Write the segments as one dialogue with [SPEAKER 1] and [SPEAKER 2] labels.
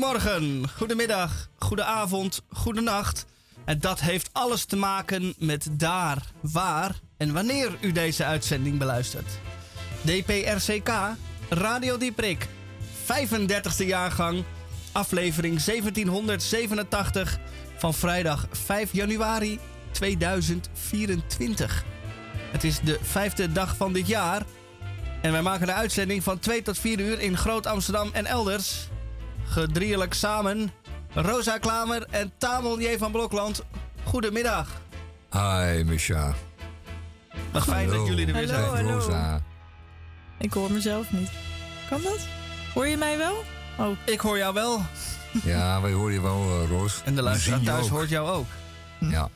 [SPEAKER 1] Goedemorgen, goedemiddag, goedenavond, goedenacht. En dat heeft alles te maken met daar, waar en wanneer u deze uitzending beluistert. DPRCK, Radio Dieprik, 35e jaargang, aflevering 1787 van vrijdag 5 januari 2024. Het is de vijfde dag van dit jaar en wij maken de uitzending van 2 tot 4 uur in Groot Amsterdam en elders. Gedrielijk samen, Rosa Klamer en Tamel J. van Blokland. Goedemiddag.
[SPEAKER 2] Hi, Misha.
[SPEAKER 1] Wat fijn dat jullie er weer zijn.
[SPEAKER 3] Hallo, hallo.
[SPEAKER 2] Rosa.
[SPEAKER 3] Ik hoor mezelf niet. Kan dat? Hoor je mij wel? Oh,
[SPEAKER 1] Ik hoor jou wel
[SPEAKER 2] Ja, wij horen je wel, eh, Roos.
[SPEAKER 1] en de luisteraar thuis
[SPEAKER 2] ook.
[SPEAKER 1] hoort jou ook.
[SPEAKER 2] Ja.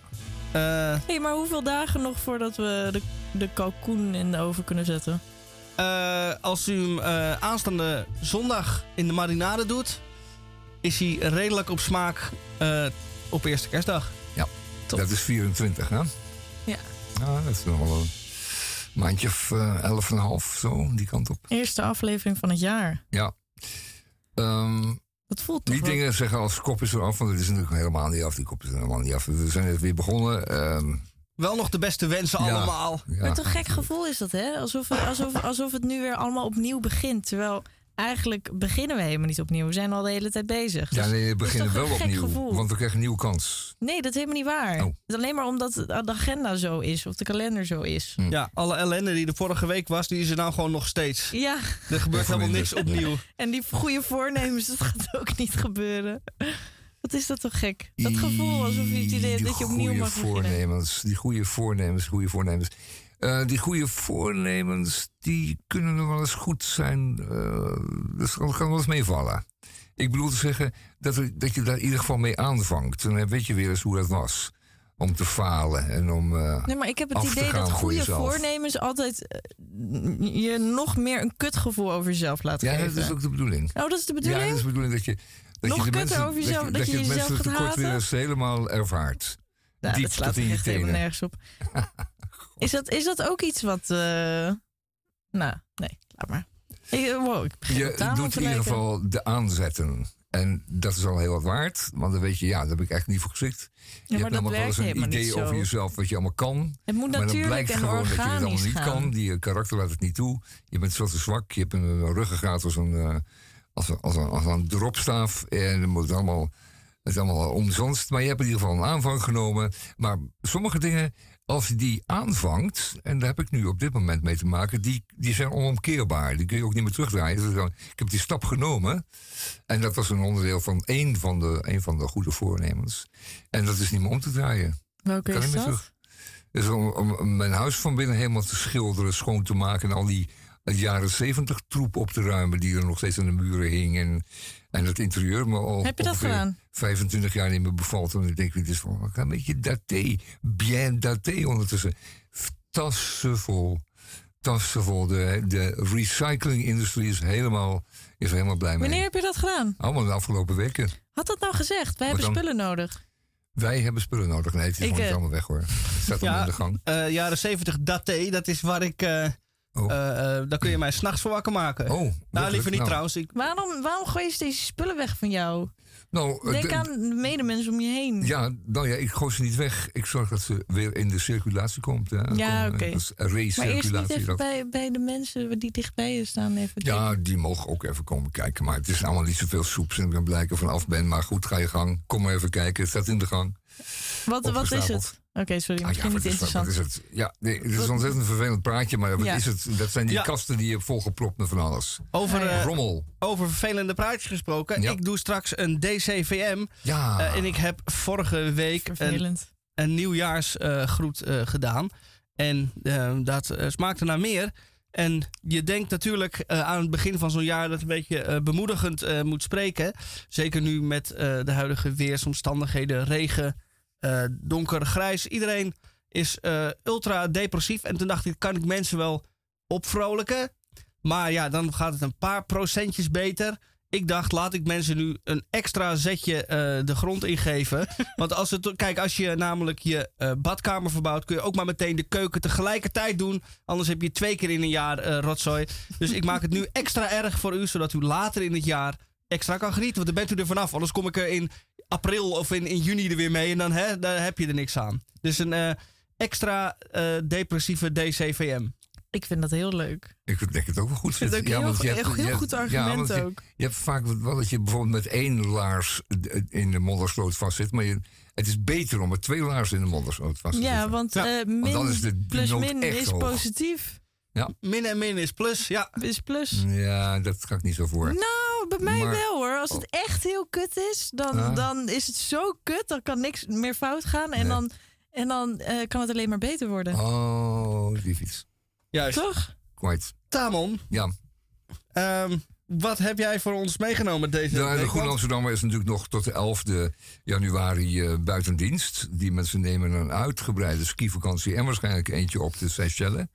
[SPEAKER 1] Eh,
[SPEAKER 3] hey, maar hoeveel dagen nog voordat we de, de kalkoen in de oven kunnen zetten?
[SPEAKER 1] eh, als u hem eh, aanstaande zondag in de marinade doet, is hij redelijk op smaak eh, op eerste kerstdag.
[SPEAKER 3] Top.
[SPEAKER 2] Dat is 24, hè?
[SPEAKER 3] Ja.
[SPEAKER 2] Ja, dat is nog wel een maandje of eh, elf en een half, zo, die kant op.
[SPEAKER 3] Eerste aflevering van het jaar.
[SPEAKER 2] Ja. Ehm,
[SPEAKER 3] Dat voelt toch
[SPEAKER 2] die
[SPEAKER 3] wel-
[SPEAKER 2] dingen zeggen als kop is eraf, want het is natuurlijk helemaal niet af. Die kop is er helemaal niet af. We zijn net weer begonnen. ehm,
[SPEAKER 1] Wel nog de beste wensen
[SPEAKER 2] Ja.
[SPEAKER 1] allemaal.
[SPEAKER 2] ja.
[SPEAKER 3] Maar toch gek gevoel is dat, hè? Alsof het, alsof, alsof het nu weer allemaal opnieuw begint. Terwijl eigenlijk beginnen we helemaal niet opnieuw. We zijn al de hele tijd bezig.
[SPEAKER 2] Ja,
[SPEAKER 3] Dus-
[SPEAKER 2] nee, we beginnen wel opnieuw.
[SPEAKER 3] gevoel?
[SPEAKER 2] Want we krijgen een nieuwe kans.
[SPEAKER 3] Nee, dat is helemaal niet waar.
[SPEAKER 2] Oh.
[SPEAKER 3] Het is alleen maar omdat de agenda zo is. Of de kalender zo is.
[SPEAKER 2] Hm.
[SPEAKER 1] Ja, alle ellende die er vorige week was, die is er nou gewoon nog steeds.
[SPEAKER 3] Ja,
[SPEAKER 1] Er gebeurt helemaal niks opnieuw.
[SPEAKER 3] en die goede voornemens, dat gaat ook niet gebeuren. Wat is dat toch gek? Dat gevoel alsof je het idee hebt
[SPEAKER 2] Die
[SPEAKER 3] dat je opnieuw
[SPEAKER 2] goede
[SPEAKER 3] mag beginnen.
[SPEAKER 2] voornemens, Die goede voornemens, goede voornemens. Eh, die goede voornemens, die kunnen nog wel eens goed zijn. eh, dat kan kan wel eens meevallen. Ik bedoel te zeggen dat, er- dat je daar in ieder geval mee aanvangt. Dan weet je weer eens hoe dat was. Om te falen en om... eh,
[SPEAKER 3] Nee, maar ik heb het idee dat goede voornemens altijd je nog meer een kutgevoel over jezelf laten
[SPEAKER 2] ja,
[SPEAKER 3] geven.
[SPEAKER 2] dat is ook de bedoeling.
[SPEAKER 3] Oh, dat is de
[SPEAKER 2] Ja,
[SPEAKER 3] bedoeling?
[SPEAKER 2] dat is de bedoeling dat je... Dat
[SPEAKER 3] Nog
[SPEAKER 2] je de
[SPEAKER 3] kutter
[SPEAKER 2] mensen,
[SPEAKER 3] over jezelf, dat je
[SPEAKER 2] het
[SPEAKER 3] jezelf
[SPEAKER 2] menselijk
[SPEAKER 3] gaat
[SPEAKER 2] tekort weer
[SPEAKER 3] haten?
[SPEAKER 2] eens helemaal ervaart.
[SPEAKER 3] Nou,
[SPEAKER 2] diep
[SPEAKER 3] dat slaat
[SPEAKER 2] tot in je
[SPEAKER 3] echt helemaal nergens op. is, dat, is dat ook iets wat... eh, Nou, nee, laat maar. Ik, eh, wow, ik
[SPEAKER 2] Je doet in ieder geval de aanzetten. En dat is al heel wat waard. Want dan weet je, ja, daar heb ik echt niet voor geschikt.
[SPEAKER 3] Ja,
[SPEAKER 2] je hebt namelijk wel eens een idee over jezelf wat je allemaal kan.
[SPEAKER 3] Het moet
[SPEAKER 2] maar dan blijkt gewoon dat je het allemaal niet
[SPEAKER 3] gaan.
[SPEAKER 2] kan. Die je karakter laat het niet toe. Je bent veel te zwak. Je hebt een, ruggengraat als een, eh, als een, als een, als een dropstaaf. En dan moet het allemaal, het is allemaal omzonst. Maar je hebt in ieder geval een aanvang genomen. Maar sommige dingen, als je die aanvangt... en daar heb ik nu op dit moment mee te maken... die, die zijn onomkeerbaar. Die kun je ook niet meer terugdraaien. Dus ik heb die stap genomen. En dat was een onderdeel van één van de, één van de goede voornemens. En dat is niet meer om te draaien.
[SPEAKER 3] Welke
[SPEAKER 2] Kan
[SPEAKER 3] is dat?
[SPEAKER 2] terug. Dus om, om mijn huis van binnen helemaal te schilderen, schoon te maken... en al die jaren zeventig troep op te ruimen... die er nog steeds aan de muren hing. En, en het interieur me al
[SPEAKER 3] Heb je dat gedaan?
[SPEAKER 2] 25 jaar niet meer bevalt. En ik denk, dit is wel een beetje daté. Bien daté ondertussen. Tassevol. Tassevol. De, de recyclingindustrie is helemaal, is er helemaal blij mee.
[SPEAKER 3] Wanneer heb je dat gedaan?
[SPEAKER 2] Allemaal de afgelopen weken.
[SPEAKER 3] Had dat nou gezegd? Wij hebben
[SPEAKER 2] dan?
[SPEAKER 3] spullen nodig.
[SPEAKER 2] Wij hebben spullen nodig. Nee, het is gewoon niet
[SPEAKER 3] eh,
[SPEAKER 2] allemaal weg hoor. Het staat allemaal in de gang.
[SPEAKER 1] eh, jaren 70 daté, dat is waar ik. eh
[SPEAKER 2] Oh.
[SPEAKER 1] eh, eh, daar kun je mij s'nachts voor wakker maken.
[SPEAKER 2] Oh,
[SPEAKER 1] nou, liever niet
[SPEAKER 2] nou.
[SPEAKER 1] trouwens. Ik,
[SPEAKER 3] Waarom, waarom gooi je deze spullen weg van jou?
[SPEAKER 2] Nou, eh,
[SPEAKER 3] Denk
[SPEAKER 2] de-
[SPEAKER 3] aan de medemensen om je heen.
[SPEAKER 2] Ja, nou ja, ik gooi ze niet weg. Ik zorg dat ze weer in de circulatie komt. Hè.
[SPEAKER 3] Ja, oké.
[SPEAKER 2] Dat is
[SPEAKER 3] maar eerst niet even bij, bij de mensen die dichtbij je staan. Even
[SPEAKER 2] Ja, die mogen ook even komen kijken. Maar het is allemaal niet zoveel soeps en ik ben blij dat ik er vanaf ben. Maar goed, ga je gang. Kom maar even kijken. Het staat in de gang.
[SPEAKER 3] wat, wat is het? Oké, sorry,
[SPEAKER 2] Ah,
[SPEAKER 3] misschien niet
[SPEAKER 2] is dat?
[SPEAKER 3] interessant.
[SPEAKER 2] Is het? Ja, nee, het is een ontzettend vervelend praatje. Maar wat
[SPEAKER 3] Ja.
[SPEAKER 2] is het? Dat zijn die
[SPEAKER 1] Ja.
[SPEAKER 2] kasten die je hebt volgepropt met van alles.
[SPEAKER 1] over,
[SPEAKER 3] ja.
[SPEAKER 1] eh,
[SPEAKER 2] Rommel.
[SPEAKER 1] over vervelende praatjes gesproken.
[SPEAKER 2] Ja.
[SPEAKER 1] Ik doe straks een DCVM.
[SPEAKER 2] Ja.
[SPEAKER 1] eh, en ik heb vorige week een,
[SPEAKER 3] Vervelend.
[SPEAKER 1] een nieuwjaarsgroet eh, gedaan. En dat eh, smaakte naar meer. En je denkt natuurlijk eh, aan het begin van zo'n jaar dat het een beetje eh, bemoedigend eh, moet spreken. Zeker nu met eh, de huidige weersomstandigheden, regen, donker, grijs. Iedereen is eh, ultra depressief. En toen dacht ik, kan ik mensen wel opvrolijken? Maar ja, dan gaat het een paar procentjes beter. Ik dacht, laat ik mensen nu een extra zetje eh, de grond ingeven. Want als het, kijk, als je namelijk je eh, badkamer verbouwt, kun je ook maar meteen de keuken tegelijkertijd doen. Anders heb je twee keer in een jaar eh, rotzooi. Dus ik maak het nu extra erg voor u, zodat u later in het jaar extra kan genieten. Want dan bent u er vanaf. Anders kom ik er in april of in, in juni er weer mee. En dan hè, daar heb je er niks aan. Dus een eh, extra eh, depressieve DCVM.
[SPEAKER 3] Ik vind dat heel leuk.
[SPEAKER 2] Ik denk het ook wel goed.
[SPEAKER 3] Ik vind het ook heel,
[SPEAKER 2] want je
[SPEAKER 3] heel,
[SPEAKER 2] hebt-
[SPEAKER 3] heel
[SPEAKER 2] je hebt-
[SPEAKER 3] goed argument
[SPEAKER 2] want
[SPEAKER 3] ook.
[SPEAKER 2] Je hebt vaak wel dat je bijvoorbeeld met één laars in de moddersloot vastzit. Maar je, het is beter om met twee laarzen in de moddersloot vast te
[SPEAKER 3] Ja,
[SPEAKER 2] zitten.
[SPEAKER 3] want
[SPEAKER 1] Ja,
[SPEAKER 3] eh, min
[SPEAKER 2] dan is de
[SPEAKER 3] plus min
[SPEAKER 2] echt
[SPEAKER 3] is
[SPEAKER 2] hoog.
[SPEAKER 3] positief.
[SPEAKER 1] Min en min is plus. Ja,
[SPEAKER 3] Is plus.
[SPEAKER 2] Ja, dat ga ik niet zo voor.
[SPEAKER 3] Nou, bij mij
[SPEAKER 2] Maar-
[SPEAKER 3] wel hoor. Als het echt heel kut is, dan,
[SPEAKER 2] Ja.
[SPEAKER 3] dan is het zo kut. Dan kan niks meer fout gaan. En
[SPEAKER 2] Nee.
[SPEAKER 3] dan, en dan eh, kan het alleen maar beter worden.
[SPEAKER 2] Oh, die fiets.
[SPEAKER 1] juist.
[SPEAKER 3] Toch?
[SPEAKER 2] Quite.
[SPEAKER 1] Tamon,
[SPEAKER 2] Ja,
[SPEAKER 1] ehm, wat heb jij voor ons meegenomen deze
[SPEAKER 2] Nou, de? Groene Amsterdammer is natuurlijk nog tot de 11e januari eh, buiten dienst. Die mensen nemen een uitgebreide skivakantie en waarschijnlijk eentje op de Seychelles.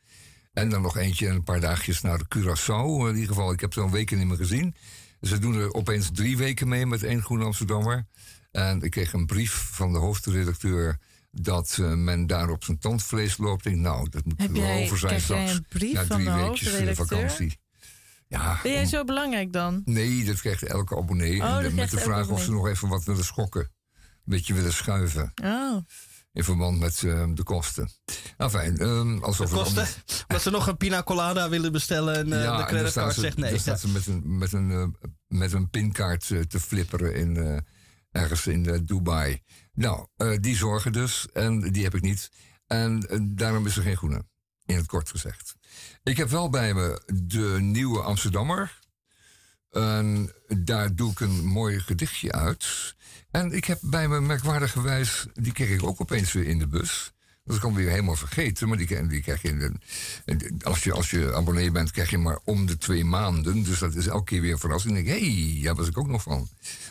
[SPEAKER 2] En dan nog eentje en een paar dagjes naar Curaçao. In ieder geval, ik heb zo'n weken niet meer gezien. Ze doen er opeens drie weken mee met één Groene Amsterdammer. En ik kreeg een brief van de hoofdredacteur dat eh, men daar op zijn tandvlees loopt. Ik denk, nou, dat moet
[SPEAKER 3] Heb
[SPEAKER 2] er wel over zijn straks.
[SPEAKER 3] een brief
[SPEAKER 2] Na
[SPEAKER 3] van
[SPEAKER 2] drie
[SPEAKER 3] de
[SPEAKER 2] weekjes eh,
[SPEAKER 3] hoofdredacteur?
[SPEAKER 2] vakantie. Ja,
[SPEAKER 3] Ben jij
[SPEAKER 2] om-
[SPEAKER 3] zo belangrijk dan?
[SPEAKER 2] Nee, dat krijgt elke abonnee.
[SPEAKER 3] Oh,
[SPEAKER 2] En met de vraag of ze nog even wat willen schokken. Een beetje willen schuiven.
[SPEAKER 3] Oh.
[SPEAKER 2] In verband met eh, de kosten. Nou fijn, ehm,
[SPEAKER 1] De
[SPEAKER 2] alsof
[SPEAKER 1] kosten. Dat ze nog een pina colada willen bestellen en eh,
[SPEAKER 2] Ja,
[SPEAKER 1] de creditcard zegt nee.
[SPEAKER 2] Dan staat ze met een, met een, eh, met een pinkaart eh, te flipperen in, ergens in Dubai. Nou, die zorgen dus. En die heb ik niet. En daarom is er geen groene. In het kort gezegd. Ik heb wel bij me de nieuwe Amsterdammer. En daar doe ik een mooi gedichtje uit. En ik heb bij me merkwaardigerwijs... die kreeg ik ook opeens weer in de bus. Dat kan ik weer helemaal vergeten. Maar die, die krijg je... Als, je als je abonnee bent, krijg je maar om de twee maanden. Dus dat is elke keer weer een verrassing. Ik denk, hé, hey, daar was ik ook nog van.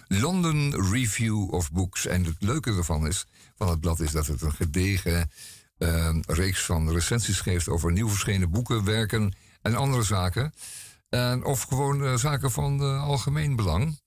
[SPEAKER 2] London Review of Books. En het leuke ervan is, van het blad is dat het een gedegen eh, reeks van recensies geeft over nieuw verschenen boeken, werken en andere zaken. En, of gewoon eh, zaken van eh, algemeen belang.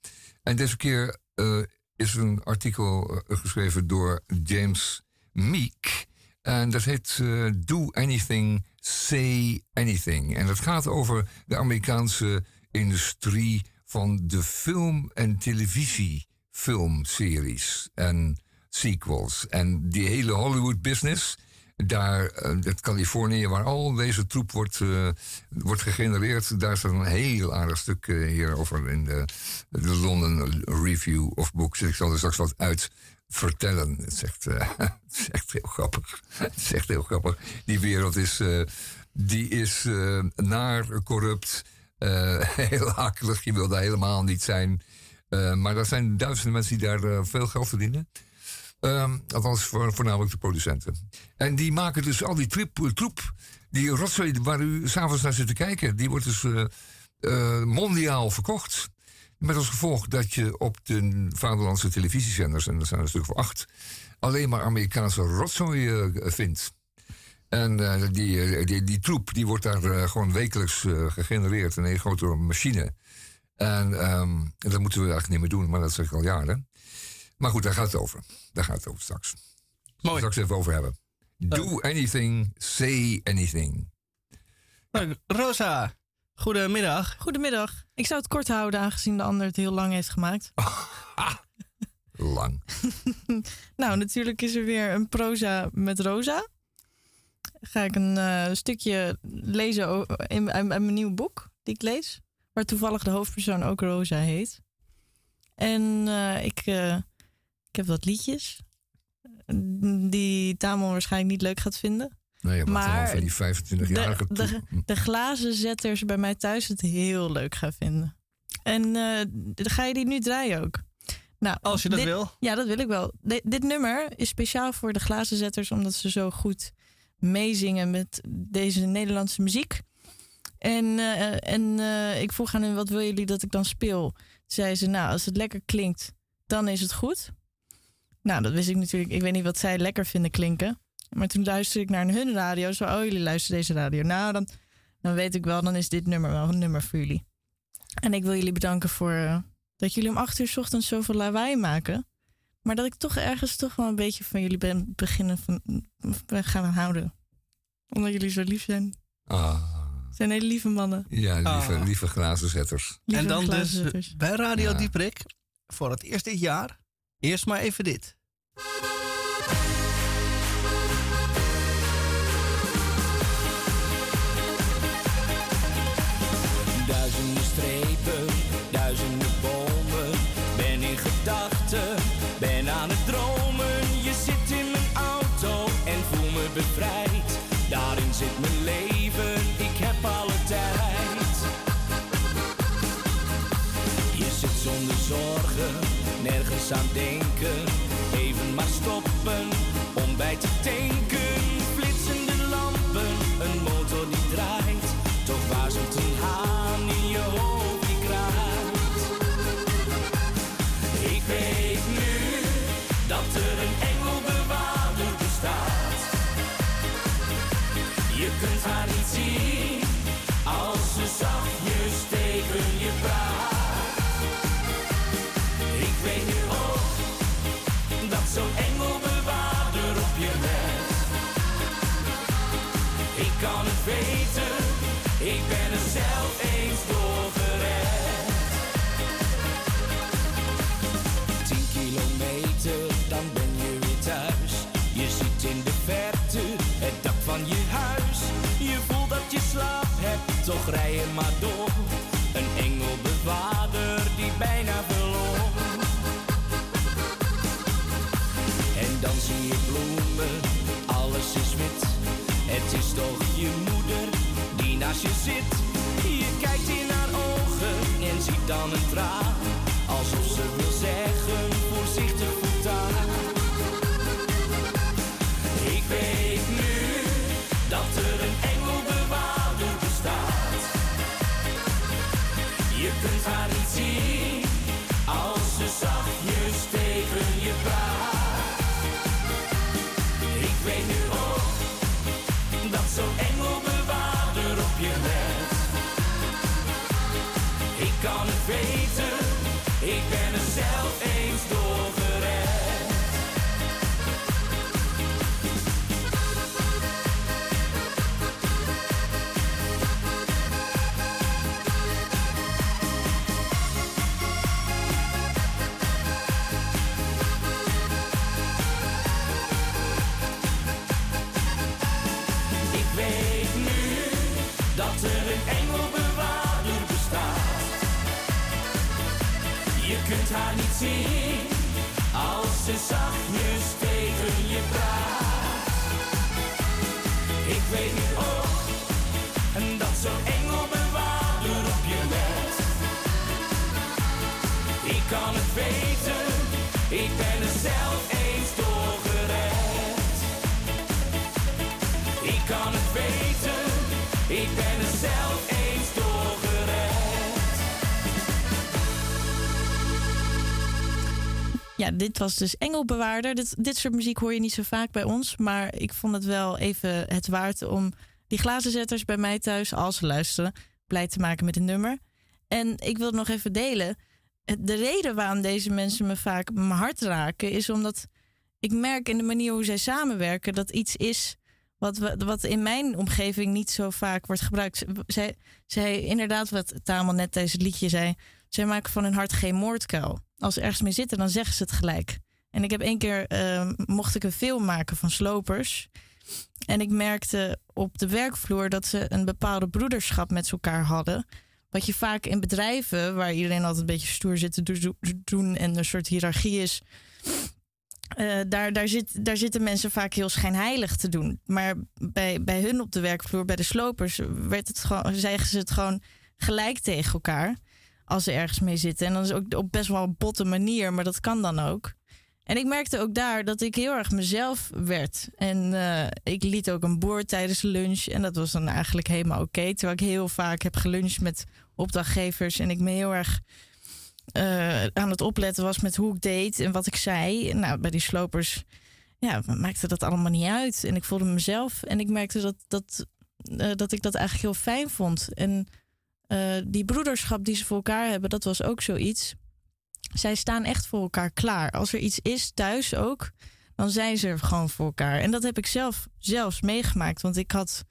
[SPEAKER 2] En deze keer eh, is een artikel geschreven door James Meek. En dat heet Do Anything, Say Anything. En dat gaat over de Amerikaanse industrie van de film- en televisiefilmseries en sequels. En die hele Hollywood business, daar, eh, dat Californië, waar al deze troep wordt, eh, wordt gegenereerd, daar staat een heel aardig stuk eh, hierover in de, de London Review of Books. Ik zal er straks wat uit vertellen. Het is echt, het heel grappig. Het is echt heel grappig. Die wereld is, die is naar, corrupt, heel akelig. Je wil daar helemaal niet zijn. Maar er zijn duizenden mensen die daar veel geld verdienen. Ehm, althans, voor, voornamelijk de producenten. En die maken dus al die trip, troep, die rotzooi waar u s'avonds naar zit te kijken, die wordt dus eh, eh, mondiaal verkocht. Met als gevolg dat je op de vaderlandse televisiezenders, en dat zijn er een stuk of acht, alleen maar Amerikaanse rotzooi eh, vindt. En die, die, die troep die wordt daar gewoon wekelijks gegenereerd in een grote machine. En ehm, dat moeten we eigenlijk niet meer doen, maar dat zeg ik al jaren. Maar goed, daar gaat het over. Daar gaat het over straks.
[SPEAKER 1] Mooi.
[SPEAKER 2] Straks even over hebben. Do anything, say anything.
[SPEAKER 1] Nou, Rosa, goedemiddag.
[SPEAKER 3] Goedemiddag. Ik zou het kort houden, aangezien de ander het heel lang heeft gemaakt.
[SPEAKER 2] Lang.
[SPEAKER 3] Nou, natuurlijk is er weer een proza met Rosa. Ga ik een eh, stukje lezen in, mijn nieuw boek die ik lees. Waar toevallig de hoofdpersoon ook Rosa heet. En eh, ik, eh, ik heb wat liedjes. Die Tamon waarschijnlijk niet leuk gaat vinden.
[SPEAKER 2] Nee, maar
[SPEAKER 3] Maar
[SPEAKER 2] van die 25-jarige
[SPEAKER 3] de-
[SPEAKER 2] troep.
[SPEAKER 3] De glazenzetters bij mij thuis het heel leuk gaan vinden. En eh, dan ga je die nu draaien ook. Nou,
[SPEAKER 1] Als je dat
[SPEAKER 3] dit-
[SPEAKER 1] wil.
[SPEAKER 3] Ja, dat wil ik wel. Di- dit nummer is speciaal voor de glazenzetters, omdat ze zo goed meezingen met deze Nederlandse muziek. En, eh, en eh, ik vroeg aan hen, wat willen jullie dat ik dan speel? Zei ze, nou, als het lekker klinkt, dan is het goed. Nou, dat wist ik natuurlijk. Ik weet niet wat zij lekker vinden klinken. Maar toen luisterde ik naar hun radio. Zo, oh, jullie luisteren deze radio. Nou, dan, dan weet ik wel, dan is dit nummer wel een nummer voor jullie. En ik wil jullie bedanken voor eh, dat jullie om acht uur 's ochtends zoveel lawaai maken. Maar dat ik toch ergens toch wel een beetje van jullie ben beginnen van, ben gaan houden. Omdat jullie zo lief zijn.
[SPEAKER 2] Ah,
[SPEAKER 3] zijn hele lieve mannen.
[SPEAKER 2] Ja, lieve,
[SPEAKER 1] Ah.
[SPEAKER 2] lieve glazenzetters.
[SPEAKER 3] Lieve
[SPEAKER 1] en dan dus bij Radio
[SPEAKER 2] Ja.
[SPEAKER 1] Dieprik voor het eerst dit jaar. Eerst maar even dit.
[SPEAKER 4] Duizenden strepen, duizenden aan denken. Even maar stoppen hebt, toch rij je maar door. Een engelbewaarder die bijna verloor. En dan zie je bloemen, alles is wit. Het is toch je moeder die naast je zit. Je kijkt in haar ogen en ziet dan een traan.
[SPEAKER 3] Dit was dus Engelbewaarder. Dit, dit soort muziek hoor je niet zo vaak bij ons. Maar ik vond het wel even het waard om die glazenzetters bij mij thuis, als ze luisteren, blij te maken met een nummer. En ik wil het nog even delen. De reden waarom deze mensen me vaak mijn hart raken, is omdat ik merk in de manier hoe zij samenwerken dat iets is wat, wat in mijn omgeving niet zo vaak wordt gebruikt. Zij, zij inderdaad, wat Tamel net tijdens het liedje zei, zij maken van hun hart geen moordkuil. Als ze ergens mee zitten, dan zeggen ze het gelijk. En ik heb één keer, eh, mocht ik een film maken van slopers. En ik merkte op de werkvloer dat ze een bepaalde broederschap met elkaar hadden. Wat je vaak in bedrijven, waar iedereen altijd een beetje stoer zit te do- doen en een soort hiërarchie is. eh, daar, daar, zit, daar zitten mensen vaak heel schijnheilig te doen. Maar bij, bij hun op de werkvloer, bij de slopers, werd het gewoon, zeggen ze het gewoon gelijk tegen elkaar. Als ze ergens mee zitten. En dan is ook op best wel een botte manier, maar dat kan dan ook. En ik merkte ook daar dat ik heel erg mezelf werd. En eh, ik liet ook een boer tijdens de lunch. En dat was dan eigenlijk helemaal oké. terwijl ik heel vaak heb geluncht met opdrachtgevers. En ik me heel erg eh, aan het opletten was met hoe ik deed en wat ik zei. Nou, bij die slopers ja, maakte dat allemaal niet uit. En ik voelde mezelf. En ik merkte dat, dat, eh, dat ik dat eigenlijk heel fijn vond. En eh, die broederschap die ze voor elkaar hebben, dat was ook zoiets. Zij staan echt voor elkaar klaar. Als er iets is thuis ook, dan zijn ze er gewoon voor elkaar. En dat heb ik zelf zelfs meegemaakt. Want ik had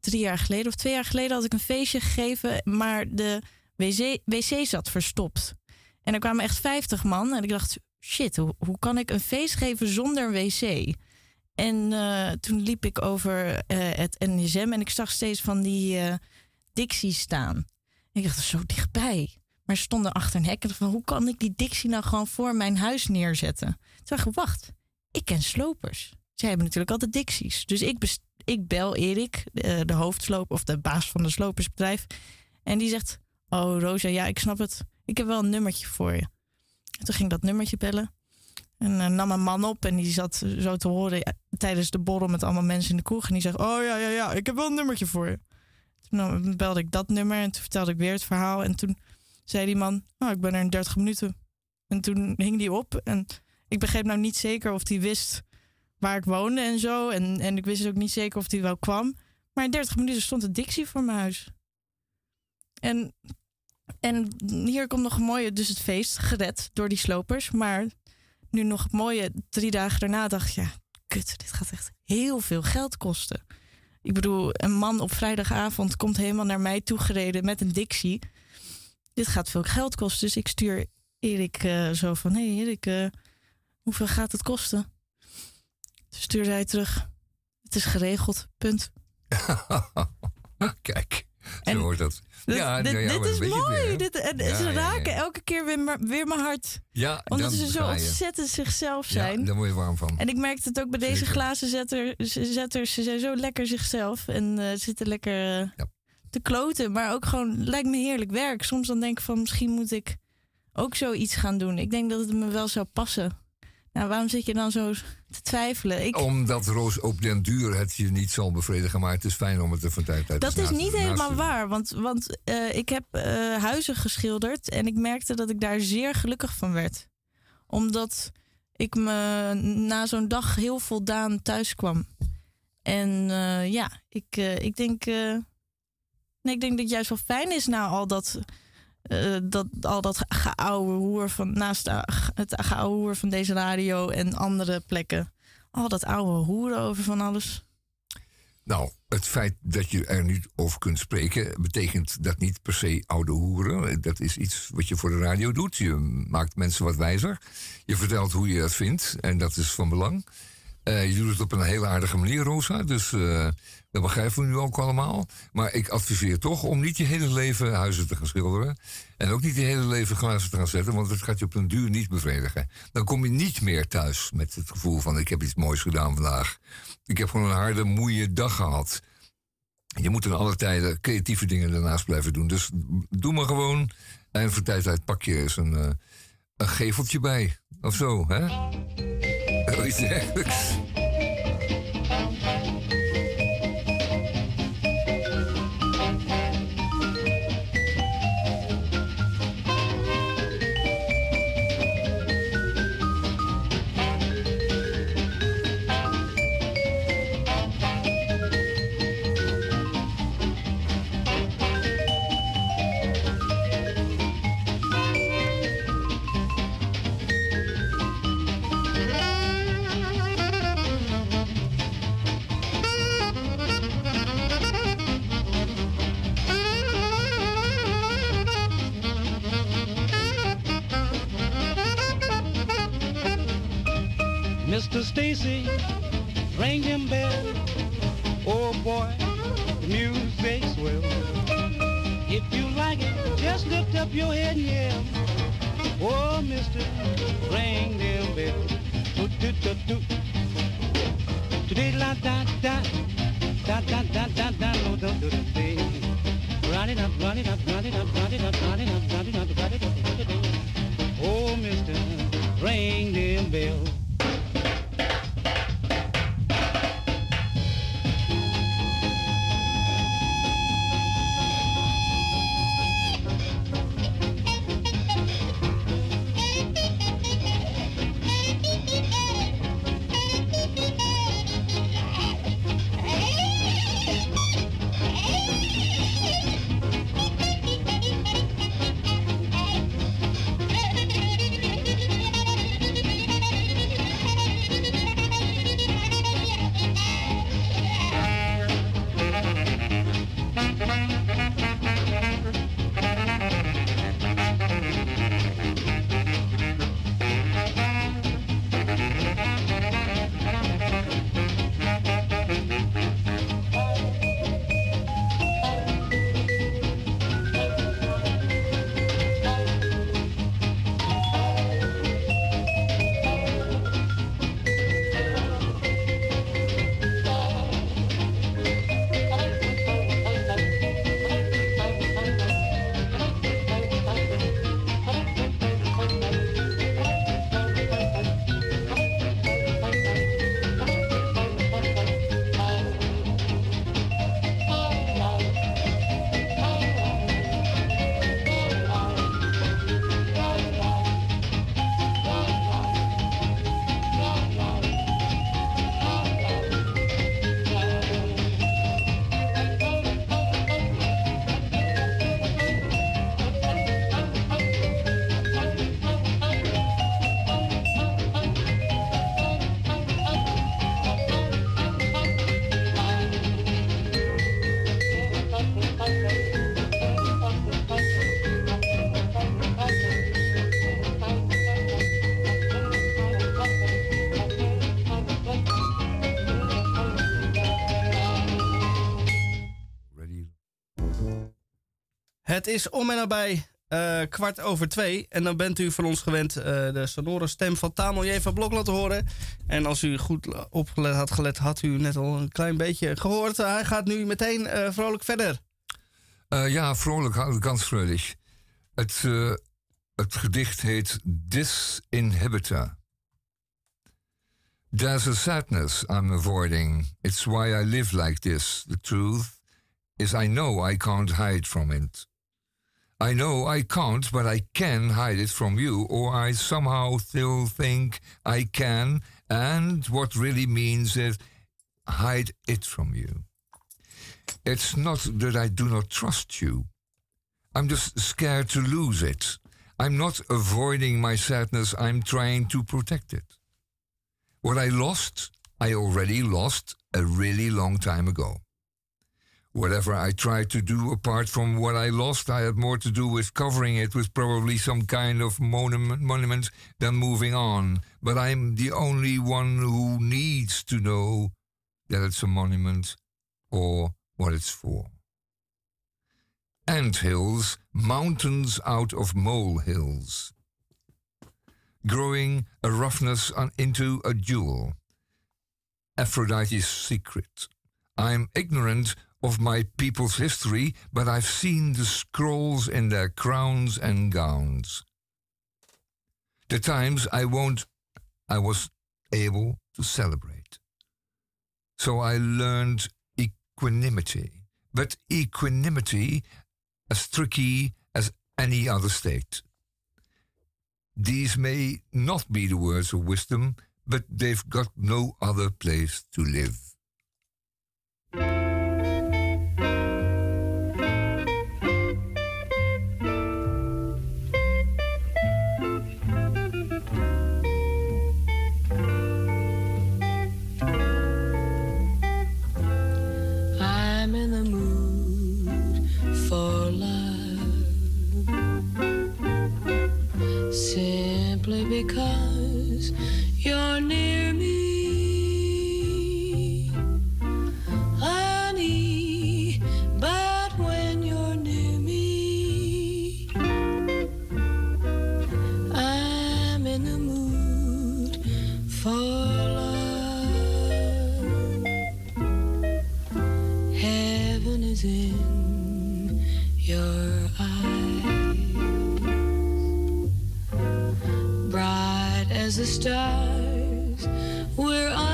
[SPEAKER 3] drie jaar geleden of twee jaar geleden had ik een feestje gegeven, maar de wc, wc zat verstopt. En er kwamen echt 50 man en ik dacht, shit, hoe, kan ik een feest geven zonder een wc? En uh, toen liep ik over uh, het NSM en ik zag steeds van die uh, staan. Ik dacht, zo dichtbij. Maar ze stonden achter een hek en van, hoe kan ik die Dixie nou gewoon voor mijn huis neerzetten? Toen dacht ik, wacht, ik ken slopers. Zij hebben natuurlijk altijd Dixies. Dus ik, ik bel Erik, de, de hoofdsloper of de baas van de slopersbedrijf. En die zegt, oh Rosa, ja, ik snap het. Ik heb wel een nummertje voor je. En toen ging dat nummertje bellen. En uh, nam een man op en die zat zo te horen tijdens de borrel met allemaal mensen in de kroeg. En die zegt, oh ja, ja, ja, ik heb wel een nummertje voor je. Toen belde ik dat nummer en toen vertelde ik weer het verhaal. En toen zei die man, oh, ik ben er in 30 minuten. En toen hing die op en ik begreep nou niet zeker of hij wist waar ik woonde en zo. En, en ik wist ook niet zeker of hij wel kwam. Maar in 30 minuten stond de Dixie voor mijn huis. En, en hier komt nog een mooie, dus het feest, gered door die slopers. Maar nu nog het mooie, drie dagen daarna dacht ik, ja, kut, dit gaat echt heel veel geld kosten. Ik bedoel, een man op vrijdagavond komt helemaal naar mij toegereden met een Dixie. Dit gaat veel geld kosten. Dus ik stuur Erik uh, zo van, hé hey Erik, uh, hoeveel gaat het kosten? Toen stuurde hij terug, het is geregeld, punt.
[SPEAKER 2] Kijk, zo hoort dat.
[SPEAKER 3] Dit, ja, dit, ja, dit is mooi. dit, en ja, ze raken elke keer weer, weer mijn hart.
[SPEAKER 2] Ja,
[SPEAKER 3] Omdat ze zo ontzettend zichzelf zijn.
[SPEAKER 2] Ja, daar word je warm van.
[SPEAKER 3] En ik merkte het ook bij deze glazen zetter, zetters. Ze zijn zo lekker zichzelf. En uh, zitten lekker uh, te kloten. Maar ook gewoon, lijkt me heerlijk werk. Soms dan denk ik van, misschien moet ik ook zoiets gaan doen. Ik denk dat het me wel zou passen. Nou, waarom zit je dan zo te twijfelen? Ik...
[SPEAKER 2] Omdat Roos op den duur het je niet zal bevredigen, maar het is fijn om het er van tijd
[SPEAKER 3] uit te Dat is niet helemaal waar, want, want uh, ik heb uh, huizen geschilderd en ik merkte dat ik daar zeer gelukkig van werd. Omdat ik me na zo'n dag heel voldaan thuis kwam. En uh, ja, ik, ik denk. nee, ik denk dat het juist wel fijn is na al dat uh, dat, al dat geouwe hoer van naast het geouwe hoer van deze radio en andere plekken. Al dat oude hoeren over van alles.
[SPEAKER 2] Nou, het feit dat je er niet over kunt spreken, betekent dat niet per se oude hoeren. Dat is iets wat je voor de radio doet. Je maakt mensen wat wijzer. Je vertelt hoe je dat vindt en dat is van belang. Uh, je doet het op een hele aardige manier, Rosa. Dus uh, dat begrijpen we nu ook allemaal. Maar ik adviseer toch om niet je hele leven huizen te gaan schilderen. En ook niet je hele leven glazen te gaan zetten. Want dat gaat je op een duur niet bevredigen. Dan kom je niet meer thuis met het gevoel van... ik heb iets moois gedaan vandaag. Ik heb gewoon een harde, moeie dag gehad. Je moet in alle tijden creatieve dingen daarnaast blijven doen. Dus doe maar gewoon. En voor tijd uit pak je eens een, uh, een geveltje bij. Of zo, hè? Iets
[SPEAKER 5] up your head and yell. Oh, mister, ring them bells. Do do do. Today la da da da da da da da up, up, up, up, up, up, up, up. Oh, mister, ring them bells.
[SPEAKER 1] Het is om en nabij uh, kwart over twee. En dan bent u van ons gewend uh, de sonore stem van Tamel van Blok laten horen. En als u goed opgelet had gelet, had u net al een klein beetje gehoord. Hij gaat nu meteen uh, vrolijk verder.
[SPEAKER 2] ja, vrolijk, ganz vrolijk. Het, het gedicht heet Disinhibitor. There's a sadness I'm avoiding. It's why I live like this. The truth is I know I can't hide from it. I know I can't, but I can hide it from you, or I somehow still think I can, and what really means is hide it from you. It's not that I do not trust you. I'm just scared to lose it. I'm not avoiding my sadness, I'm trying to protect it. What I lost, I already lost a really long time ago. Whatever I tried to do apart from what I lost, I had more to do with covering it with probably some kind of monument, monument than moving on. But I'm the only one who needs to know that it's a monument or what it's for. Ant hills, mountains out of mole hills. growing a roughness into a jewel. Aphrodite's secret. I'm ignorant of my people's history, but I've seen the scrolls in their crowns and gowns. The times I won't, I was able to celebrate. So I learned equanimity, but equanimity as tricky as any other state. These may not be the words of wisdom, but they've got no other place to live.
[SPEAKER 6] the stars. Where
[SPEAKER 2] I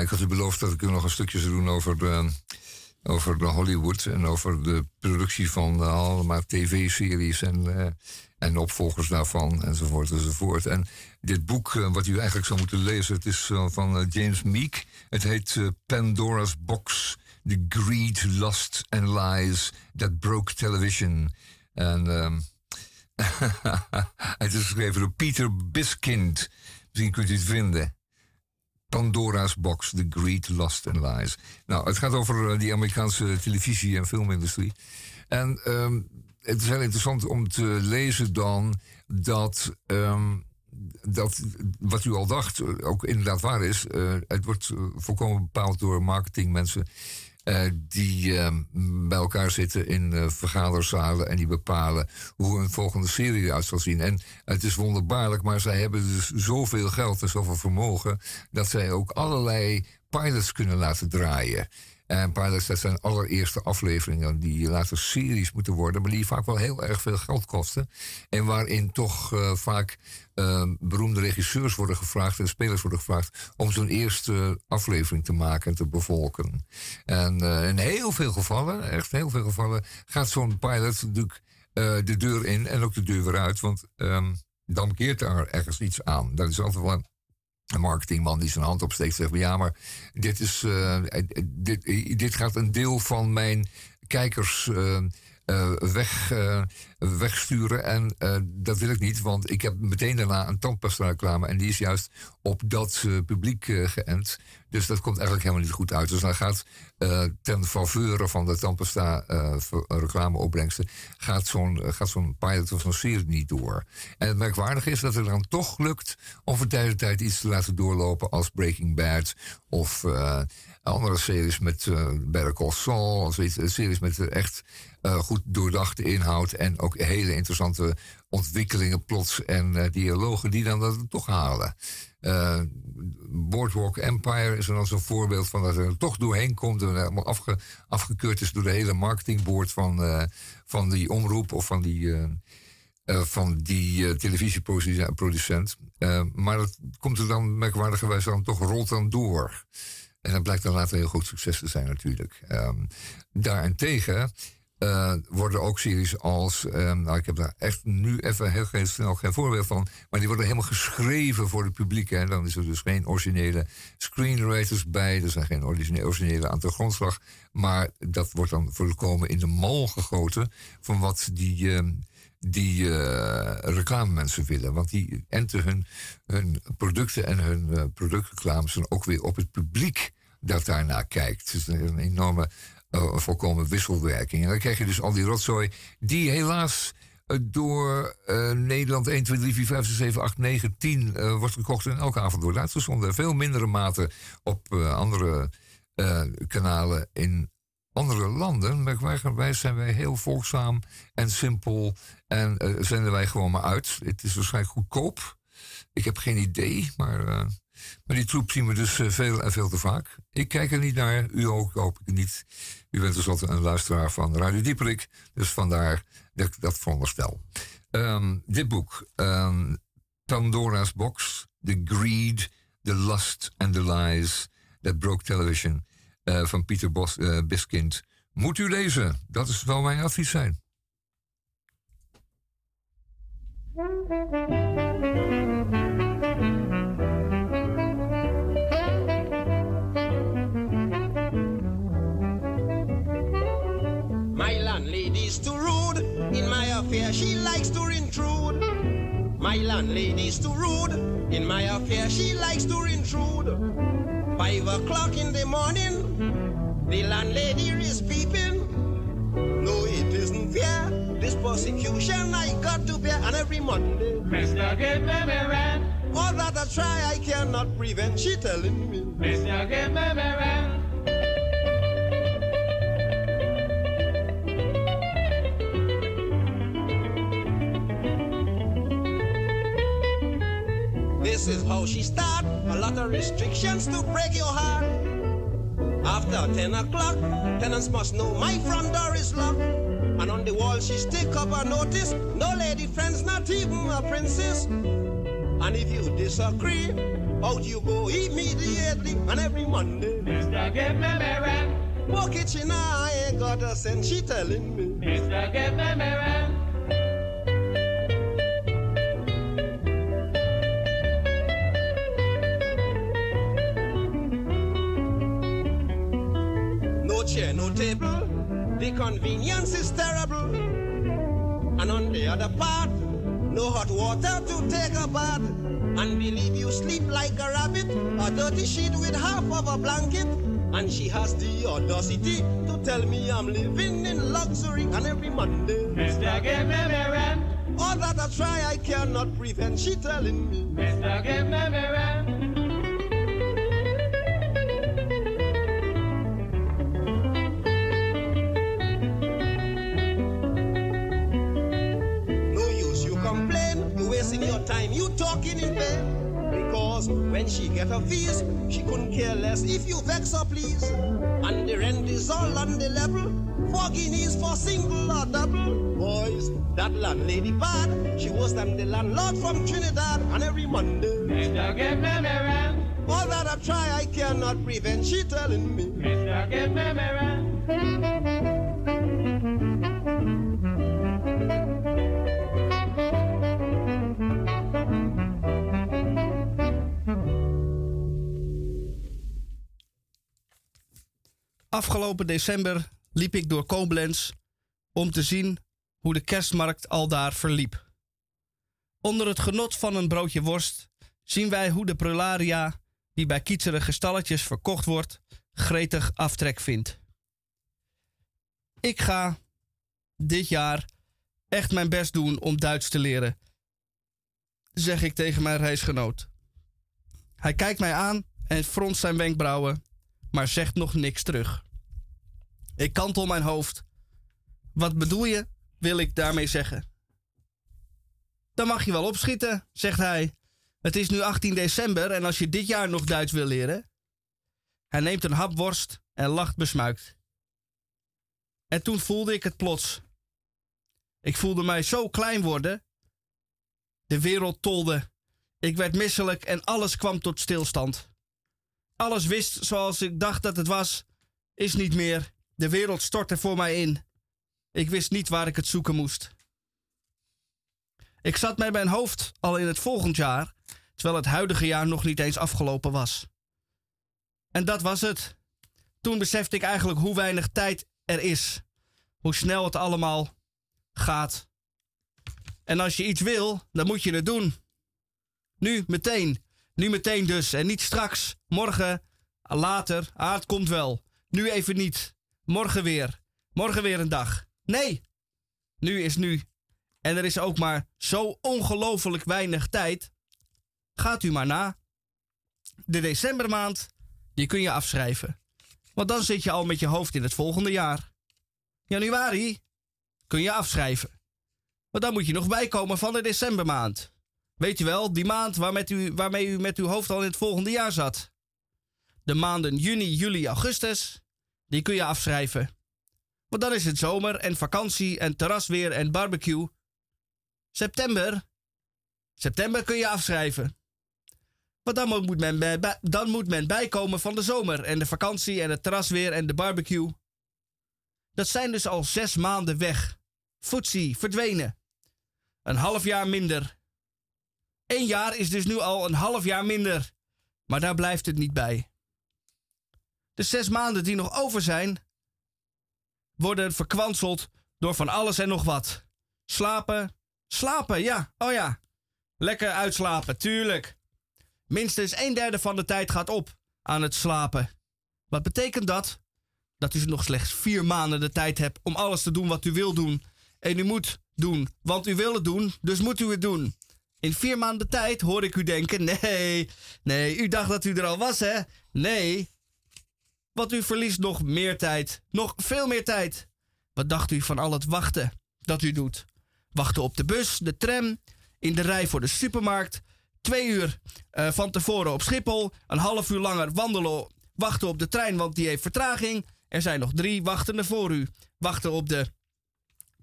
[SPEAKER 2] Ik had u beloofd dat ik u nog een stukje zou doen over de, over de Hollywood en over de productie van uh, allemaal tv-series en, uh, en opvolgers daarvan enzovoort enzovoort. En dit boek, wat u eigenlijk zou moeten lezen, het is van James Meek. Het heet Pandora's Box, The Greed, Lust and Lies That Broke Television. En ehm, het is geschreven door Peter Biskind. Misschien kunt u het vinden. Pandora's Box, The Greed, Lust and Lies. Nou, het gaat over uh, die Amerikaanse televisie- en filmindustrie. En um, het is heel interessant om te lezen dan dat, um, dat wat u al dacht ook inderdaad waar is. Uh, het wordt volkomen bepaald door marketingmensen. Uh, die uh, bij elkaar zitten in uh, vergaderzalen en die bepalen hoe een volgende serie eruit zal zien. En het is wonderbaarlijk, maar zij hebben dus zoveel geld en zoveel vermogen dat zij ook allerlei pilots kunnen laten draaien. En pilots, dat zijn allereerste afleveringen die later series moeten worden, maar die vaak wel heel erg veel geld kosten. En waarin toch uh, vaak uh, beroemde regisseurs worden gevraagd en spelers worden gevraagd om zo'n eerste aflevering te maken en te bevolken. En uh, in heel veel gevallen, echt heel veel gevallen, gaat zo'n pilot natuurlijk de deur in en ook de deur weer uit, want um, dan keert er ergens iets aan. Dat is altijd wel een marketingman die zijn hand opsteekt zegt: Ja, maar dit, is, uh, dit, dit gaat een deel van mijn kijkers. Uh, uh, weg, uh, wegsturen. En uh, dat wil ik niet, want ik heb meteen daarna een tandpasta reclame. En die is juist op dat publiek geënt. Dus dat komt eigenlijk helemaal niet goed uit. Dus dan gaat ten faveur van de tandpasta reclameopbrengsten... gaat zo'n gaat zo'n pilot of zo'n serie niet door. En het merkwaardige is dat het dan toch lukt... om voor tijd tijd iets te laten doorlopen als Breaking Bad... of andere series met uh, Better Call Saul... of series met echt uh, goed doordachte inhoud en ook hele interessante ontwikkelingen, plots en dialogen die dan dat toch halen. Boardwalk Empire is er dan zo'n voorbeeld van dat er toch doorheen komt en helemaal afge, afgekeurd is door de hele marketingboard van, van die omroep of van die, van die televisieproducent. maar dat komt er dan merkwaardigerwijs dan toch rolt dan door. En dat blijkt dan later heel goed succes te zijn natuurlijk. Um, daarentegen uh, worden ook series als, um, nou ik heb daar echt nu even heel geen, snel geen voorbeeld van, maar die worden helemaal geschreven voor het publiek. En dan is er dus geen originele screenwriters bij, er zijn geen originele, originele aan de grondslag, maar dat wordt dan voorkomen in de mal gegoten van wat die, uh, die uh, reclamemensen willen. Want die enten hun, hun producten en hun uh, productreclames dan ook weer op het publiek dat daarnaar kijkt. Dus er is een enorme uh, volkomen wisselwerking. En dan krijg je dus al die rotzooi die helaas door Nederland 1, 2, 3, 4, 5, 6, 7, 8, 9, 10 wordt gekocht en elke avond wordt uitgezonden. Veel mindere mate op andere kanalen in andere landen. Merkwaardigerwijs zijn wij heel volgzaam en simpel en zenden wij gewoon maar uit. Het is waarschijnlijk goedkoop. Ik heb geen idee, maar maar die troep zien we dus uh, veel en veel te vaak. Ik kijk er niet naar, u ook hoop ik niet. U bent dus altijd een luisteraar van Radio Dieperik, dus vandaar dat ik dat veronderstel. Um, dit boek, um, Pandora's Box, The Greed, The Lust and the Lies That Broke Television uh, van Pieter Bos, uh, Biskind. Moet u lezen, dat is wel mijn advies zijn.
[SPEAKER 7] affair, she likes to intrude. My landlady's too rude. In my affair, she likes to intrude. Five o'clock in the morning, the landlady is peeping. No, it isn't fair. This persecution I got to bear, and every Monday.
[SPEAKER 8] Mr. Give me rent.
[SPEAKER 7] All that I try, I cannot prevent. She telling me.
[SPEAKER 8] Mr. Give me rent.
[SPEAKER 7] This is how she start. A lot of restrictions to break your heart. After 10 o'clock, tenants must know my front door is locked. And on the wall she stick up a notice. No lady friends, not even a princess. And if you disagree, out you go immediately and every Monday.
[SPEAKER 8] Mister, give me my rent.
[SPEAKER 7] Walk it, I ain't got a cent. She telling me.
[SPEAKER 8] Mister, give me my
[SPEAKER 7] table. The convenience is terrible. And on the other part, no hot water to take a bath. and believe you sleep like a rabbit, a dirty sheet with half of a blanket. And she has the audacity to tell me I'm living in luxury and every Monday.
[SPEAKER 8] Mister, give me me rent.
[SPEAKER 7] All that I try, I cannot prevent. She telling me,
[SPEAKER 8] Mister, give me me rent.
[SPEAKER 7] Because when she get her fees, she couldn't care less if you vex her, please. And the rent is all on the level. Four guineas for single or double. Boys, that landlady bad. She was them the landlord from Trinidad. And every Monday,
[SPEAKER 8] Mister, give me me rent.
[SPEAKER 7] all that I try, I cannot prevent. She telling me,
[SPEAKER 8] Mister, give me me rent.
[SPEAKER 1] Afgelopen december liep ik door Koblenz om te zien hoe de kerstmarkt al daar verliep. Onder het genot van een broodje worst zien wij hoe de prularia, die bij kietserige stalletjes verkocht wordt, gretig aftrek vindt. Ik ga dit jaar echt mijn best doen om Duits te leren, zeg ik tegen mijn reisgenoot. Hij kijkt mij aan en fronst zijn wenkbrauwen, maar zegt nog niks terug. Ik kantel mijn hoofd. Wat bedoel je, wil ik daarmee zeggen? Dan mag je wel opschieten, zegt hij. Het is nu 18 december en als je dit jaar nog Duits wil leren. Hij neemt een hap worst en lacht besmuikt. En toen voelde ik het plots. Ik voelde mij zo klein worden. De wereld tolde. Ik werd misselijk en alles kwam tot stilstand. Alles wist zoals ik dacht dat het was, is niet meer. De wereld stortte voor mij in. Ik wist niet waar ik het zoeken moest. Ik zat met mijn hoofd al in het volgend jaar, terwijl het huidige jaar nog niet eens afgelopen was. En dat was het. Toen besefte ik eigenlijk hoe weinig tijd er is. Hoe snel het allemaal gaat. En als je iets wil, dan moet je het doen. Nu, meteen. Nu meteen dus. En niet straks. Morgen. Later. Ah, het komt wel. Nu even niet. Morgen weer. Morgen weer een dag. Nee. Nu is nu. En er is ook maar zo ongelooflijk weinig tijd. Gaat u maar na. De decembermaand, die kun je afschrijven. Want dan zit je al met je hoofd in het volgende jaar. Januari kun je afschrijven. Want dan moet je nog bijkomen van de decembermaand. Weet je wel, die maand u, waarmee u met uw hoofd al in het volgende jaar zat. De maanden juni, juli, augustus, die kun je afschrijven. Want dan is het zomer en vakantie en terrasweer en barbecue. September, september kun je afschrijven. Want dan moet, men dan moet men bijkomen van de zomer en de vakantie en het terrasweer en de barbecue. Dat zijn dus al zes maanden weg. Footsie, verdwenen. Een half jaar minder. Eén jaar is dus nu al een half jaar minder. Maar daar blijft het niet bij. De zes maanden die nog over zijn, worden verkwanseld door van alles en nog wat. Slapen, slapen, ja, oh ja. Lekker uitslapen, tuurlijk. Minstens een derde van de tijd gaat op aan het slapen. Wat betekent dat? Dat u nog slechts vier maanden de tijd hebt om alles te doen wat u wil doen. En u moet doen, want u wil het doen, dus moet u het doen. In vier maanden tijd hoor ik u denken: nee, nee, u dacht dat u er al was, hè? Nee. Want u verliest nog meer tijd, nog veel meer tijd. Wat dacht u van al het wachten dat u doet? Wachten op de bus, de tram, in de rij voor de supermarkt. Twee uur eh, van tevoren op Schiphol. Een half uur langer wandelen, wachten op de trein, want die heeft vertraging. Er zijn nog drie wachtende voor u. Wachten op de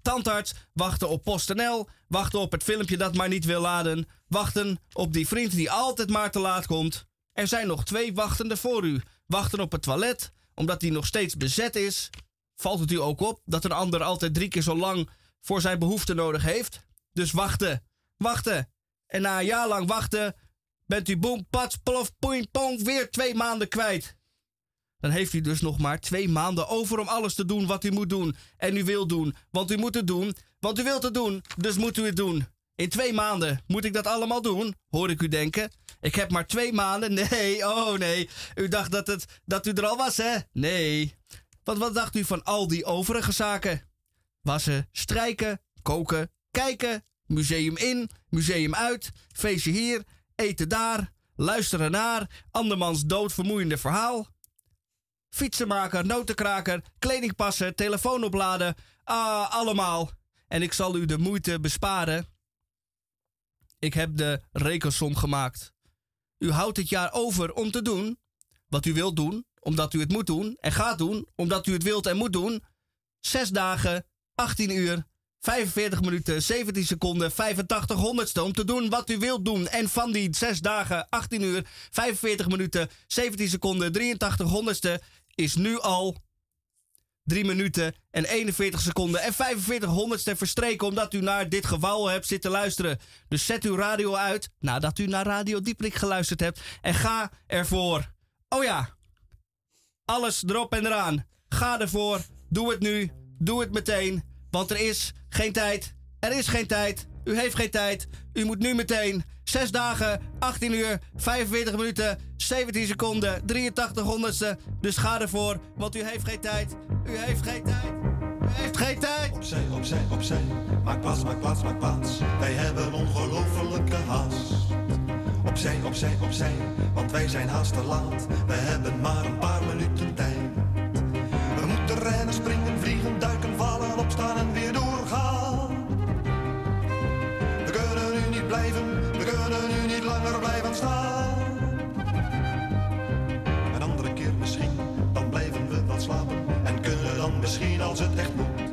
[SPEAKER 1] tandarts, wachten op PostNL, wachten op het filmpje dat maar niet wil laden, wachten op die vriend die altijd maar te laat komt. Er zijn nog twee wachtende voor u. Wachten op het toilet, omdat die nog steeds bezet is. Valt het u ook op dat een ander altijd drie keer zo lang voor zijn behoefte nodig heeft? Dus wachten, wachten. En na een jaar lang wachten bent u boem, pats, plof, poing, pong weer twee maanden kwijt. Dan heeft u dus nog maar twee maanden over om alles te doen wat u moet doen. En u wil doen, want u moet het doen, want u wilt het doen, dus moet u het doen. In twee maanden moet ik dat allemaal doen, hoor ik u denken. Ik heb maar twee maanden. Nee, oh nee. U dacht dat, het, dat u er al was, hè? Nee. Want wat dacht u van al die overige zaken? Wassen, strijken, koken, kijken, museum in, museum uit, feestje hier, eten daar, luisteren naar, andermans doodvermoeiende verhaal. Fietsenmaker, notenkraker, kleding passen, telefoon opladen, ah, allemaal. En ik zal u de moeite besparen. Ik heb de rekensom gemaakt. U houdt het jaar over om te doen wat u wilt doen, omdat u het moet doen en gaat doen, omdat u het wilt en moet doen. Zes dagen, 18 uur, 45 minuten, 17 seconden, 85 honderdste om te doen wat u wilt doen. En van die 6 dagen, 18 uur, 45 minuten, 17 seconden, 83 honderdste is nu al 3 minuten en 41 seconden en 45 honderdste verstreken omdat u naar dit gewauw hebt zitten luisteren. Dus zet uw radio uit nadat u naar Radio Dieprik geluisterd hebt en ga ervoor. Oh ja, alles erop en eraan. Ga ervoor, doe het nu, doe het meteen, want er is geen tijd. Er is geen tijd. U heeft geen tijd. U moet nu meteen. 6 dagen, 18 uur, 45 minuten, 17 seconden, 83 honderdste. Dus ga ervoor, want u heeft geen tijd. U heeft geen tijd. U heeft geen tijd.
[SPEAKER 9] Opzij, opzij, opzij. Maak plaats, maak plaats, maak plaats. Wij hebben ongelofelijke haast. Opzij, opzij, opzij. Want wij zijn haast te laat. We hebben maar een paar minuten tijd. We moeten rennen, springen, vliegen, duiken, vallen, opstaan en misschien als het echt moet.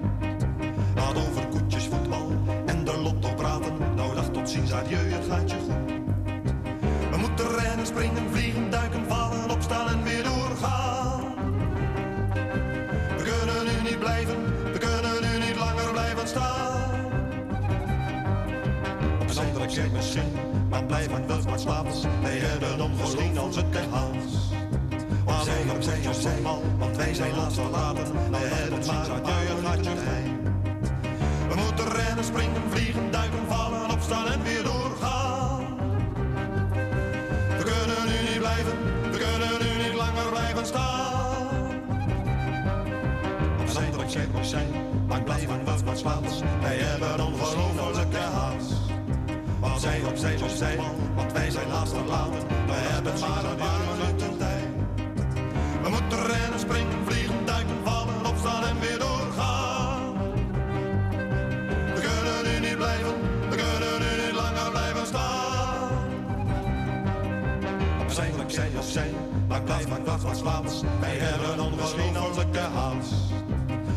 [SPEAKER 9] Laat over koetjes, voetbal en de lotto praten. Nou dag tot ziens, adieu, het gaat je goed. We moeten rennen, springen, vliegen, duiken, vallen, opstaan en weer doorgaan. We kunnen nu niet blijven, we kunnen nu niet langer blijven staan. Op een andere keer misschien, maar blijven wel maar slapen. Wij hebben ongelooflijk als het echt haast. Opzij, opzij, opzij, want wij zijn laatst verlaten. Wij hebben maar een je heen. We moeten rennen, springen, vliegen, duiken, vallen, opstaan en weer doorgaan. We kunnen nu niet blijven, we kunnen nu niet langer blijven staan. Opzij, opzij, opzij, maar blijven wel wat slapen. Wij hebben ongelofelijke haast. Opzij, opzij, opzij, want wij zijn haast verlaten. Wij hebben maar een opzij, maar blijf maar wacht wat slaats. Wij hebben ongelofelijke haast.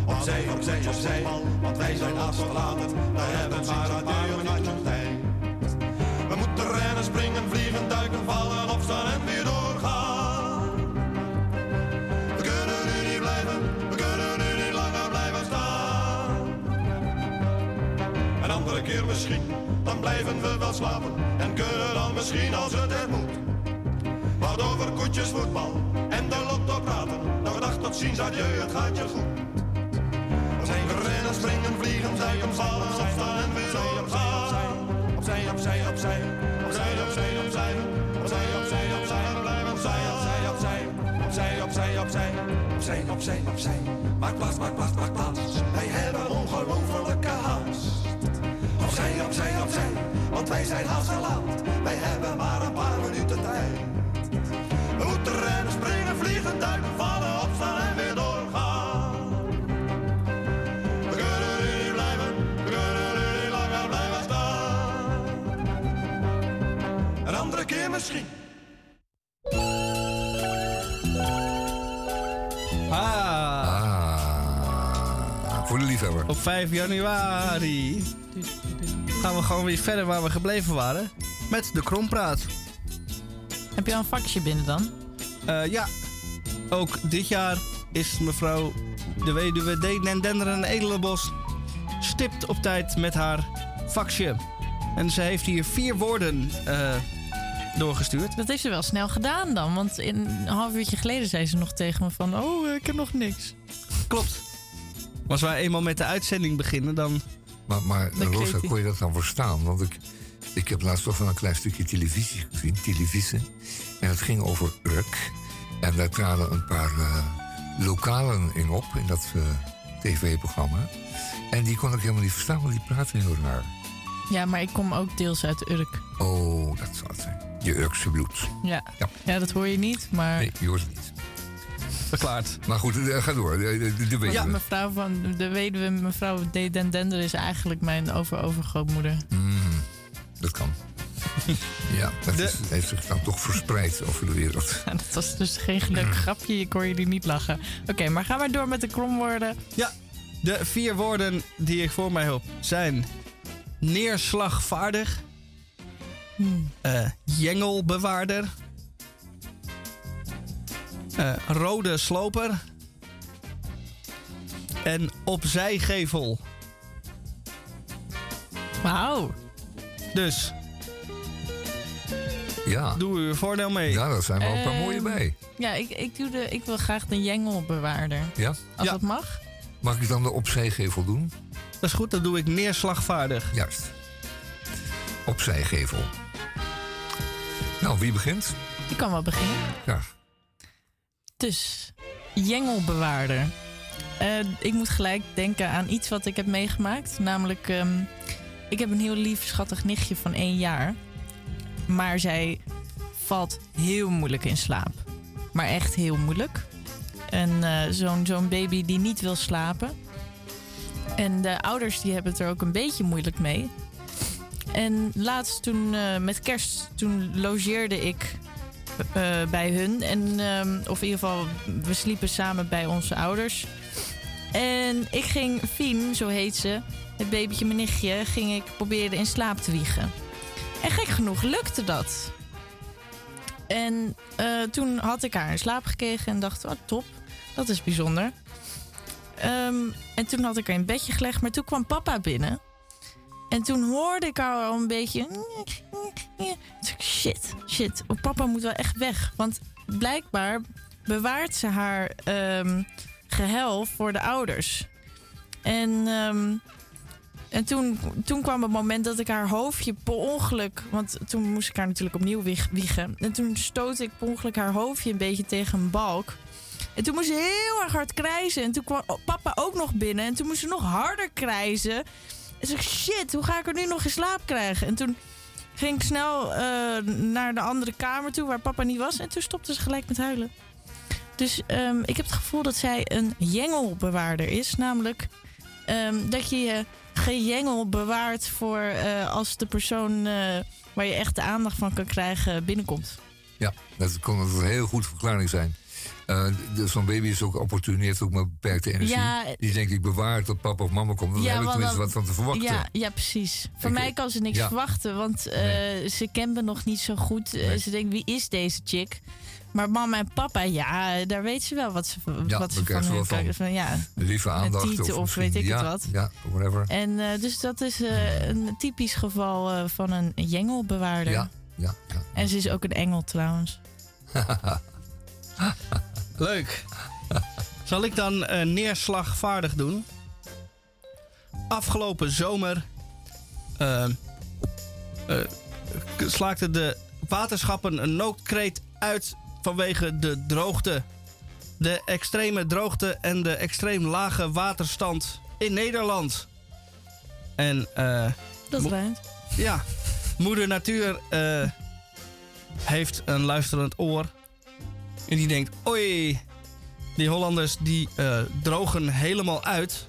[SPEAKER 9] Opzij, opzij, opzij, want wij zijn verlaten. Wij hebben maar een paar minuten tijd. We moeten rennen, springen, vliegen, duiken, vallen, opstaan en weer doorgaan. We kunnen nu niet blijven, we kunnen nu niet langer blijven staan. Een andere keer misschien, dan blijven we wel slapen. En kunnen dan misschien als het er moet. Over koetjes, voetbal en de lotto praten. Nou dag tot ziens, adieu, het gaat je goed. We zijn rennen, springen, vliegen, duiken, vallen, opstaan en weer. Opzij, opzij, opzij, opzij, opzij, opzij, opzij, opzij, opzij, we blijven opzij, opzij, opzij, opzij, opzij, opzij, opzij, opzij, opzij. Maak plaats, maak plaats, maak plaats. Wij hebben ongelofelijke haast. Opzij, opzij, opzij, want wij zijn haast. Wij hebben maar een paar misschien.
[SPEAKER 1] Ah,
[SPEAKER 2] Ah, voor de liefhebber.
[SPEAKER 1] op 5 januari gaan we gewoon weer verder waar we gebleven waren. Met de Krompraat.
[SPEAKER 3] Heb je al een vakje binnen dan?
[SPEAKER 1] Eh, ja, ook dit jaar is mevrouw de weduwe D. Den Denderen Edelenbos stipt op tijd met haar faxje. En ze heeft hier vier woorden eh, doorgestuurd.
[SPEAKER 3] Dat heeft ze wel snel gedaan dan. Want in een half uurtje geleden zei ze nog tegen me van... Oh, ik heb nog niks.
[SPEAKER 1] Klopt. Maar als wij eenmaal met de uitzending beginnen, dan
[SPEAKER 2] Maar, maar
[SPEAKER 3] Dan
[SPEAKER 2] Rosa, kon je dat dan verstaan? Want ik, ik heb laatst toch wel een klein stukje televisie gezien, televisie. En het ging over Urk. En daar traden een paar eh, lokalen in op, in dat eh, tv-programma. En die kon ik helemaal niet verstaan, want die praten heel raar.
[SPEAKER 3] Ja, maar ik kom ook deels uit Urk.
[SPEAKER 2] Oh, dat zou het zijn. Je Urkse bloed.
[SPEAKER 3] Ja.
[SPEAKER 2] Ja.
[SPEAKER 3] ja, dat hoor je niet, maar...
[SPEAKER 2] Nee, je hoort het niet.
[SPEAKER 1] Verklaard.
[SPEAKER 2] Maar goed, eh, ga door. De, de, de
[SPEAKER 3] Ja, mevrouw van de weduwe, mevrouw D. Den Dender is eigenlijk mijn over-overgrootmoeder.
[SPEAKER 2] Mm, dat kan. ja, dat
[SPEAKER 1] De-
[SPEAKER 2] is, heeft zich dan toch verspreid over de wereld.
[SPEAKER 3] Ja, dat was dus geen gelukkig grapje, ik hoor jullie niet lachen. Oké, maar gaan we door met de kromwoorden.
[SPEAKER 1] Ja, de vier woorden die ik voor mij heb zijn neerslagvaardig,
[SPEAKER 3] Hmm.
[SPEAKER 1] eh, jengelbewaarder, eh, rode sloper en opzijgevel.
[SPEAKER 3] Wauw.
[SPEAKER 1] Dus
[SPEAKER 2] Ja,
[SPEAKER 1] doe uw voordeel mee.
[SPEAKER 2] ja daar zijn wel een paar
[SPEAKER 3] Ehm,
[SPEAKER 2] mooie bij.
[SPEAKER 3] Ja, ik, ik, doe de, ik wil graag de jengelbewaarder.
[SPEAKER 2] Ja?
[SPEAKER 3] Als
[SPEAKER 1] Ja.
[SPEAKER 3] dat mag.
[SPEAKER 2] Mag ik dan de opzijgevel doen?
[SPEAKER 1] Dat is goed, dan doe ik neerslagvaardig.
[SPEAKER 2] Juist. Opzijgevel. Nou, wie begint?
[SPEAKER 3] Ik kan wel beginnen.
[SPEAKER 2] Graag.
[SPEAKER 3] Dus, jengelbewaarder. Eh, ik moet gelijk denken aan iets wat ik heb meegemaakt. Namelijk, ehm, ik heb een heel lief, schattig nichtje van één jaar. Maar zij valt heel moeilijk in slaap. Maar echt heel moeilijk. En eh, zo'n zo'n baby die niet wil slapen. En de ouders die hebben het er ook een beetje moeilijk mee. En laatst toen eh, met kerst, toen logeerde ik eh, bij hun. En, ehm, of in ieder geval, we sliepen samen bij onze ouders. En ik ging Fien, zo heet ze, het babytje, mijn nichtje, ging ik proberen in slaap te wiegen. En gek genoeg lukte dat. En eh, toen had ik haar in slaap gekregen en dacht, oh top, dat is bijzonder. Ehm, en toen had ik haar in bedje gelegd, maar toen kwam papa binnen. En toen hoorde ik haar al een beetje. Shit, shit. Papa moet wel echt weg. Want blijkbaar bewaart ze haar ehm gehuil voor de ouders. En, ehm, en toen, toen kwam het moment dat ik haar hoofdje per ongeluk. Want toen moest ik haar natuurlijk opnieuw wieg- wiegen. En toen stootte ik per ongeluk haar hoofdje een beetje tegen een balk. En toen moest ze heel erg hard krijzen. En toen kwam papa ook nog binnen. En toen moest ze nog harder krijzen. Ik, shit, hoe ga ik er nu nog in slaap krijgen? En toen ging ik snel eh, naar de andere kamer toe waar papa niet was. En toen stopte ze gelijk met huilen. Dus ehm, ik heb het gevoel dat zij een jengelbewaarder is. Namelijk ehm, dat je je gejengel bewaart voor eh, als de persoon eh, waar je echt de aandacht van kan krijgen binnenkomt.
[SPEAKER 2] Ja, dat kon een heel goed verklaring zijn. De- Zo'n baby is ook opportun, heeft ook maar beperkte energie.
[SPEAKER 3] Ja,
[SPEAKER 2] die denkt, ik bewaar tot papa of mama komt. Dan
[SPEAKER 3] Ja,
[SPEAKER 2] heb ik
[SPEAKER 3] want
[SPEAKER 2] tenminste wat van te verwachten.
[SPEAKER 3] Ja, ja precies.
[SPEAKER 2] Ik-
[SPEAKER 3] mij kan ze niks
[SPEAKER 2] ja.
[SPEAKER 3] verwachten, want eh, ze kent me nog niet zo goed. Eh,
[SPEAKER 2] Nee.
[SPEAKER 3] Ze denkt, wie is deze chick? Maar mama en papa, ja, daar weet ze wel wat ze,
[SPEAKER 2] Ja,
[SPEAKER 3] wat ze van hun
[SPEAKER 2] van.
[SPEAKER 3] Van, ja.
[SPEAKER 2] Lieve aandacht.
[SPEAKER 3] of weet ik
[SPEAKER 2] ja,
[SPEAKER 3] het wat.
[SPEAKER 2] Ja, whatever.
[SPEAKER 3] En dus dat is een typisch geval van een jengelbewaarder.
[SPEAKER 2] Ja, ja, ja.
[SPEAKER 3] En ze is ook een engel trouwens.
[SPEAKER 1] Leuk. Zal ik dan eh, neerslagvaardig doen? Afgelopen zomer k- slaakten de waterschappen een noodkreet uit vanwege de droogte. De extreme droogte en de extreem lage waterstand in Nederland. En eh,
[SPEAKER 3] Dat ruimt.
[SPEAKER 1] ja, moeder natuur heeft een luisterend oor. En die denkt, oei, die Hollanders die eh, drogen helemaal uit.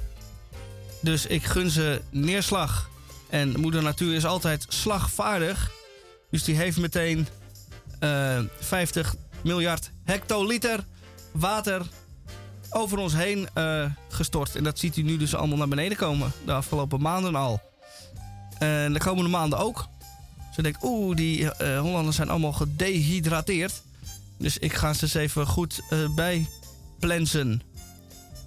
[SPEAKER 1] Dus ik gun ze neerslag. En moeder natuur is altijd slagvaardig. Dus die heeft meteen eh 50 miljard hectoliter water over ons heen eh, gestort. En dat ziet u nu dus allemaal naar beneden komen. De afgelopen maanden al. En de komende maanden ook. Ze denkt, oeh, die eh, Hollanders zijn allemaal gedehydrateerd. Dus ik ga ze eens even goed eh bijplensen.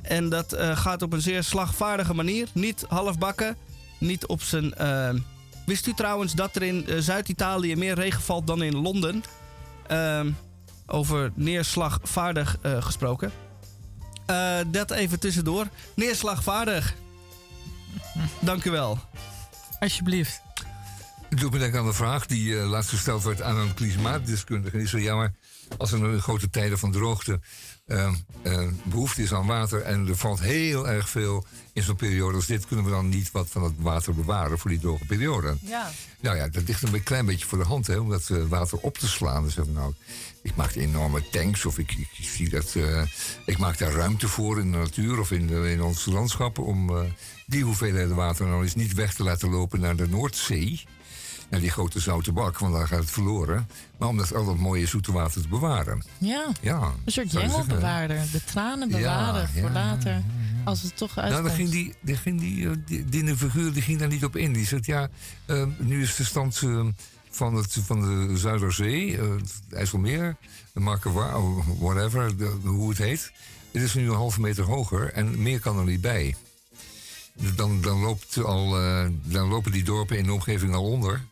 [SPEAKER 1] En dat eh, gaat op een zeer slagvaardige manier. Niet halfbakken. Niet op zijn... eh, wist u trouwens dat er in Zuid-Italië meer regen valt dan in Londen? Ehm, over neerslagvaardig eh, gesproken. Eh, dat even tussendoor. Neerslagvaardig. Dank u wel.
[SPEAKER 3] Alsjeblieft.
[SPEAKER 2] Het doet me denken aan de vraag die eh, laatst gesteld werd aan een klimaatdeskundige. Die zei, ja, maar als er in grote tijden van droogte eh, eh, behoefte is aan water... en er valt heel erg veel in zo'n periode als dit... kunnen we dan niet wat van het water bewaren voor die droge periode?
[SPEAKER 3] Ja.
[SPEAKER 2] Nou ja, dat ligt een klein beetje voor de hand, hè, om dat eh, water op te slaan. Dus zeggen, nou, ik maak enorme tanks of ik, ik, ik zie dat, eh, ik maak daar ruimte voor in de natuur of in, in ons landschap om eh, die hoeveelheid water nou eens niet weg te laten lopen naar de Noordzee. Naar die grote zoute bak, want daar gaat het verloren. Maar om dat al dat mooie zoete water te bewaren.
[SPEAKER 3] Ja.
[SPEAKER 2] Ja,
[SPEAKER 3] Een soort jengelbewaarder. De tranen bewaren
[SPEAKER 2] Ja,
[SPEAKER 3] voor later. Als het toch
[SPEAKER 2] Nou,
[SPEAKER 3] uitkomt.
[SPEAKER 2] dan ging die, die, ging die, eh, die, die figuur die ging daar niet op in. Die zegt, ja, eh, nu is de stand eh, van, het, van de Zuiderzee, eh, het IJsselmeer, de Markewa, whatever, de- hoe het heet. Het is nu een halve meter hoger en meer kan er niet bij. Dan, dan, al, eh, dan lopen die dorpen in de omgeving al onder.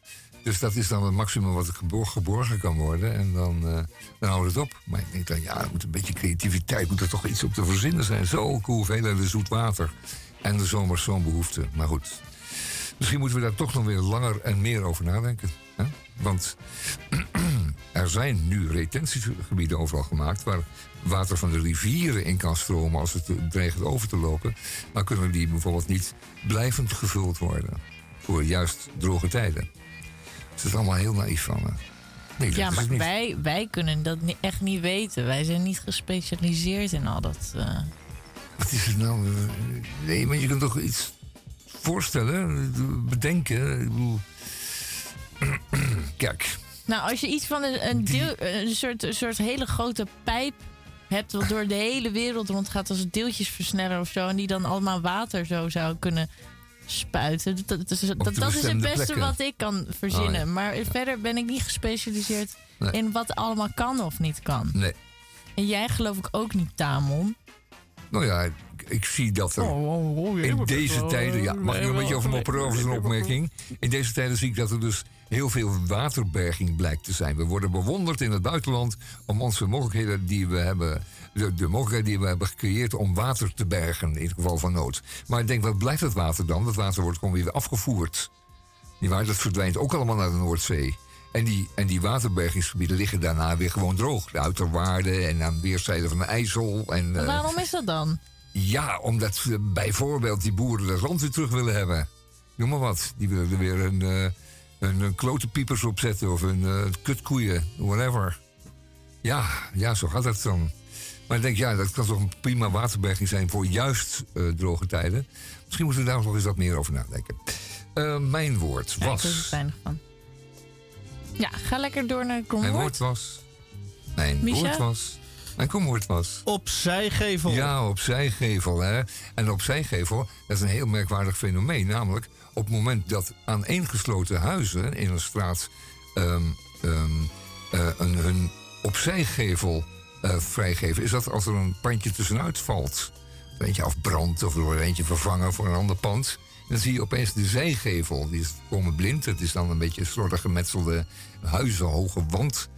[SPEAKER 2] Dus dat is dan het maximum wat er gebor- geborgen kan worden. En dan, eh, dan het op. Maar ik denk dan, ja, er moet een beetje creativiteit. Moet er toch iets op te verzinnen zijn. Zulke hoeveelheden zoet water. En de zomers zo'n behoefte. Maar goed. Misschien moeten we daar toch nog weer langer en meer over nadenken. Hè? Want er zijn nu retentiegebieden overal gemaakt... waar water van de rivieren in kan stromen als het dreigt over te lopen. Maar kunnen die bijvoorbeeld niet blijvend gevuld worden... voor juist droge tijden. Dus dat is allemaal heel naïef van me. Nee,
[SPEAKER 3] Ja, maar
[SPEAKER 2] niet.
[SPEAKER 3] wij, wij kunnen dat echt niet weten. Wij zijn niet gespecialiseerd in al dat. eh.
[SPEAKER 2] Wat is het nou? Nee, maar je kunt toch iets voorstellen, bedenken. Ik bedoel... Kijk,
[SPEAKER 3] Nou, als je iets van een, een, deel, een, soort, een soort hele grote pijp hebt... wat door de hele wereld rondgaat als deeltjesversneller of zo... en die dan allemaal water zo zou kunnen spuiten. Dat, dat, is- dat,
[SPEAKER 2] de
[SPEAKER 3] dat is het beste
[SPEAKER 2] plekken.
[SPEAKER 3] wat ik kan verzinnen.
[SPEAKER 2] Oh, ja.
[SPEAKER 3] Maar verder ben ik niet gespecialiseerd
[SPEAKER 2] Nee.
[SPEAKER 3] in wat allemaal kan of niet kan.
[SPEAKER 2] nee.
[SPEAKER 3] En jij geloof ik ook niet, Tamon.
[SPEAKER 2] Nou ja, ik, ik zie dat er in deze tijden... Ja, mag ik een beetje over mopperen over zo'n opmerking? In deze tijden zie ik dat er dus heel veel waterberging blijkt te zijn. We worden bewonderd in het buitenland om onze mogelijkheden die we hebben... De, de mogelijkheden die we hebben gecreëerd om water te bergen in het geval van nood. Maar ik denk, wat blijft het water dan? Dat water wordt gewoon weer afgevoerd. Die waar, dat verdwijnt ook allemaal naar de Noordzee. En die, en die waterbergingsgebieden liggen daarna weer gewoon droog. De uiterwaarden en aan weerszijden van de IJssel. En,
[SPEAKER 3] Maar
[SPEAKER 2] eh,
[SPEAKER 3] waarom is dat dan?
[SPEAKER 2] ja, omdat bijvoorbeeld die boeren het land weer terug willen hebben. Noem maar wat. Die willen er weer een, een, een klote piepers op zetten of een eh, kutkoeien, whatever. Ja, ja, zo gaat het dan. Maar ik denk, ja, dat kan toch een prima waterberging zijn voor juist eh, droge tijden. Misschien moeten we daar nog eens wat meer over nadenken. Eh, mijn woord
[SPEAKER 3] Ja, ik er
[SPEAKER 2] was.
[SPEAKER 3] weinig van. Ja, ga lekker door naar
[SPEAKER 2] Mijn
[SPEAKER 3] Komwoord.
[SPEAKER 2] woord was. Mijn
[SPEAKER 3] Misha?
[SPEAKER 2] woord was. Mijn komwoord was.
[SPEAKER 1] Opzijgevel.
[SPEAKER 2] Ja, opzijgevel. Hè? En opzijgevel, dat is een heel merkwaardig fenomeen. Namelijk, op het moment dat aaneengesloten huizen in een straat ehm, ehm, eh, een, hun opzijgevel eh, vrijgeven, is dat als er een pandje tussenuit valt. Er eentje afbrandt of er wordt eentje vervangen voor een ander pand. Dan zie je opeens de zijgevel. Die is komen blind. Het is dan een beetje een soort gemetselde huizenhoge wand.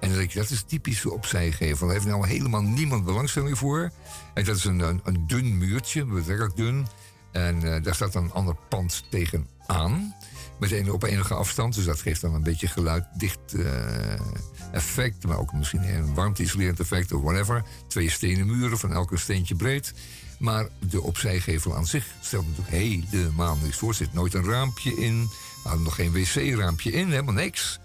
[SPEAKER 2] En dan denk je, dat is typisch opzijgevel. Daar heeft nou helemaal niemand belangstelling voor. En dat is een, een, een dun muurtje, betrekkelijk dun. En eh, daar staat een ander pand tegenaan. Meteen op enige afstand. Dus dat geeft dan een beetje geluiddicht eh, effect. Maar ook misschien een warmte-isolerend effect of whatever. Twee stenen muren van elk een steentje breed. Maar de opzijgevel aan zich stelt natuurlijk helemaal niks voor. Er zit nooit een raampje in. Er nog geen wc-raampje in, helemaal niks.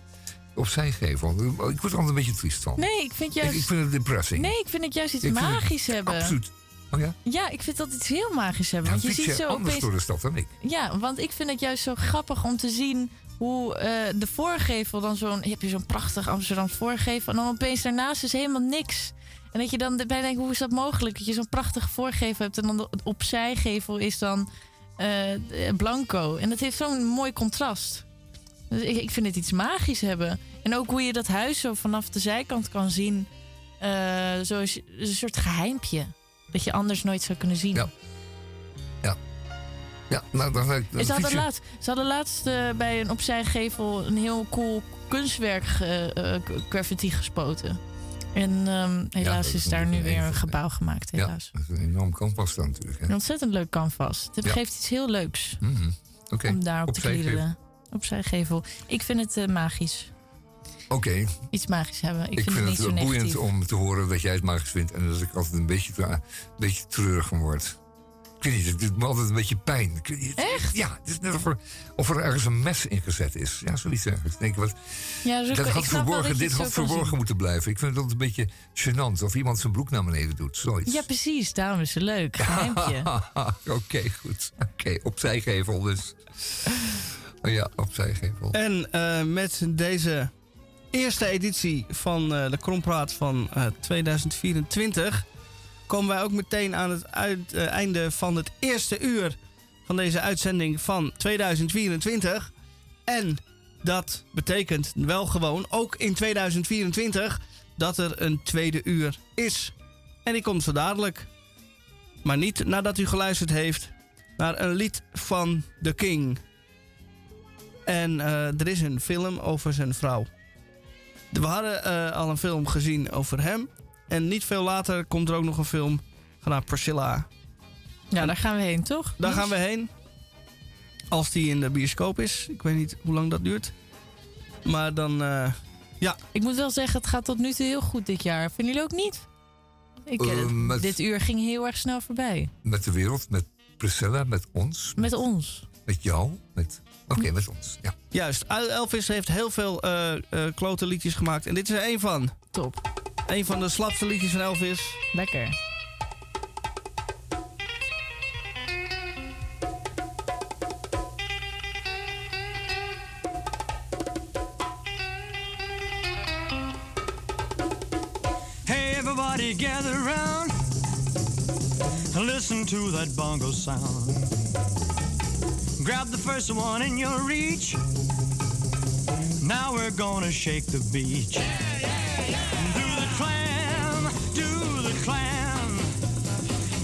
[SPEAKER 2] Opzijgevel. Ik word er altijd een beetje triest van.
[SPEAKER 3] Nee, ik vind juist...
[SPEAKER 2] ik vind het depressing.
[SPEAKER 3] Nee, ik vind het juist iets
[SPEAKER 2] Ik vind het
[SPEAKER 3] magisch hebben.
[SPEAKER 2] Absoluut. Oh ja?
[SPEAKER 3] Ja, ik vind dat iets heel magisch hebben.
[SPEAKER 2] Dan
[SPEAKER 3] Want je ziet
[SPEAKER 2] je
[SPEAKER 3] zo
[SPEAKER 2] anders
[SPEAKER 3] opeens...
[SPEAKER 2] door de stad dan ik.
[SPEAKER 3] Ja, want ik vind het juist zo grappig om te zien hoe eh, de voorgevel dan zo'n... Heb je zo'n prachtig Amsterdam voorgevel en dan opeens daarnaast is helemaal niks. En dat je dan erbij denkt, hoe is dat mogelijk? Dat je zo'n prachtige voorgevel hebt en dan de opzijgevel is dan eh, eh, blanco. En dat heeft zo'n mooi contrast. Dus ik, ik vind het iets magisch hebben. En ook hoe je dat huis zo vanaf de zijkant kan zien. eh zoals een soort geheimpje. Dat je anders nooit zou kunnen zien.
[SPEAKER 2] Ja. Ja, nou, dan, dan, dan
[SPEAKER 3] En ze hadden, laatst, ze hadden laatst eh, bij een opzijgevel een heel cool kunstwerk eh, graffiti gespoten. En ehm, helaas
[SPEAKER 2] dat
[SPEAKER 3] is
[SPEAKER 2] is
[SPEAKER 3] daar nu weer
[SPEAKER 2] een
[SPEAKER 3] gebouw gemaakt,
[SPEAKER 2] Ja,
[SPEAKER 3] helaas.
[SPEAKER 2] dat is een enorm canvas dan natuurlijk. Hè?
[SPEAKER 3] Een ontzettend leuk canvas. Het
[SPEAKER 2] Ja.
[SPEAKER 3] geeft iets heel leuks
[SPEAKER 2] Mhm.
[SPEAKER 3] Om daarop
[SPEAKER 2] op
[SPEAKER 3] te
[SPEAKER 2] zijgevel.
[SPEAKER 3] Op zijgevel. Ik vind het eh, magisch.
[SPEAKER 2] Oké,
[SPEAKER 3] Iets magisch hebben. Ik,
[SPEAKER 2] ik,
[SPEAKER 3] vind, het niet
[SPEAKER 2] het
[SPEAKER 3] zo
[SPEAKER 2] wel boeiend
[SPEAKER 3] negatief.
[SPEAKER 2] om te horen dat jij het magisch vindt. En dat ik altijd een beetje, een beetje treurig van word. Ik weet niet, het doet me altijd een beetje pijn. Niet,
[SPEAKER 3] Echt?
[SPEAKER 2] Ja, het is net of er, of er ergens een mes ingezet is. Ja, zoiets ergens. Denk ik, wat,
[SPEAKER 3] Ja, zo,
[SPEAKER 2] dat had verborgen,
[SPEAKER 3] dat
[SPEAKER 2] dit had verborgen
[SPEAKER 3] zien.
[SPEAKER 2] moeten blijven. Ik vind het altijd een beetje gênant. Of iemand zijn broek naar beneden doet. Zoiets.
[SPEAKER 3] Ja, precies. Daarom is het leuk. Geheimpje.
[SPEAKER 2] Oké, goed. Oké, opzijgevel dus. Oh ja, opzijgevel.
[SPEAKER 1] En eh, met deze eerste editie van eh, de Krompraat van eh, 2024 komen wij ook meteen aan het eh, einde van het eerste uur van deze uitzending van 2024. En dat betekent wel gewoon ook in 2024 dat er een tweede uur is. En die komt zo dadelijk. Maar niet nadat u geluisterd heeft naar een lied van The King. En eh, er is een film over zijn vrouw. We hadden eh, al een film gezien over hem. En niet veel later komt er ook nog een film genaamd Priscilla.
[SPEAKER 3] Ja, daar gaan we heen, toch?
[SPEAKER 1] Daar gaan we heen. Als die in de bioscoop is. Ik weet niet hoe lang dat duurt. Maar dan, eh, ja.
[SPEAKER 3] Ik moet wel zeggen, het gaat tot nu toe heel goed dit jaar. Vinden jullie ook niet? Ik,
[SPEAKER 2] met-
[SPEAKER 3] Dit uur ging heel erg snel voorbij.
[SPEAKER 2] Met de wereld, met Priscilla, met ons,
[SPEAKER 3] Met ons.
[SPEAKER 2] Met jou. Met... Oké, met ons. Ja.
[SPEAKER 1] Juist. Elvis heeft heel veel eh eh, klote liedjes gemaakt. En dit is er één van.
[SPEAKER 3] Top.
[SPEAKER 1] Een van de slapste liedjes van Elvis.
[SPEAKER 3] Lekker.
[SPEAKER 10] Hey, everybody gather around and listen to that bongo sound. Grab the first one in your reach. Now we're gonna shake the beach. Do the clam, do the clam.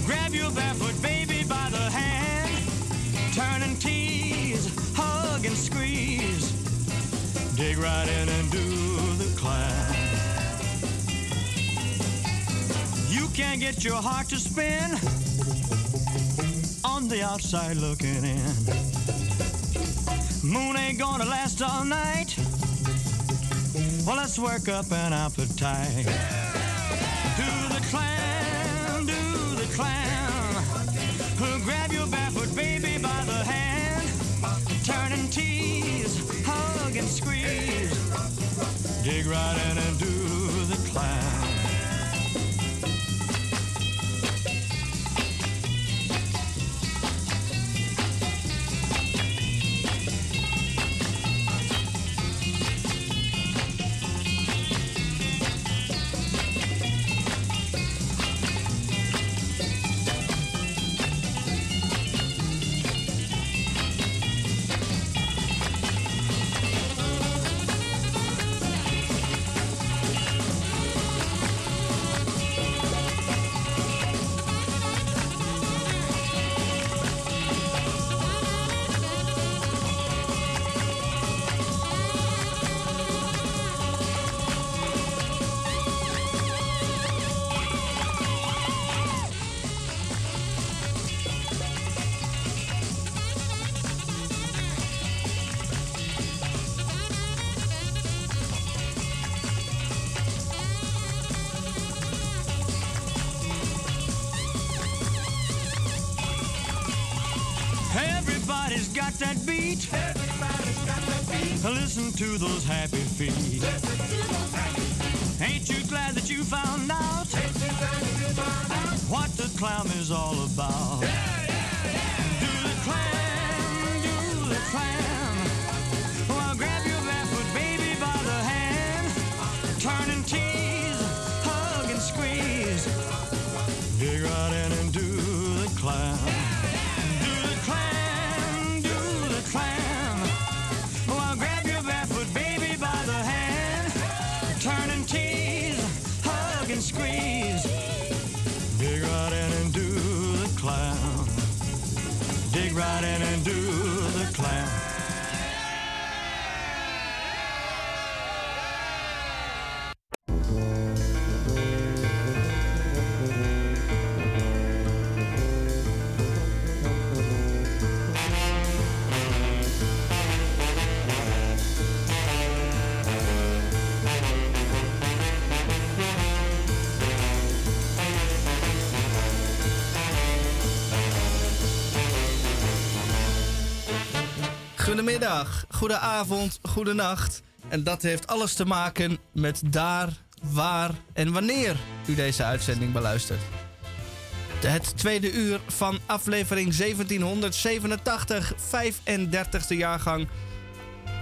[SPEAKER 10] Grab your barefoot baby by the hand. Turn and tease, hug and squeeze. Dig right in and do the clam. You can't get your heart to spin on the outside looking in. Moon ain't gonna last all night. Well, let's work up an appetite. Do the clam, do the clam. Uh, Grab your barefoot baby by the hand. Turn and tease, hug and squeeze. Dig right in and do the clam. To those happy feet. Ain't you glad that you found out? What the clown is all about?
[SPEAKER 1] Goedemiddag, goedenavond, goedenacht. En dat heeft alles te maken met daar, waar en wanneer u deze uitzending beluistert. Het tweede uur van aflevering 1787, 35e jaargang.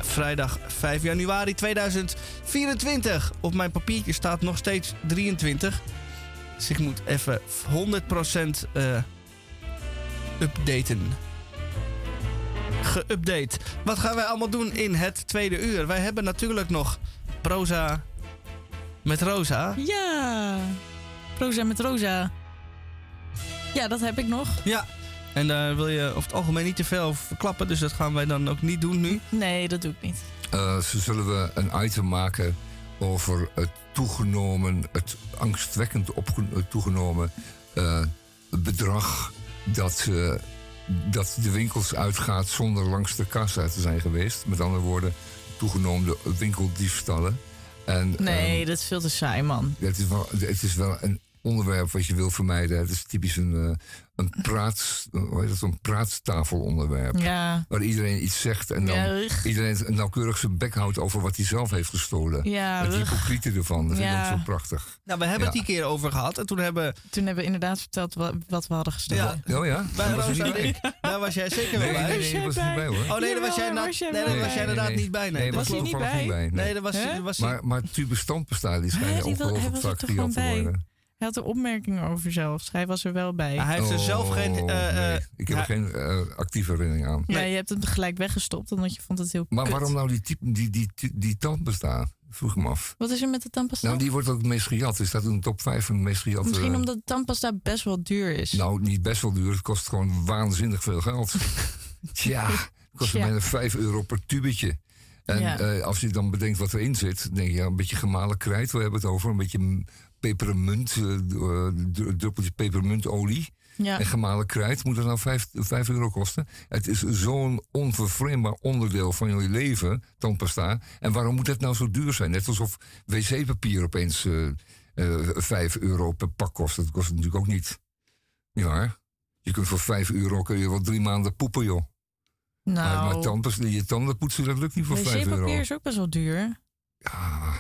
[SPEAKER 1] Vrijdag 5 januari 2024. Op mijn papiertje staat nog steeds 23. Dus ik moet even 100% eh updaten. Geüpdate. Wat gaan wij allemaal doen in het tweede uur? Wij hebben natuurlijk nog proza met Rosa.
[SPEAKER 3] Ja. Rosa met Rosa. Ja, dat heb ik nog.
[SPEAKER 1] Ja. En daar wil je over het algemeen niet te veel over verklappen, dus dat gaan wij dan ook niet doen nu.
[SPEAKER 3] Nee, dat doe ik niet.
[SPEAKER 2] Eh, zo zullen we een item maken over het toegenomen, het angstwekkend eh, toegenomen eh, bedrag dat, dat de winkels uitgaat zonder langs de kassa te zijn geweest. Met andere woorden, toegenomen winkeldiefstallen. En,
[SPEAKER 3] Nee,
[SPEAKER 2] ehm,
[SPEAKER 3] dat is veel te saai, man.
[SPEAKER 2] het, is wel, het is wel een onderwerp wat je wil vermijden. Het is typisch een, eh, een, praat, hoe heet dat, een praattafelonderwerp.
[SPEAKER 3] Ja.
[SPEAKER 2] Waar iedereen iets zegt en dan
[SPEAKER 3] Ja,
[SPEAKER 2] iedereen nauwkeurig zijn bek houdt over wat hij zelf heeft gestolen.
[SPEAKER 3] Ja,
[SPEAKER 2] het hypocriete ervan, dat vind ik ook zo prachtig.
[SPEAKER 1] Nou, we hebben
[SPEAKER 2] Ja.
[SPEAKER 1] het die keer over gehad en toen hebben...
[SPEAKER 3] Toen hebben we inderdaad verteld wa- wat we hadden gestolen.
[SPEAKER 1] Ja.
[SPEAKER 2] Oh ja?
[SPEAKER 1] Bij
[SPEAKER 2] Daar was niet bij?
[SPEAKER 1] daar was jij zeker wel
[SPEAKER 2] Nee,
[SPEAKER 1] bij.
[SPEAKER 2] nee, was er niet bij hoor.
[SPEAKER 1] Oh nee, daar was jij,
[SPEAKER 3] was jij
[SPEAKER 1] nee,
[SPEAKER 3] wel
[SPEAKER 1] daar was jij
[SPEAKER 3] bij.
[SPEAKER 1] inderdaad niet bij. Nee,
[SPEAKER 2] was
[SPEAKER 3] hij niet bij?
[SPEAKER 2] Nee.
[SPEAKER 1] Dat was, was
[SPEAKER 2] Maar, maar Tube Standbestaan, die schijnen
[SPEAKER 3] hij
[SPEAKER 2] vaak
[SPEAKER 3] toch
[SPEAKER 2] gejat te worden.
[SPEAKER 3] Hij had er opmerkingen over zelfs. Hij was er wel bij.
[SPEAKER 1] hij heeft er zelf geen...
[SPEAKER 2] Oh,
[SPEAKER 1] eh,
[SPEAKER 2] nee.
[SPEAKER 1] eh,
[SPEAKER 2] Ik heb er geen eh, actieve herinnering aan.
[SPEAKER 3] Ja, je hebt het gelijk weggestopt, omdat je vond het heel
[SPEAKER 2] Maar
[SPEAKER 3] kut.
[SPEAKER 2] waarom nou die, type, die, die, die, die tandpasta? Vroeg me af.
[SPEAKER 3] Wat is er met de tandpasta?
[SPEAKER 2] Nou, die wordt ook het meest gejat. Is dat in de top 5 van de meest gejatte...
[SPEAKER 3] Misschien omdat de tandpasta best wel duur is.
[SPEAKER 2] Nou, niet best wel duur. Het kost gewoon waanzinnig veel geld. Tja, het kost bijna 5 euro per tubetje. En
[SPEAKER 3] Ja.
[SPEAKER 2] eh, als je dan bedenkt wat erin zit, dan denk je, ja, een beetje gemalen krijt, we hebben het over. Een beetje pepermunt, druppeltje pepermuntolie.
[SPEAKER 3] Ja.
[SPEAKER 2] En gemalen krijt moet dat nou 5, 5 euro kosten. Het is zo'n onvervreemdbaar onderdeel van je leven, tandpasta. En waarom moet het nou zo duur zijn? Net alsof wc-papier opeens eh eh 5 euro per pak kost. Dat kost het natuurlijk ook niet. Ja, je kunt voor 5 euro kun je wel drie maanden poepen, joh. Maar, maar
[SPEAKER 3] nou,
[SPEAKER 2] tandpasta, je tanden poetsen, dat lukt niet voor 5 euro.
[SPEAKER 3] wc-papier is ook best wel duur.
[SPEAKER 2] Ja,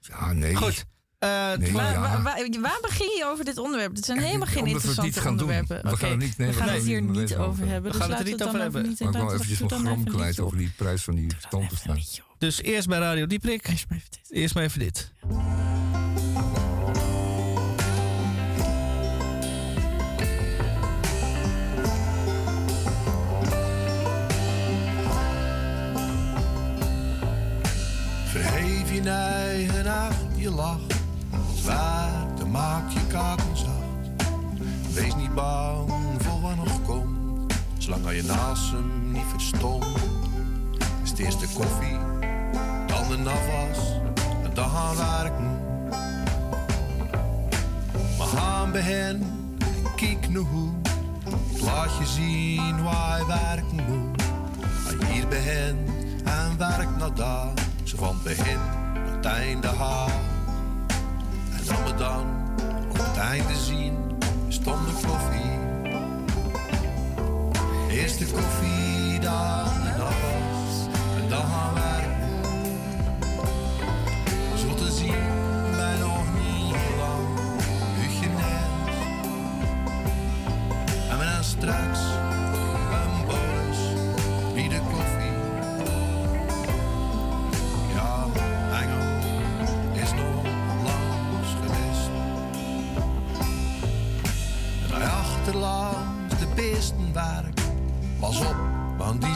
[SPEAKER 2] ja, nee.
[SPEAKER 1] Goed. Eh,
[SPEAKER 2] Nee,
[SPEAKER 3] Maar
[SPEAKER 2] ja.
[SPEAKER 3] waar, waar, waar begin je over dit onderwerp? Dit zijn
[SPEAKER 2] Ja,
[SPEAKER 3] helemaal geen
[SPEAKER 2] omdat we
[SPEAKER 3] interessante onderwerpen.
[SPEAKER 2] We gaan niet- nee,
[SPEAKER 3] we
[SPEAKER 2] we
[SPEAKER 3] gaan
[SPEAKER 2] gaan
[SPEAKER 3] het
[SPEAKER 2] er
[SPEAKER 3] hier
[SPEAKER 2] niet
[SPEAKER 3] over hebben.
[SPEAKER 1] We
[SPEAKER 3] Dus
[SPEAKER 1] gaan het er niet
[SPEAKER 3] we
[SPEAKER 1] over
[SPEAKER 3] dan
[SPEAKER 1] hebben.
[SPEAKER 3] Niet,
[SPEAKER 2] Maar ik
[SPEAKER 3] we
[SPEAKER 2] eventjes
[SPEAKER 3] dan
[SPEAKER 2] gram kwijt over die prijs van die tandpasta.
[SPEAKER 1] Dus eerst bij Radio Dieprik.
[SPEAKER 3] Eerst maar even dit.
[SPEAKER 1] Eerst maar even dit.
[SPEAKER 11] Verheef je eigen acht, je lacht. Zwaarte maakt je kaken zacht. Wees niet bang voor wat nog komt. Zolang je naast hem niet verstomt. Is het eerst de koffie, dan de afwas. En dan gaan werken. Maar gaan bij hen en kijk naar hoe. Ik laat je zien waar je werken moet. Ga hier bij en werk naar daar. Zo van begin het einde haar. Dan we dan op het einde zien, stond de koffie. Eerst de koffie, dan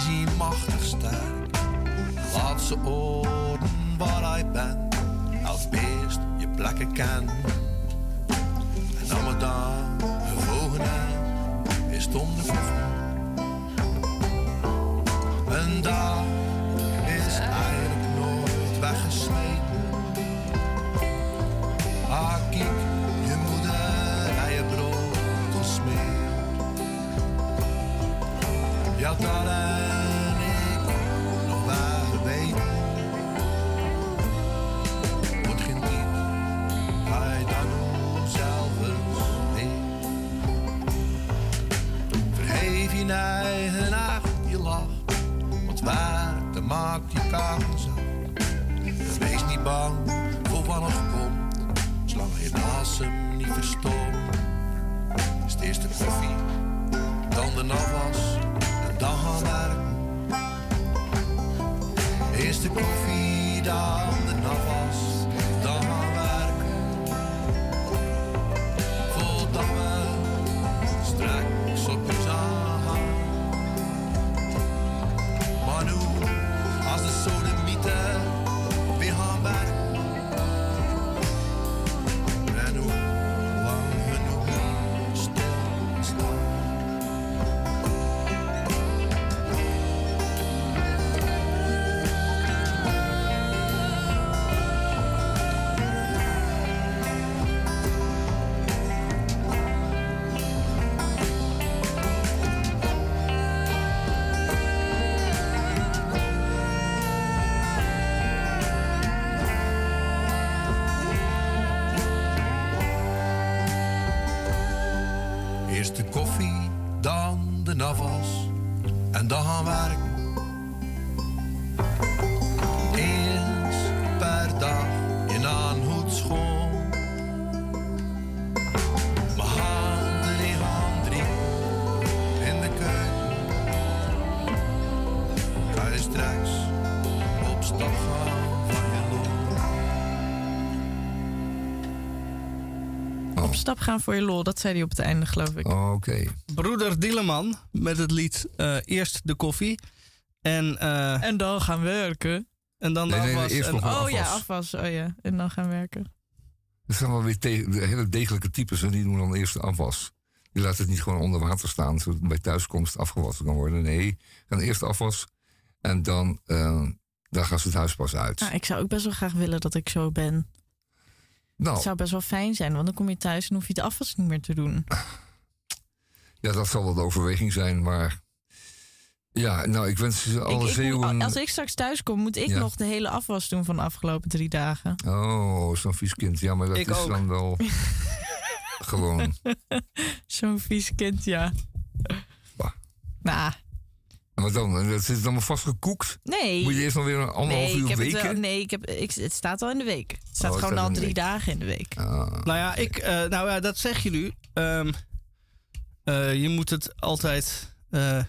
[SPEAKER 11] die machtig sterk. Laat ze orden waar hij bent. Als beest je plekken kent. En dan, de volgende is om de stap gaan
[SPEAKER 3] voor je lol, dat zei hij op het einde, geloof ik.
[SPEAKER 2] Oké.
[SPEAKER 1] Broeder Dieleman met het lied eh, Eerst de koffie. En, eh,
[SPEAKER 3] En dan gaan werken.
[SPEAKER 1] en dan de
[SPEAKER 2] Nee, nee,
[SPEAKER 1] afwas.
[SPEAKER 2] eerst
[SPEAKER 1] en-
[SPEAKER 3] Oh ja,
[SPEAKER 2] afwas.
[SPEAKER 3] Oh ja, en dan gaan werken.
[SPEAKER 2] Dat zijn wel weer de hele degelijke types en die doen dan eerst de afwas. Die laten het niet gewoon onder water staan, zodat het bij thuiskomst afgewassen kan worden. Nee, gaan eerst de afwas en dan, eh, dan gaan ze het huis pas uit.
[SPEAKER 3] Nou, ik zou ook best wel graag willen dat ik zo ben.
[SPEAKER 2] Nou,
[SPEAKER 3] Het zou best wel fijn zijn, want dan kom je thuis en hoef je de afwas niet meer te doen.
[SPEAKER 2] ja, dat zal wel de overweging zijn, maar... Ja, nou, ik wens ze alle
[SPEAKER 3] Ik- ik moet-
[SPEAKER 2] zeeuwen...
[SPEAKER 3] als ik straks thuis kom, moet ik
[SPEAKER 2] Ja.
[SPEAKER 3] nog de hele afwas doen van de afgelopen drie dagen.
[SPEAKER 2] Oh, zo'n vies kind. Ja, maar dat
[SPEAKER 3] Ik
[SPEAKER 2] is
[SPEAKER 3] ook.
[SPEAKER 2] dan wel gewoon...
[SPEAKER 3] Zo'n vies kind, ja. Nou,
[SPEAKER 2] En wat dan? Dat zit allemaal vastgekoekt?
[SPEAKER 3] nee.
[SPEAKER 2] Moet je eerst nog weer een anderhalf
[SPEAKER 3] nee,
[SPEAKER 2] uur
[SPEAKER 3] ik heb het
[SPEAKER 2] weken?
[SPEAKER 3] wel, nee, ik heb, ik, het staat al in de week. Het staat
[SPEAKER 2] Oh,
[SPEAKER 3] gewoon
[SPEAKER 2] staat
[SPEAKER 3] al drie
[SPEAKER 2] week.
[SPEAKER 3] dagen in de week.
[SPEAKER 2] Ah,
[SPEAKER 1] Nou ja, ik, eh, nou ja, dat zeg je nu. Ehm, eh, je moet het altijd. eh,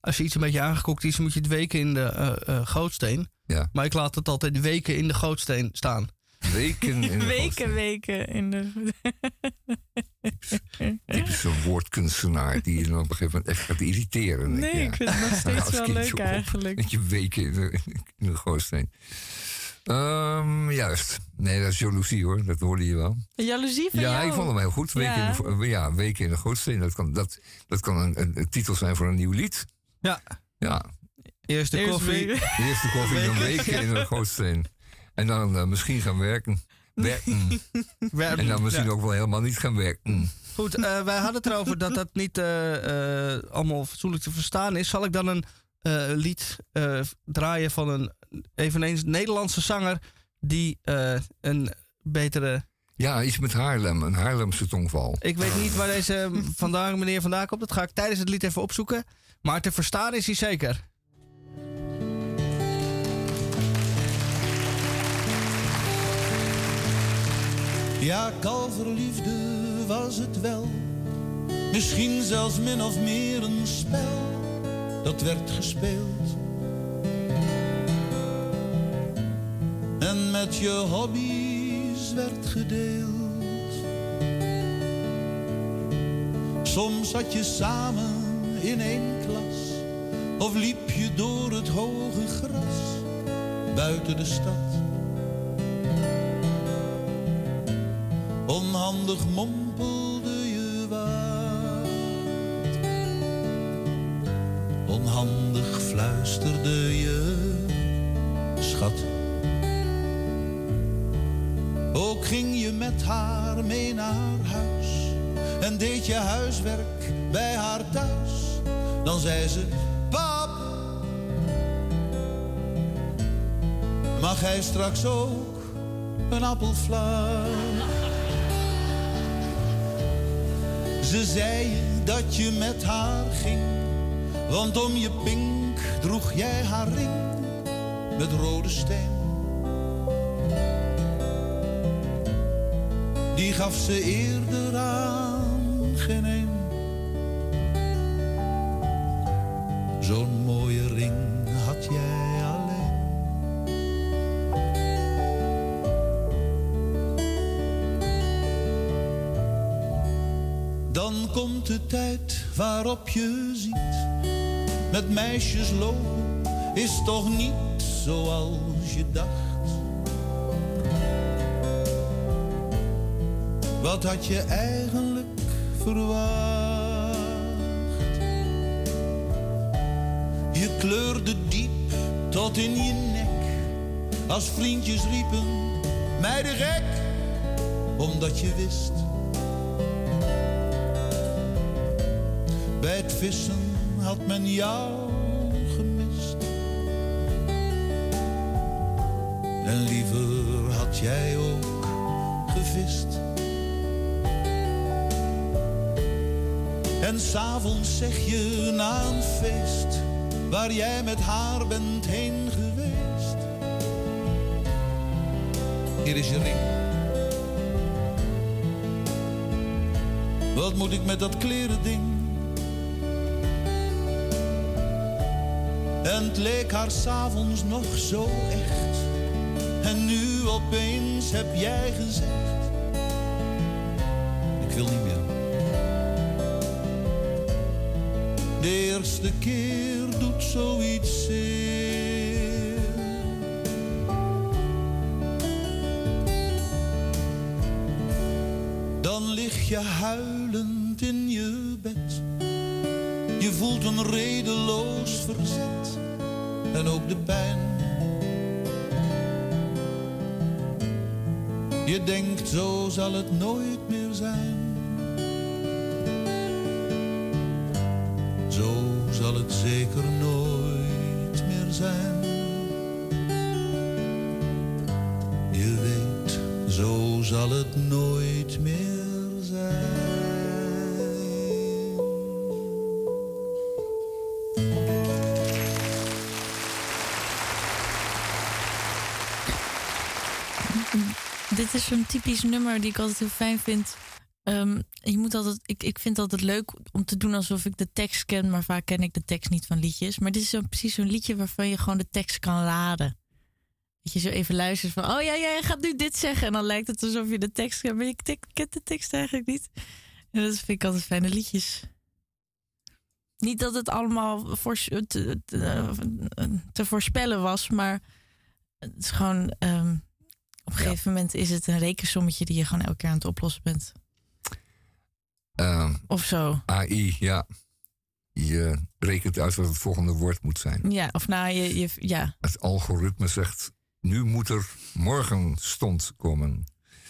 [SPEAKER 1] als je iets een beetje aangekokt is, moet je het weken in de eh, eh, gootsteen.
[SPEAKER 2] Ja.
[SPEAKER 1] Maar ik laat het altijd weken in de gootsteen staan.
[SPEAKER 2] Weken in de
[SPEAKER 3] weken, weken in de.
[SPEAKER 2] typische woordkunstenaar die je dan op een gegeven moment echt gaat irriteren.
[SPEAKER 3] Nee, ik vind het nog steeds wel leuk
[SPEAKER 2] op,
[SPEAKER 3] eigenlijk.
[SPEAKER 2] Met je weken in de, in de gootsteen. Ehm, juist. Nee, dat is jaloezie hoor. Dat hoorde je wel.
[SPEAKER 3] Jaloezie van
[SPEAKER 2] ja,
[SPEAKER 3] jou?
[SPEAKER 2] ik vond hem heel goed. Weken,
[SPEAKER 3] Ja.
[SPEAKER 2] in, de, ja, weken in de gootsteen. Dat kan, dat, dat kan een, een, een titel zijn voor een nieuw lied.
[SPEAKER 1] Ja.
[SPEAKER 2] Ja.
[SPEAKER 1] Eerst de
[SPEAKER 3] Eerst
[SPEAKER 1] koffie.
[SPEAKER 3] weken.
[SPEAKER 2] Eerst de koffie, dan weken in de gootsteen. En dan eh, misschien gaan werken. Werken. En dan misschien
[SPEAKER 1] Ja.
[SPEAKER 2] ook wel helemaal niet gaan werken.
[SPEAKER 1] Goed, eh, wij hadden het erover dat dat niet eh, allemaal fatsoenlijk te verstaan is. Zal ik dan een lied draaien van een eveneens Nederlandse zanger die een betere.
[SPEAKER 2] Ja, iets met Haarlem. Een Haarlemse tongval.
[SPEAKER 1] Ik weet niet waar deze vandaag meneer vandaan komt. Dat ga ik tijdens het lied even opzoeken. Maar te verstaan is hij zeker.
[SPEAKER 12] Ja, kalverliefde was het wel. Misschien zelfs min of meer een spel dat werd gespeeld. En met je hobby's werd gedeeld. Soms zat je samen in één klas. Of liep je door het hoge gras buiten de stad. Onhandig mompelde je wat. Onhandig fluisterde je, schat. Ook ging je met haar mee naar huis. En deed je huiswerk bij haar thuis. Dan zei ze, pap. Mag hij straks ook een appelflaai? Ze zei dat je met haar ging, want om je pink droeg jij haar ring. met rode steen. Die gaf ze eerder aan geen een. Dan komt de tijd waarop je ziet. Met meisjes lopen is toch niet zoals je dacht. Wat had je eigenlijk verwacht? Je kleurde diep tot in je nek. Als vriendjes riepen, mij de gek. Omdat je wist. Vissen had men jou gemist. En liever had jij ook gevist. En s'avonds zeg je na een feest waar jij met haar bent heen geweest. Hier is je ring. Wat moet ik met dat kleren ding? En het leek haar s'avonds nog zo echt. En nu opeens heb jij gezegd: Ik wil niet meer. De eerste keer doet zoiets zeer. Dan lig je huilend in je bed. Je voelt een redeloos verzet en ook de pijn. Je denkt, zo zal het nooit meer zijn. Zo zal het zeker nooit meer zijn. Je weet, zo zal het nooit
[SPEAKER 3] Dit is zo'n typisch nummer die ik altijd heel fijn vind. Ehm, je moet altijd, ik, ik vind het altijd leuk om te doen alsof ik de tekst ken, maar vaak ken ik de tekst niet van liedjes. Maar dit is zo, precies zo'n liedje waarvan je gewoon de tekst kan laden. Dat je zo even luistert van, oh ja, jij gaat nu dit zeggen. En dan lijkt het alsof je de tekst kent, maar tek- kent de tekst eigenlijk niet. En dat vind ik altijd fijne liedjes. Niet dat het allemaal voor, te, te, te voorspellen was, maar het is gewoon... ehm, op een gegeven moment is het een rekensommetje die je gewoon elke keer aan het oplossen bent.
[SPEAKER 2] Ehm,
[SPEAKER 3] Of zo.
[SPEAKER 2] AI, ja. Je rekent uit wat het volgende woord moet zijn.
[SPEAKER 3] Ja, of nou, je, je, ja,
[SPEAKER 2] Het algoritme zegt, nu moet er morgen stond komen.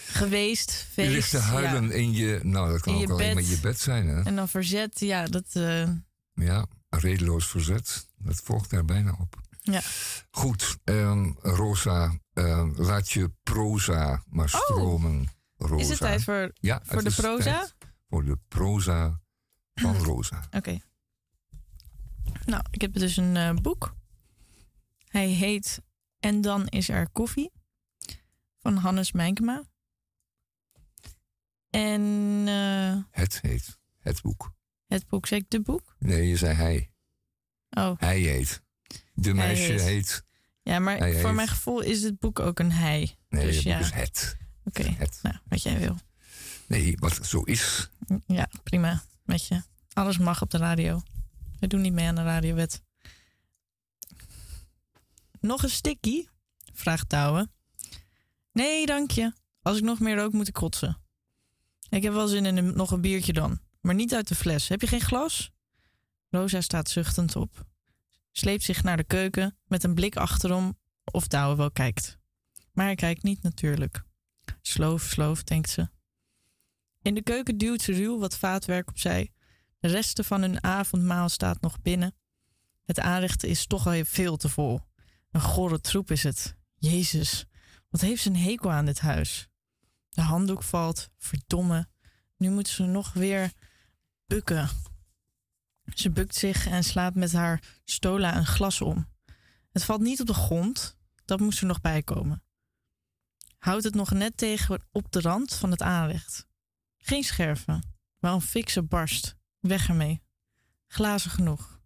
[SPEAKER 3] geweest, feest.
[SPEAKER 2] je ligt te huilen
[SPEAKER 3] ja.
[SPEAKER 2] in je, nou dat kan ook
[SPEAKER 3] je
[SPEAKER 2] alleen maar
[SPEAKER 3] bed.
[SPEAKER 2] je bed zijn hè.
[SPEAKER 3] En dan verzet, ja, dat... eh,
[SPEAKER 2] Ja, redeloos verzet, dat volgt daar bijna op.
[SPEAKER 3] ja.
[SPEAKER 2] Goed, ehm, Rosa, ehm, laat je proza maar stromen. Rosa.
[SPEAKER 3] Oh. Is het tijd voor,
[SPEAKER 2] ja,
[SPEAKER 3] voor de proza?
[SPEAKER 2] Voor de proza van Rosa.
[SPEAKER 3] Oké. Nou, ik heb dus een eh, boek. Hij heet En dan is er koffie. Van Hannes Mijnkema. En eh,
[SPEAKER 2] Het heet het boek.
[SPEAKER 3] het boek, zeg ik de boek?
[SPEAKER 2] Nee, je zei hij.
[SPEAKER 3] Oh.
[SPEAKER 2] Hij heet. De meisje
[SPEAKER 3] heet.
[SPEAKER 2] heet.
[SPEAKER 3] Ja, maar
[SPEAKER 2] Hij
[SPEAKER 3] voor mijn gevoel is het boek ook een hij.
[SPEAKER 2] Nee,
[SPEAKER 3] dus
[SPEAKER 2] het
[SPEAKER 3] ja.
[SPEAKER 2] is het.
[SPEAKER 3] Oké,
[SPEAKER 2] Het.
[SPEAKER 3] nou, wat jij wil.
[SPEAKER 2] Nee, wat zo is.
[SPEAKER 3] Ja, prima. Met je. Alles mag op de radio. We doen niet mee aan de radiowet. Nog een sticky? Vraagt Douwe. Nee, dank je. Als ik nog meer rook, moet ik kotsen. Ik heb wel zin in een, nog een biertje dan. Maar niet uit de fles. Heb je geen glas? Rosa staat zuchtend op. Sleept zich naar de keuken met een blik achterom of Douwe wel kijkt. Maar hij kijkt niet natuurlijk. Sloof, sloof, denkt ze. In de keuken duwt ze ruw wat vaatwerk opzij. De resten van hun avondmaal staat nog binnen. Het aanrichten is toch al veel te vol. Een gore troep is het. Jezus, wat heeft ze een hekel aan dit huis? De handdoek valt, verdomme. Nu moet ze nog weer bukken. Ze bukt zich en slaat met haar stola een glas om. Het valt niet op de grond, dat moest er nog bij komen. Houdt het nog net tegen op de rand van het aanrecht. Geen scherven, maar een fikse barst. Weg ermee. Glazen genoeg.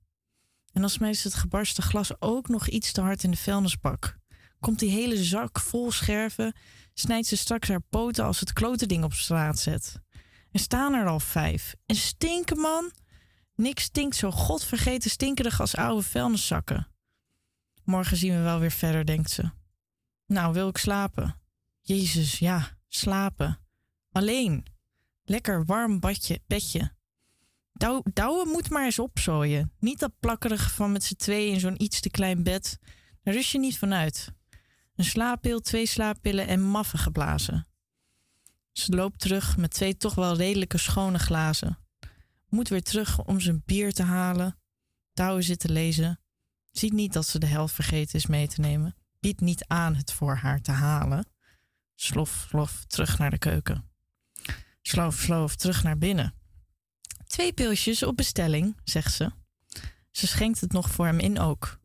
[SPEAKER 3] En dan smijt het gebarsten glas ook nog iets te hard in de vuilnisbak. Komt die hele zak vol scherven, snijdt ze straks haar poten als het klote ding op straat zet. Er staan er al vijf. En stinken, man! Niks stinkt zo godvergeten stinkerig als oude vuilniszakken. Morgen zien we wel weer verder, denkt ze. Nou, wil ik slapen? Jezus, ja, slapen. Alleen. Lekker warm badje, bedje. Douw, douwen moet maar eens opzooien. Niet dat plakkerige van met z'n tweeën in zo'n iets te klein bed. Daar rust je niet van uit. Een slaappil, twee slaappillen en maffen geblazen. Ze loopt terug met twee toch wel redelijke schone glazen. Moet weer terug om zijn bier te halen. Douwe zit te lezen. Ziet niet dat ze de helft vergeten is mee te nemen. Biedt niet aan het voor haar te halen. Slof, slof, terug naar de keuken. Sloof, sloof, terug naar binnen. Twee pilsjes op bestelling, zegt ze. Ze schenkt het nog voor hem in ook.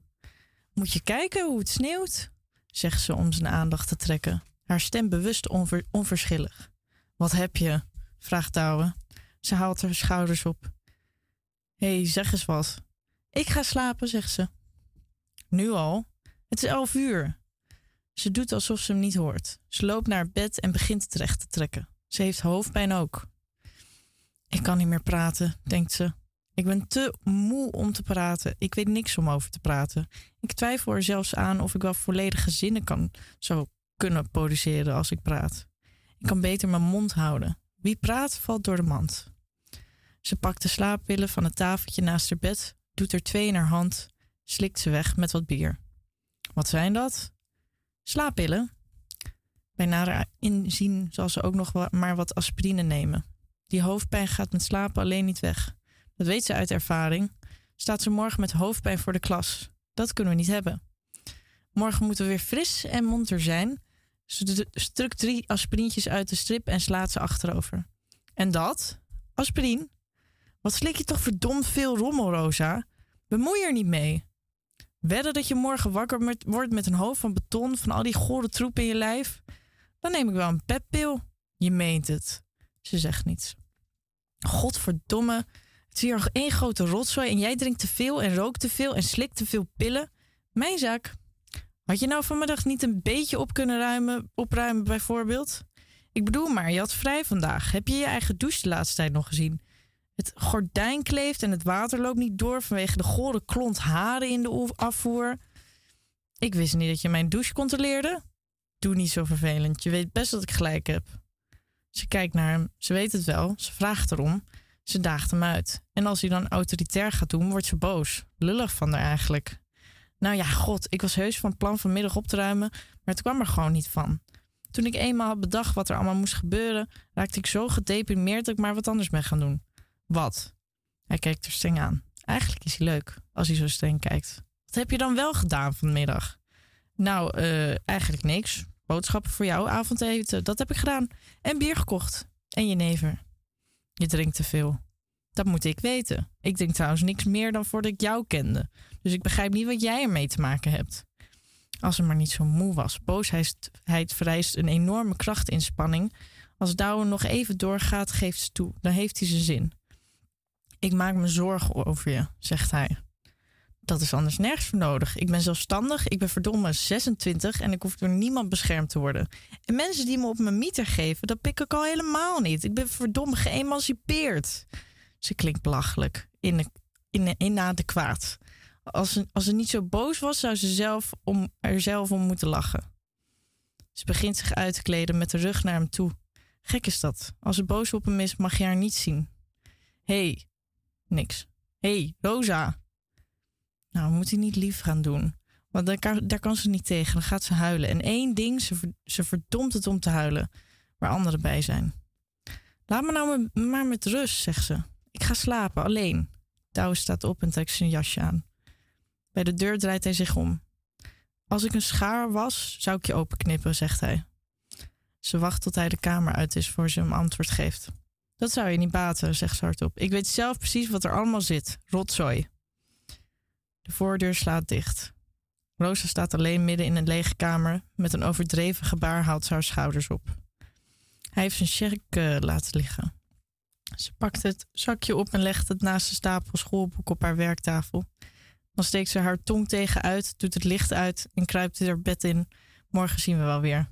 [SPEAKER 3] Moet je kijken hoe het sneeuwt, zegt ze om zijn aandacht te trekken. Haar stem bewust onver- onverschillig. Wat heb je? vraagt Douwe. Ze haalt haar schouders op. Hé, hey, zeg eens wat. Ik ga slapen, zegt ze. Nu al? Het is elf uur. Ze doet alsof ze hem niet hoort. Ze loopt naar bed en begint het recht te trekken. Ze heeft hoofdpijn ook. Ik kan niet meer praten, denkt ze. Ik ben te moe om te praten. Ik weet niks om over te praten. Ik twijfel er zelfs aan of ik wel volledige zinnen kan, zou kunnen produceren als ik praat. Ik kan beter mijn mond houden. Wie praat, valt door de mand. Ze pakt de slaappillen van het tafeltje naast haar bed, doet er twee in haar hand, slikt ze weg met wat bier. Wat zijn dat? Slaappillen. Bij nader inzien zal ze ook nog maar wat aspirine nemen. Die hoofdpijn gaat met slapen alleen niet weg. Dat weet ze uit ervaring. Staat ze morgen met hoofdpijn voor de klas. Dat kunnen we niet hebben. Morgen moeten we weer fris en monter zijn. Ze d- strukt drie aspirintjes uit de strip en slaat ze achterover. En dat? Aspirine? Wat slik je toch verdomd veel rommel, Rosa? Bemoei er niet mee. Wedden dat je morgen wakker wordt met een hoofd van beton van al die gore troep in je lijf? Dan neem ik wel een peppil. Je meent het. Ze zegt niets. Godverdomme. Het is hier nog één grote rotzooi en jij drinkt te veel en rookt te veel en slikt te veel pillen. Mijn zaak. Had je nou vanmiddag niet een beetje op kunnen ruimen, opruimen bijvoorbeeld? Ik bedoel maar, je had vrij vandaag. Heb je je eigen douche de laatste tijd nog gezien? Het gordijn kleeft en het water loopt niet door vanwege de gore klont haren in de oe- afvoer. Ik wist niet dat je mijn douche controleerde. Doe niet zo vervelend. Je weet best dat ik gelijk heb. Ze kijkt naar hem. Ze weet het wel. Ze vraagt erom. Ze daagt hem uit. En als hij dan autoritair gaat doen, wordt ze boos. Lullig van haar eigenlijk. Nou ja, god, ik was heus van plan vanmiddag op te ruimen, maar het kwam er gewoon niet van. Toen ik eenmaal had bedacht wat er allemaal moest gebeuren, raakte ik zo gedeprimeerd dat ik maar wat anders ben gaan doen. Wat? Hij kijkt er streng aan. Eigenlijk is hij leuk, als hij zo streng kijkt. Wat heb je dan wel gedaan vanmiddag? Nou, eh, eigenlijk niks. Boodschappen voor jou, avondeten, dat heb ik gedaan. En bier gekocht. En jenever. Je drinkt te veel. Dat moet ik weten. Ik drink trouwens niks meer dan voordat ik jou kende. Dus ik begrijp niet wat jij ermee te maken hebt. Als ze maar niet zo moe was. Boosheid vereist een enorme krachtinspanning. Als Douwe nog even doorgaat, geeft ze toe. Dan heeft hij zijn zin. Ik maak me zorgen over je, zegt hij. Dat is anders nergens voor nodig. Ik ben zelfstandig, ik ben verdomme 26 en ik hoef door niemand beschermd te worden. En mensen die me op mijn mieter geven, dat pik ik al helemaal niet. Ik ben verdomme geëmancipeerd. Ze klinkt belachelijk, in, in, inadequaat. Als ze, als ze niet zo boos was, zou ze zelf om, er zelf om moeten lachen. Ze begint zich uit te kleden met de rug naar hem toe. Gek is dat. Als ze boos op hem is, mag je haar niet zien. Hé, hey. Niks. Hé, hey, Rosa. Nou, moet hij niet lief gaan doen. Want daar kan, daar kan ze niet tegen. Dan gaat ze huilen. En één ding, ze, ze verdomt het om te huilen. Waar anderen bij zijn. Laat me nou maar met rust, zegt ze. Ik ga slapen, alleen. Douwe staat op en trekt zijn jasje aan. Bij de deur draait hij zich om. Als ik een schaar was, zou ik je openknippen, zegt hij. Ze wacht tot hij de kamer uit is voor ze hem antwoord geeft. Dat zou je niet baten, zegt ze. Ik weet zelf precies wat er allemaal zit. Rotzooi. De voordeur slaat dicht.
[SPEAKER 4] Rosa staat alleen midden in een lege kamer. Met een overdreven gebaar haalt ze haar schouders op. Hij heeft zijn check eh, laten liggen. Ze pakt het zakje op en legt het naast de stapel schoolboeken op haar werktafel. Dan steekt ze haar tong tegenuit, doet het licht uit en kruipt haar bed in. Morgen zien we wel weer.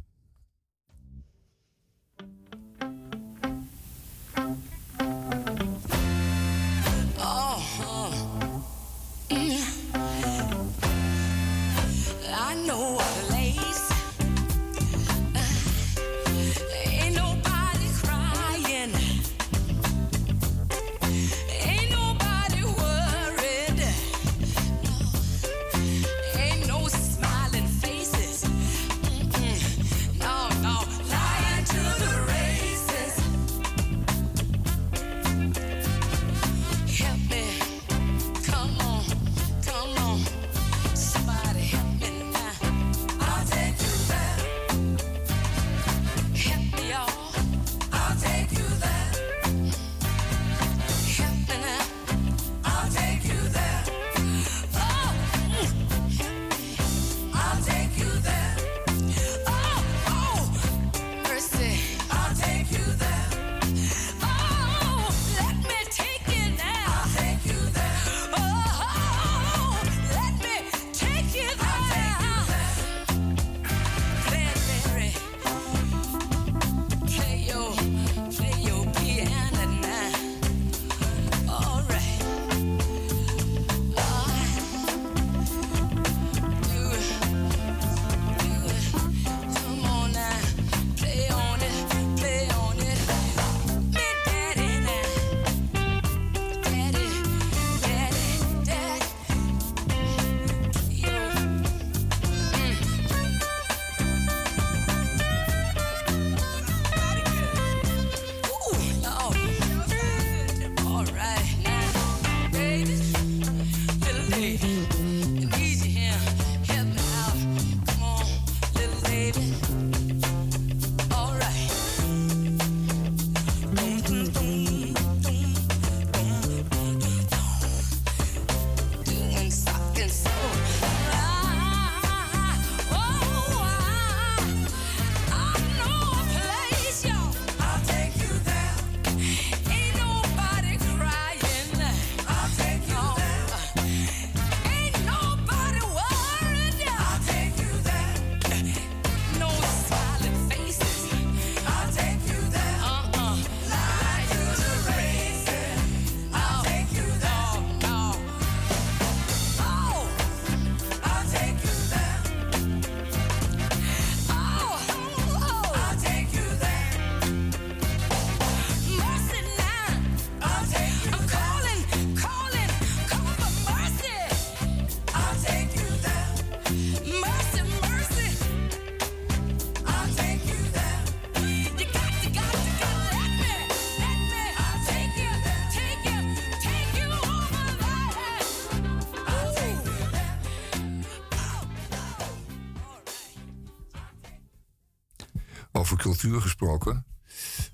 [SPEAKER 2] Cultuur gesproken.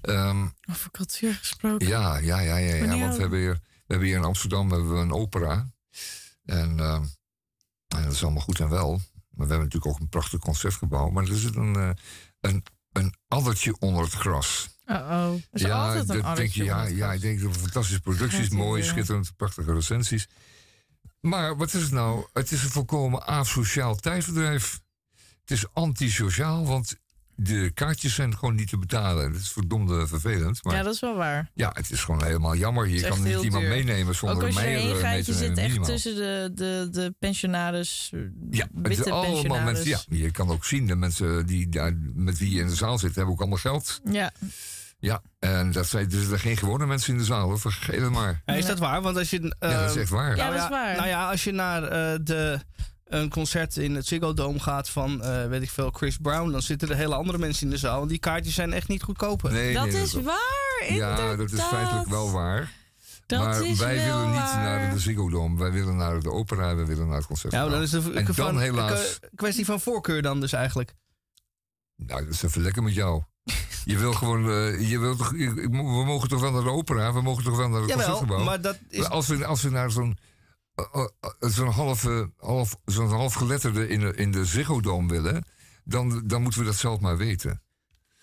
[SPEAKER 2] Ehm,
[SPEAKER 4] Over cultuur gesproken.
[SPEAKER 2] ja, ja, ja, ja, ja. Want we hebben, hier, we hebben hier in Amsterdam hebben we een opera. En ehm, en dat is allemaal goed en wel. Maar we hebben natuurlijk ook een prachtig concertgebouw. Maar er zit een, eh, een, een addertje onder het gras.
[SPEAKER 4] Uh-oh. Is altijd een
[SPEAKER 2] dat denk
[SPEAKER 4] addertje
[SPEAKER 2] je, ja, ja, ik denk dat fantastische producties,
[SPEAKER 4] Gaat ie
[SPEAKER 2] mooi,
[SPEAKER 4] weer.
[SPEAKER 2] schitterend, prachtige recensies. Maar wat is het nou? Het is een volkomen asociaal tijdverdrijf. Het is antisociaal, want de kaartjes zijn gewoon niet te betalen. Dat is verdomde vervelend. Maar
[SPEAKER 4] Ja, dat is wel waar.
[SPEAKER 2] ja, het is gewoon helemaal jammer. Je kan niet iemand
[SPEAKER 4] duur.
[SPEAKER 2] meenemen zonder
[SPEAKER 4] Ook als je erheen
[SPEAKER 2] er
[SPEAKER 4] gaat, je
[SPEAKER 2] te
[SPEAKER 4] zit echt tussen de, de, de pensionaris,
[SPEAKER 2] Ja, het is
[SPEAKER 4] witte
[SPEAKER 2] allemaal
[SPEAKER 4] pensionaris.
[SPEAKER 2] mensen. Ja, je kan ook zien, de mensen die daar, met wie je in de zaal zit, hebben ook allemaal geld.
[SPEAKER 4] Ja.
[SPEAKER 2] Ja, en dat zijn dus er geen gewone mensen in de zaal, hoor. vergeet het maar.
[SPEAKER 1] Ja, is dat waar? Want als je.
[SPEAKER 2] Ja, dat is
[SPEAKER 1] eh,
[SPEAKER 2] echt waar.
[SPEAKER 1] nou
[SPEAKER 4] Ja, dat is waar.
[SPEAKER 1] Nou ja, als je naar eh, de, een concert in het Ziggo Dome gaat van, eh, weet ik veel, Chris Brown, dan zitten er hele andere mensen in de zaal. En die kaartjes zijn echt niet goedkoper.
[SPEAKER 2] Nee,
[SPEAKER 4] Dat
[SPEAKER 2] nee,
[SPEAKER 4] is waar,
[SPEAKER 2] Ja, dat is feitelijk wel waar.
[SPEAKER 4] Dat
[SPEAKER 2] maar
[SPEAKER 4] is
[SPEAKER 2] wij
[SPEAKER 4] wel
[SPEAKER 2] willen niet
[SPEAKER 4] waar.
[SPEAKER 2] naar de Ziggo Dome. Wij willen naar de opera, wij willen naar het concert.
[SPEAKER 1] Ja, dan is het
[SPEAKER 2] en dan
[SPEAKER 1] van,
[SPEAKER 2] helaas...
[SPEAKER 1] een kwestie van voorkeur dan dus eigenlijk.
[SPEAKER 2] Nou, dat is even lekker met jou. Je wil gewoon... eh, je wil toch, ik- ik- we mogen toch wel naar de opera? We mogen toch wel naar het
[SPEAKER 1] Jawel,
[SPEAKER 2] concertgebouw?
[SPEAKER 1] maar dat is-
[SPEAKER 2] Als we, als we naar zo'n zo'n halve, half, zo'n half geletterde in de, in de Ziggo Dome willen, dan, dan moeten we dat zelf maar weten.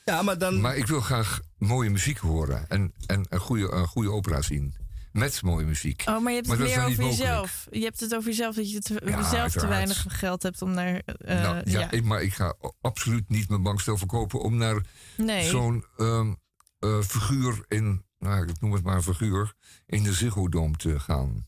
[SPEAKER 1] Ja, maar dan...
[SPEAKER 2] Maar ik wil graag mooie muziek horen en, en een, goede, een goede opera zien. Met mooie muziek.
[SPEAKER 3] Oh, maar je hebt
[SPEAKER 2] Maar
[SPEAKER 3] het meer over jezelf. Je hebt het over jezelf dat je te,
[SPEAKER 2] Ja,
[SPEAKER 3] zelf te weinig geld hebt om naar. eh,
[SPEAKER 2] nou, ja,
[SPEAKER 3] ja.
[SPEAKER 2] Ik, maar ik ga absoluut niet mijn bankstel verkopen om naar
[SPEAKER 3] Nee.
[SPEAKER 2] zo'n ehm, eh, figuur in, nou, ik noem het maar een figuur, in de Ziggo Dome te gaan.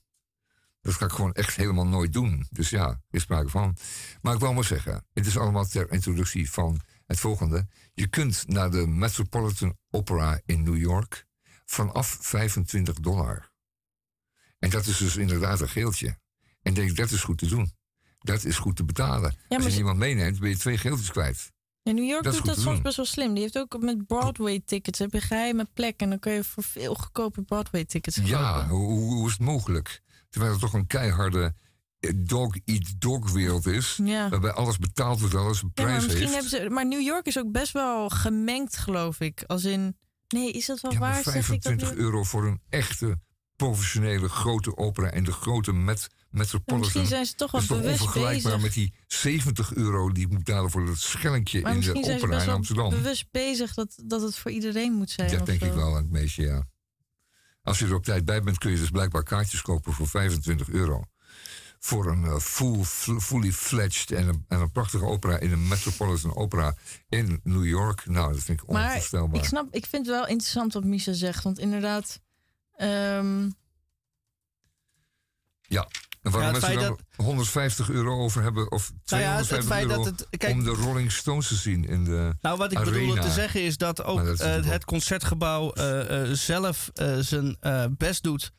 [SPEAKER 2] Dat ga ik gewoon echt helemaal nooit doen. Dus ja, er is sprake van. Maar ik wil maar zeggen, het is allemaal ter introductie van het volgende. Je kunt naar de Metropolitan Opera in New York vanaf 25 dollar. En dat is dus inderdaad een geeltje. En ik denk, dat is goed te doen. Dat is goed te betalen.
[SPEAKER 3] maar
[SPEAKER 2] Als je iemand meeneemt, ben je twee geeltjes kwijt.
[SPEAKER 3] In New York
[SPEAKER 2] Dat
[SPEAKER 3] doet dat soms
[SPEAKER 2] doen.
[SPEAKER 3] best wel slim. Die heeft ook met Broadway-tickets. Heb je geheime plek en dan kun je voor veel goedkope Broadway-tickets kopen.
[SPEAKER 2] Ja, hoe hoe is het mogelijk? Terwijl het toch een keiharde eh, dog-eat-dog wereld is.
[SPEAKER 3] Ja.
[SPEAKER 2] Waarbij alles betaald wordt, alles een
[SPEAKER 3] Ja, maar
[SPEAKER 2] prijs
[SPEAKER 3] misschien
[SPEAKER 2] heeft.
[SPEAKER 3] hebben ze. Maar New York is ook best wel gemengd, geloof ik. Als in. Nee, is dat wel
[SPEAKER 2] Ja,
[SPEAKER 3] waar? Zeg ik dat
[SPEAKER 2] 25 euro voor een echte professionele grote opera en de grote met, Metropolitan.
[SPEAKER 3] misschien zijn ze toch wel
[SPEAKER 2] dat is toch
[SPEAKER 3] bewust
[SPEAKER 2] onvergelijkbaar
[SPEAKER 3] bezig.
[SPEAKER 2] met die 70 euro die ik moet betalen voor dat schellinkje in de
[SPEAKER 3] misschien zijn ze
[SPEAKER 2] opera in
[SPEAKER 3] wel
[SPEAKER 2] Amsterdam.
[SPEAKER 3] bewust bezig dat, dat het voor iedereen moet zijn.
[SPEAKER 2] Dat denk
[SPEAKER 3] zo.
[SPEAKER 2] ik wel het meeste, ja. Als je er op tijd bij bent, kun je dus blijkbaar kaartjes kopen voor 25 euro. Voor een full, fl- fully fledged en een, en een prachtige opera in een Metropolitan Opera in New York. Nou, dat vind ik
[SPEAKER 3] Maar
[SPEAKER 2] onvoorstelbaar.
[SPEAKER 3] ik snap, ik vind het wel interessant wat Misha zegt. Want inderdaad. ehm,
[SPEAKER 2] Ja, en waarom
[SPEAKER 1] Ja,
[SPEAKER 2] mensen dan 150 euro over hebben, of
[SPEAKER 1] Nou ja, het- het
[SPEAKER 2] 250
[SPEAKER 1] feit
[SPEAKER 2] euro
[SPEAKER 1] dat het- kijk-
[SPEAKER 2] om de Rolling Stones te zien in de
[SPEAKER 1] Nou, wat ik
[SPEAKER 2] arena.
[SPEAKER 1] bedoelde te zeggen is dat ook
[SPEAKER 2] dat
[SPEAKER 1] eh, het concertgebouw eh, eh, zelf zijn best doet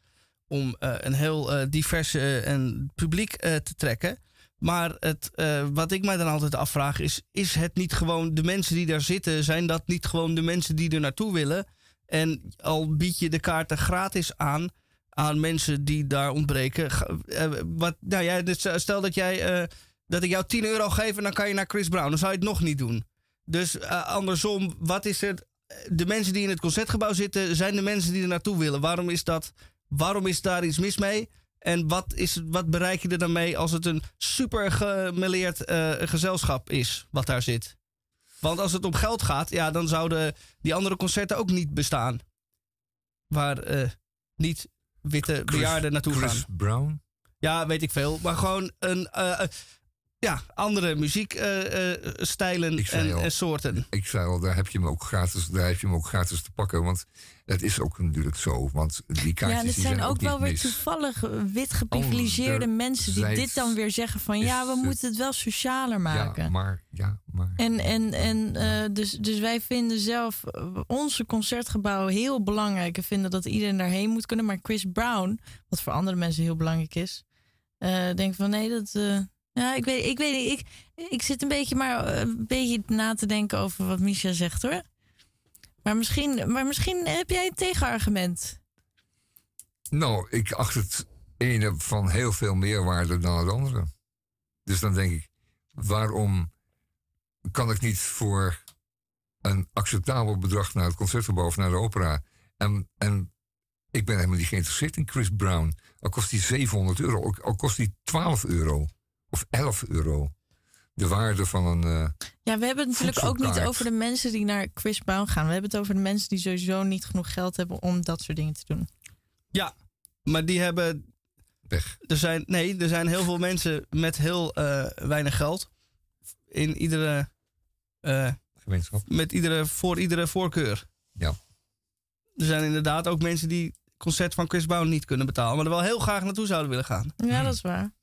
[SPEAKER 1] om een heel divers eh, en publiek te trekken. Maar het, wat ik mij dan altijd afvraag is: is het niet gewoon de mensen die daar zitten, zijn dat niet gewoon de mensen die er naartoe willen? En al bied je de kaarten gratis aan aan mensen die daar ontbreken. eh, wat, nou ja, dus stel dat jij eh, dat ik jou 10 euro geef en dan kan je naar Chris Brown, dan zou je het nog niet doen. Dus eh, andersom, wat is het? De mensen die in het concertgebouw zitten, zijn de mensen die er naartoe willen. Waarom is dat? Waarom is daar iets mis mee? En wat, is, wat bereik je er dan mee als het een super gemeleerd eh, gezelschap is wat daar zit? Want als het om geld gaat, ja, dan zouden die andere concerten ook niet bestaan. Waar eh, niet witte bejaarden naartoe
[SPEAKER 2] Chris
[SPEAKER 1] gaan.
[SPEAKER 2] Brown?
[SPEAKER 1] Ja, weet ik veel. Maar gewoon een, eh, eh, ja, andere muziekstijlen
[SPEAKER 2] zei
[SPEAKER 1] en,
[SPEAKER 2] al.
[SPEAKER 1] en soorten.
[SPEAKER 2] Ik zei al, daar heb je hem ook gratis, daar heb je hem ook gratis te pakken. Want het is ook natuurlijk zo. Want die kaartjes
[SPEAKER 3] ja, en het
[SPEAKER 2] die
[SPEAKER 3] zijn ook wel weer
[SPEAKER 2] mis.
[SPEAKER 3] toevallig eh, wit geprivilegeerde mensen die dit dan weer zeggen van ja, we
[SPEAKER 2] het-
[SPEAKER 3] moeten het wel socialer maken.
[SPEAKER 2] Ja, maar, ja, maar.
[SPEAKER 3] En, en, en eh, dus, dus wij vinden zelf eh, onze concertgebouw heel belangrijk. En vinden dat iedereen daarheen moet kunnen. Maar Chris Brown, wat voor andere mensen heel belangrijk is, eh denk van nee, dat. Ja, ik weet, ik weet niet. Ik, ik zit een beetje maar eh, een beetje na te denken over wat Misha zegt hoor. Maar misschien, maar misschien heb jij een tegenargument.
[SPEAKER 2] Nou, ik acht het ene van heel veel meer waarde dan het andere. Dus dan denk ik, waarom kan ik niet voor een acceptabel bedrag naar het concertgebouw of naar de opera? En, en ik ben helemaal niet geïnteresseerd in Chris Brown. Al kost hij 700 euro, al kost hij 12 euro of 11 euro. De waarde van een. eh,
[SPEAKER 3] Ja, we hebben het natuurlijk ook niet over de mensen die naar Chris Brown gaan. We hebben het over de mensen die sowieso niet genoeg geld hebben om dat soort dingen te doen.
[SPEAKER 1] Ja, maar die hebben.
[SPEAKER 2] Weg.
[SPEAKER 1] Er zijn, nee, er zijn heel veel mensen met heel eh, weinig geld. In iedere. eh,
[SPEAKER 2] gemeenschap.
[SPEAKER 1] Met iedere, voor iedere voorkeur.
[SPEAKER 2] Ja.
[SPEAKER 1] Er zijn inderdaad ook mensen die het concert van Chris Brown niet kunnen betalen. Maar er wel heel graag naartoe zouden willen gaan.
[SPEAKER 3] Ja, dat is waar.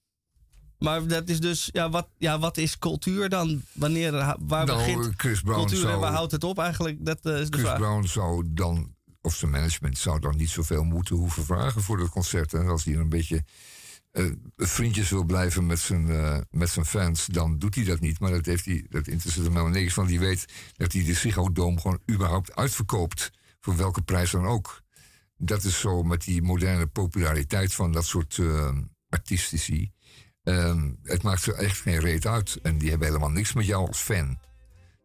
[SPEAKER 1] Maar dat is dus, ja, wat, ja, wat is cultuur dan? Wanneer, waar
[SPEAKER 2] Nou,
[SPEAKER 1] begint
[SPEAKER 2] Chris Brown
[SPEAKER 1] cultuur en waar houdt het op eigenlijk? Dat eh, is de
[SPEAKER 2] Chris
[SPEAKER 1] vraag.
[SPEAKER 2] Brown zou dan, of zijn management zou dan niet zoveel moeten hoeven vragen voor dat concert. En als hij een beetje eh, vriendjes wil blijven met zijn, eh, met zijn fans, dan doet hij dat niet. Maar dat, heeft hij, dat interesseert hem helemaal niks. Want die weet dat hij de Ziggo Dome gewoon überhaupt uitverkoopt. Voor welke prijs dan ook. Dat is zo met die moderne populariteit van dat soort artistici. Ehm, het maakt er echt geen reet uit. En die hebben helemaal niks met jou als fan.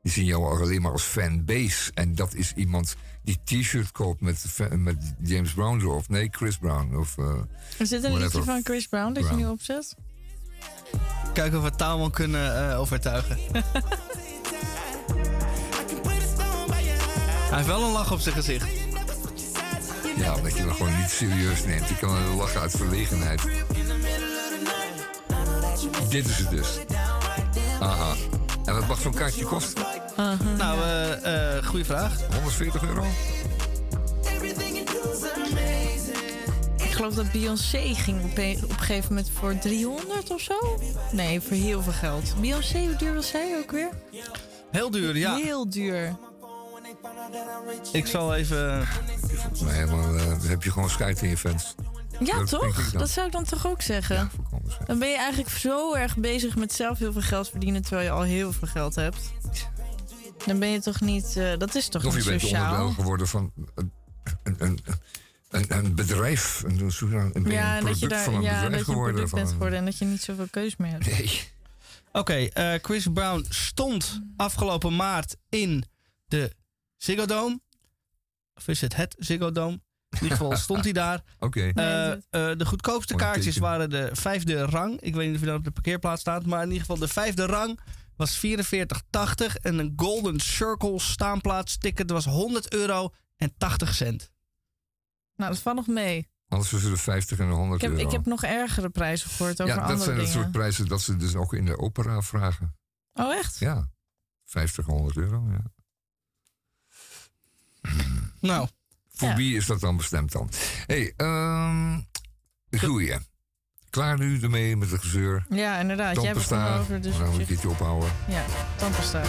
[SPEAKER 2] Die zien jou alleen maar als fanbase. En dat is iemand die t-shirt koopt met, James Brown erop. Nee, Chris Brown. Of, eh,
[SPEAKER 3] Is dit een liedje van Chris Brown dat
[SPEAKER 2] Brown.
[SPEAKER 3] je nu opzet?
[SPEAKER 1] Kijken of we Taalman kunnen eh, overtuigen. Hij heeft wel een lach op zijn gezicht.
[SPEAKER 2] Ja, omdat je dat gewoon niet serieus neemt. Je kan wel lachen uit verlegenheid. Dit is het dus. Aha. En wat mag zo'n kaartje kosten?
[SPEAKER 1] Nou, eh eh goede vraag.
[SPEAKER 2] 140 euro?
[SPEAKER 3] Ik geloof dat Beyoncé ging op een, op een gegeven moment voor 300 of zo. Nee, voor heel veel geld. Beyoncé, hoe duur was zij ook weer?
[SPEAKER 1] Heel duur, ja.
[SPEAKER 3] Heel duur.
[SPEAKER 1] Ik zal even...
[SPEAKER 2] Volgens mij helemaal, eh, heb je gewoon scheid in je fans.
[SPEAKER 3] Ja,
[SPEAKER 2] Dat
[SPEAKER 3] toch? Dat zou ik dan toch ook zeggen? dan ben je eigenlijk zo erg bezig met zelf heel veel geld verdienen... terwijl je al heel veel geld hebt. Dan ben je toch niet... eh, dat is toch
[SPEAKER 2] Of je
[SPEAKER 3] niet
[SPEAKER 2] bent
[SPEAKER 3] sociaal?
[SPEAKER 2] onderdeel geworden van een, een, een, een, een bedrijf. Een, een, een, een
[SPEAKER 3] Ja, en dat je daar
[SPEAKER 2] van een
[SPEAKER 3] ja,
[SPEAKER 2] bedrijf geworden. van
[SPEAKER 3] bent geworden en dat je niet zoveel keus meer hebt.
[SPEAKER 2] Nee.
[SPEAKER 1] Oké, eh, Chris Brown stond afgelopen maart in de Ziggo Dome. Of is het het Ziggo Dome? In ieder geval stond hij daar.
[SPEAKER 2] Oké.
[SPEAKER 1] Eh, eh, de goedkoopste kaartjes waren de vijfde rang. Ik weet niet of je dat op de parkeerplaats staat. Maar in ieder geval de vijfde rang was 44,80. En een Golden Circle staanplaats ticket was 100 euro en 80 cent.
[SPEAKER 3] Nou, dat valt nog mee.
[SPEAKER 2] Anders tussen de 50 en de 100
[SPEAKER 3] Ik heb,
[SPEAKER 2] euro.
[SPEAKER 3] ik heb nog ergere prijzen gehoord over
[SPEAKER 2] ja, dat
[SPEAKER 3] andere
[SPEAKER 2] zijn het
[SPEAKER 3] dingen.
[SPEAKER 2] soort prijzen dat ze dus ook in de opera vragen.
[SPEAKER 3] Oh, echt?
[SPEAKER 2] Ja. 50, 100 euro, ja.
[SPEAKER 1] Nou.
[SPEAKER 2] Voor
[SPEAKER 3] Ja.
[SPEAKER 2] wie is dat dan bestemd dan? Hé, hey, ehm goeie. Klaar nu ermee met de gezeur?
[SPEAKER 3] Ja, inderdaad. Jij hebt het
[SPEAKER 2] Tandpasta.
[SPEAKER 3] dus op
[SPEAKER 2] een
[SPEAKER 3] zich-
[SPEAKER 2] keertje ophouden.
[SPEAKER 3] Ja, tandpasta.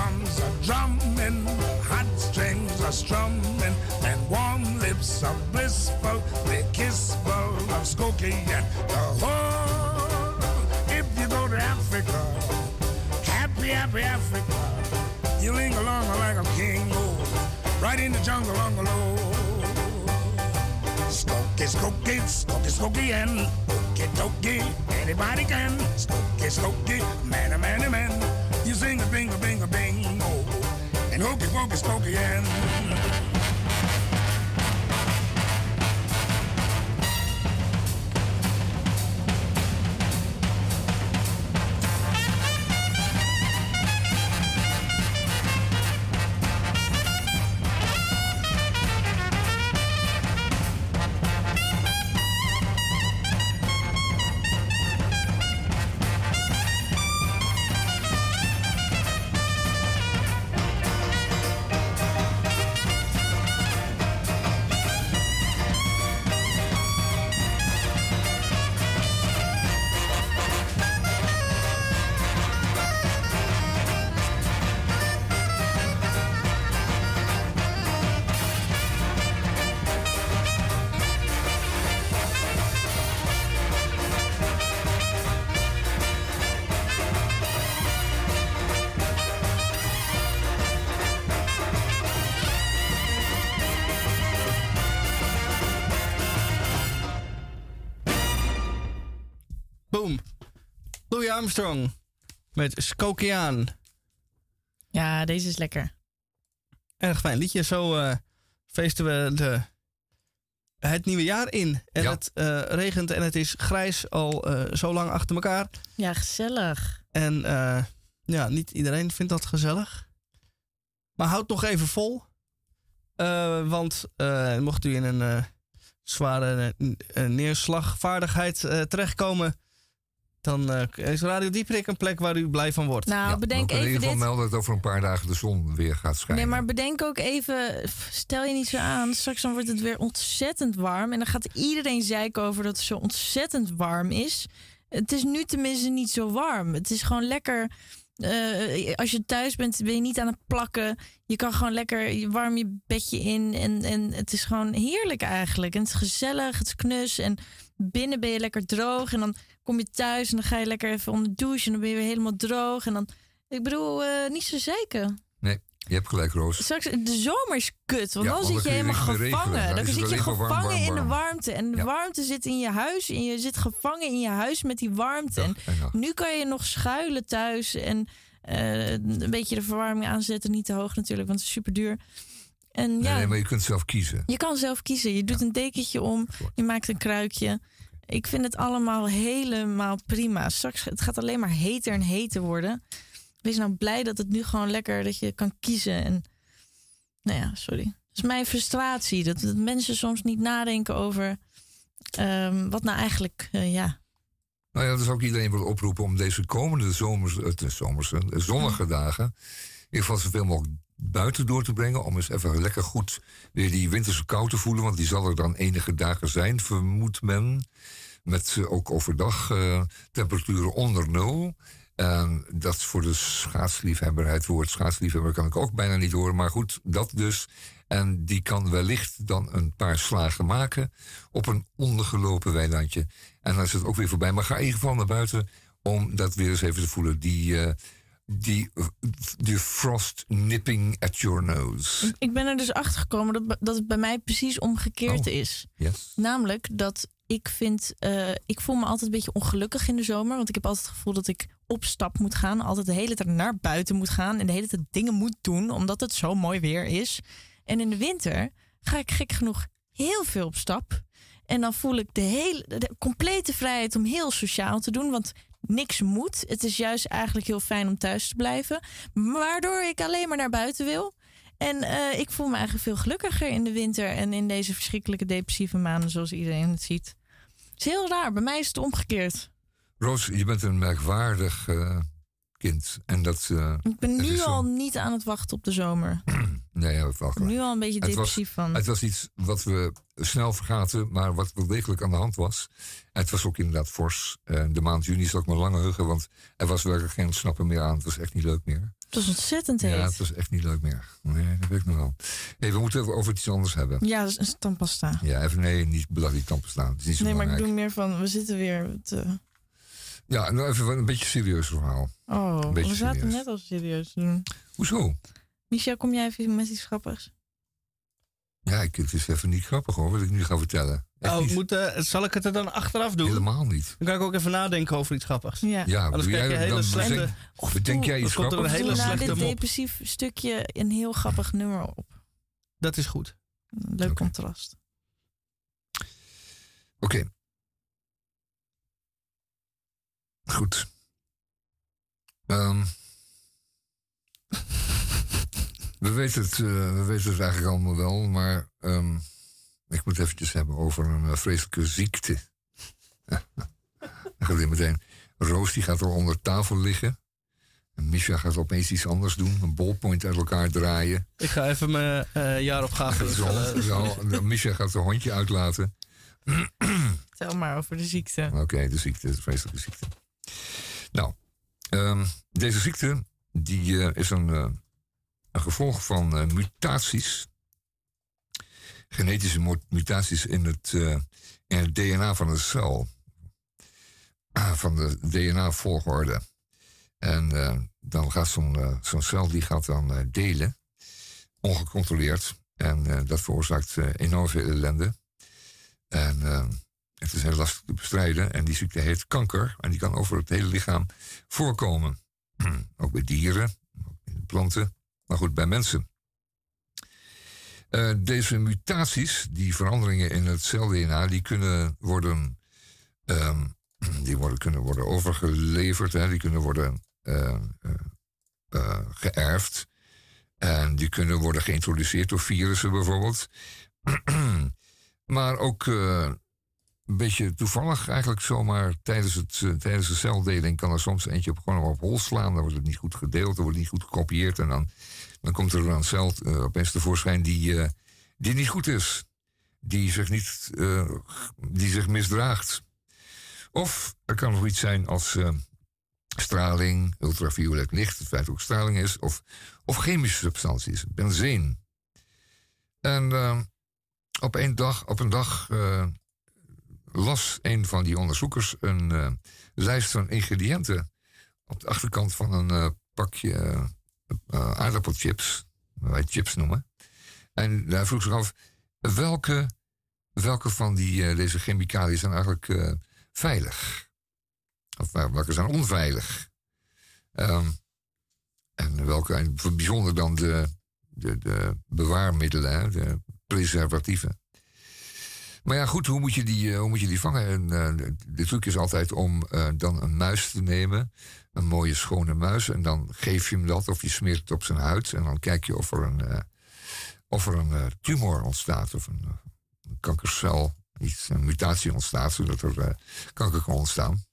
[SPEAKER 13] Drums are drumming, the hot strings are strumming, and warm lips are blissful, they kissful of Skokie and the whole. If you go to Africa, happy, happy Africa, you ling along like a king, oh, right in the jungle bungalow. Skokie, skokie, skokie, skokie, and okie dokie, anybody can. Skokie, skokie, man, a man, a man. You sing a bing, a bing, oh, and hokey pokey, skokie, and.
[SPEAKER 1] Armstrong met Skokiaan.
[SPEAKER 3] Ja, deze is lekker.
[SPEAKER 1] Erg fijn liedje. Zo eh, feesten we de, het nieuwe jaar in. En het eh, regent en het is grijs al eh, zo lang achter elkaar.
[SPEAKER 3] Ja, gezellig.
[SPEAKER 1] En eh, ja, niet iedereen vindt dat gezellig. Maar houd nog even vol. Eh, want eh, mocht u in een eh, zware neerslagvaardigheid eh, terechtkomen... dan eh, is Radio Dieprik een plek waar u blij van wordt.
[SPEAKER 3] Nou, bedenk
[SPEAKER 2] We kunnen in
[SPEAKER 3] even
[SPEAKER 2] ieder geval
[SPEAKER 3] dit.
[SPEAKER 2] melden dat over een paar dagen de zon weer gaat schijnen.
[SPEAKER 3] Nee, maar bedenk ook even, stel je niet zo aan, straks dan wordt het weer ontzettend warm. En dan gaat iedereen zeiken over dat het zo ontzettend warm is. Het is nu tenminste niet zo warm. Het is gewoon lekker. eh, als je thuis bent, ben je niet aan het plakken. Je kan gewoon lekker je warm je bedje in. En, en het is gewoon heerlijk eigenlijk. En het is gezellig, het is knus. En binnen ben je lekker droog. En dan kom je thuis en dan ga je lekker even onder de douche. En dan ben je weer helemaal droog. En dan, ik bedoel, eh, niet zo zeiken.
[SPEAKER 2] Nee, je hebt gelijk, Roos.
[SPEAKER 3] Straks, de zomer is kut, want
[SPEAKER 2] Ja,
[SPEAKER 3] dan zit je helemaal gevangen.
[SPEAKER 2] Dan
[SPEAKER 3] zit je
[SPEAKER 2] warm,
[SPEAKER 3] gevangen
[SPEAKER 2] warm,
[SPEAKER 3] in de
[SPEAKER 2] warm.
[SPEAKER 3] warmte. En de
[SPEAKER 2] Ja.
[SPEAKER 3] warmte zit in je huis. En je zit gevangen in je huis met die warmte. En nu kan je nog schuilen thuis. En eh, een beetje de verwarming aanzetten. Niet te hoog natuurlijk, want het is super duur. En
[SPEAKER 2] Nee,
[SPEAKER 3] ja,
[SPEAKER 2] nee, maar je kunt zelf kiezen.
[SPEAKER 3] je kan zelf kiezen. Je doet een dekentje om. Je maakt een kruikje. Ik vind het allemaal helemaal prima. Straks het gaat alleen maar heter en heter worden. Wees nou blij dat het nu gewoon lekker dat je kan kiezen. En nou ja, sorry. Dat is mijn frustratie. Dat, dat mensen soms niet nadenken over ehm, wat nou eigenlijk, eh, ja.
[SPEAKER 2] Nou ja, dus ook iedereen wil oproepen om deze komende zomers, eh, de zomers, eh, zonnige dagen, in ieder geval zoveel mogelijk buiten door te brengen. Om eens even lekker goed weer die winterse kou te voelen. Want die zal er dan enige dagen zijn, vermoedt men. Met eh, ook overdag eh, temperaturen onder nul. En dat is voor de schaatsliefhebber, het woord schaatsliefhebber kan ik ook bijna niet horen. Maar goed, dat dus. En die kan wellicht dan een paar slagen maken op een ondergelopen weilandje. En dan is het ook weer voorbij. Maar ga in ieder geval naar buiten om dat weer eens even te voelen. Die, eh, die, die frost nipping at your nose.
[SPEAKER 3] Ik ben er dus achter gekomen dat, dat het bij mij precies omgekeerd
[SPEAKER 2] Oh.
[SPEAKER 3] is.
[SPEAKER 2] Yes.
[SPEAKER 3] Namelijk dat ik vind, eh, ik voel me altijd een beetje ongelukkig in de zomer. Want ik heb altijd het gevoel dat ik op stap moet gaan. Altijd de hele tijd naar buiten moet gaan. En de hele tijd dingen moet doen, omdat het zo mooi weer is. En in de winter ga ik gek genoeg heel veel op stap. En dan voel ik de, hele, de complete vrijheid om heel sociaal te doen. Want niks moet. Het is juist eigenlijk heel fijn om thuis te blijven. Waardoor ik alleen maar naar buiten wil. En eh, ik voel me eigenlijk veel gelukkiger in de winter en in deze verschrikkelijke depressieve maanden zoals iedereen het ziet. Het is heel raar. Bij mij is het omgekeerd.
[SPEAKER 2] Roos, je bent een merkwaardig eh, kind. En dat, eh,
[SPEAKER 3] Ik ben nu
[SPEAKER 2] zo.
[SPEAKER 3] al niet aan het wachten op de zomer.
[SPEAKER 2] Nee, ja, wel
[SPEAKER 3] Ik ben nu al een beetje depressief van.
[SPEAKER 2] Het was iets wat we snel vergaten, maar wat wel degelijk aan de hand was. Het was ook inderdaad fors. Eh, de maand juni ik me lang heugen, want er was werkelijk geen snappen meer aan. Het was echt niet leuk meer.
[SPEAKER 3] Het was ontzettend heet.
[SPEAKER 2] Ja, het was echt niet leuk meer. Nee, dat weet ik nog wel. Hey, we moeten over iets anders hebben.
[SPEAKER 3] Ja, dat is een tandpasta.
[SPEAKER 2] Ja, even nee, niet kampen staan. Het is niet zo
[SPEAKER 3] Nee, maar ik doe meer van, we zitten weer te...
[SPEAKER 2] Ja, nou even een beetje serieus verhaal.
[SPEAKER 3] Oh,
[SPEAKER 2] Een
[SPEAKER 3] we zaten
[SPEAKER 2] serieus.
[SPEAKER 3] net al serieus te doen.
[SPEAKER 2] Hoezo?
[SPEAKER 3] Michel, kom jij even met iets grappigs?
[SPEAKER 2] Ja, ik, het is even niet grappig hoor, wat ik nu ga vertellen. Echt
[SPEAKER 1] Oh, moet, eh, zal ik het er dan achteraf doen?
[SPEAKER 2] Helemaal niet.
[SPEAKER 1] Dan kan ik ook even nadenken over iets grappigs.
[SPEAKER 3] Ja.
[SPEAKER 2] Ja,
[SPEAKER 1] Anders
[SPEAKER 2] doe
[SPEAKER 1] krijg je hele slechte...
[SPEAKER 2] bedenk- bedenk jij iets
[SPEAKER 1] er een
[SPEAKER 2] grappigs?
[SPEAKER 1] hele
[SPEAKER 3] Doe na
[SPEAKER 1] slechte
[SPEAKER 3] dit
[SPEAKER 1] mop.
[SPEAKER 3] depressief stukje een heel grappig nummer op.
[SPEAKER 1] Dat is goed.
[SPEAKER 3] Een leuk contrast.
[SPEAKER 2] Oké. Goed. Ehm, we, weten het, eh, we weten het eigenlijk allemaal wel, maar ehm, ik moet eventjes hebben over een eh, vreselijke ziekte. Dan gaat meteen. Roos die gaat al onder tafel liggen. En Misha gaat opeens iets anders doen. Een ballpoint uit elkaar draaien.
[SPEAKER 1] Ik ga even mijn eh jaaropgave invullen.
[SPEAKER 2] Zo, zo, Misha gaat zijn hondje uitlaten.
[SPEAKER 3] Vertel maar over de ziekte.
[SPEAKER 2] Oké, de ziekte, de vreselijke ziekte. Nou, ehm, deze ziekte die, eh, is een, eh, een gevolg van eh, mutaties. Genetische mutaties in het, in het DNA van de cel. Ah, van de DNA-volgorde. En dan gaat zo'n cel die gaat dan delen, ongecontroleerd. En dat veroorzaakt enorm veel ellende. En eh, het is heel lastig te bestrijden. En die ziekte heet kanker. En die kan over het hele lichaam voorkomen. ook bij dieren, bij planten. Maar goed, bij mensen. Eh, deze mutaties, die veranderingen in het cel-DNA, die kunnen worden, ehm, die worden, kunnen worden overgeleverd. Hè, die kunnen worden eh, geërfd. En die kunnen worden geïntroduceerd door virussen bijvoorbeeld. maar ook een beetje toevallig eigenlijk zomaar tijdens, het, eh, tijdens de celdeling kan er soms eentje op, gewoon op hol slaan. Dan wordt het niet goed gedeeld, dan wordt niet goed gekopieerd. En dan, dan komt er een cel eh, opeens tevoorschijn die, eh, die niet goed is. Die zich, niet, die zich misdraagt. Of er kan nog iets zijn als straling, ultraviolet licht, het feit ook straling is. Of, of chemische substanties, benzeen. En op, een dag, op een dag las een van die onderzoekers een eh, lijst van ingrediënten op de achterkant van een eh, pakje eh, aardappelchips, wat wij chips noemen. En daar vroeg zich af, welke, welke van die, deze chemicaliën zijn eigenlijk veilig? Of wel- welke zijn onveilig? Ehm, en welke, en bijzonder dan de, de, de bewaarmiddelen, de preservatieven. Maar ja, goed, hoe moet je die, eh, hoe moet je die vangen? En, eh, de, truc is altijd om eh, dan een muis te nemen. Een mooie schone muis. En dan geef je hem dat of je smeert het op zijn huid. En dan kijk je of er een, of er een tumor ontstaat. Of een, kankercel, iets, een mutatie ontstaat. Zodat er kanker kan ontstaan.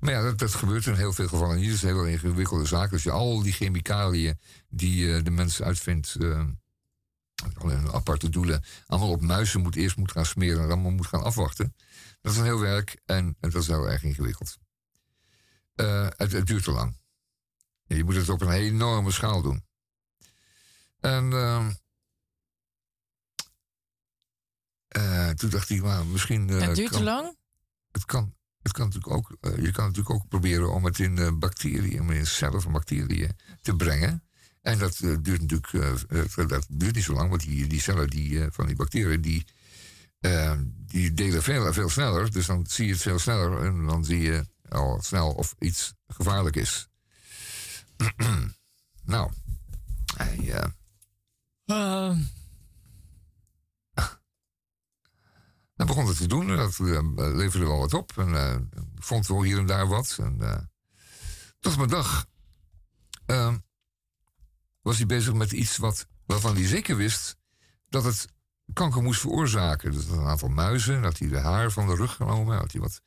[SPEAKER 2] Maar ja, dat, dat gebeurt in heel veel gevallen niet. Het is een heel ingewikkelde zaak. Als je al die chemicaliën die de mens uitvindt... alleen een aparte doelen, allemaal op muizen moet eerst moet gaan smeren en allemaal moet gaan afwachten. Dat is een heel werk en, en dat is heel erg ingewikkeld. Eh, het, het duurt te lang. Je moet het op een enorme schaal doen. En ehm, eh, toen dacht ik, nou, misschien. eh,
[SPEAKER 3] het duurt te lang?
[SPEAKER 2] Het kan, het kan natuurlijk ook, je kan natuurlijk ook proberen om het in bacteriën, in cellen van bacteriën te brengen. En dat eh, duurt natuurlijk eh, eh, dat duurt niet zo lang, want die, die cellen die, van die bacteriën die, eh, die delen veel, veel sneller. Dus dan zie je het veel sneller en dan zie je al snel of iets gevaarlijk is. nou, hij, eh,
[SPEAKER 3] Ehm,
[SPEAKER 2] Hij begon het te doen en dat eh, leverde wel wat op. En vond wel hier en daar wat. En, eh, tot een dag eh, was hij bezig met iets wat, waarvan hij zeker wist dat het kanker moest veroorzaken. Dus een aantal muizen, had hij de haar van de rug genomen, had hij wat,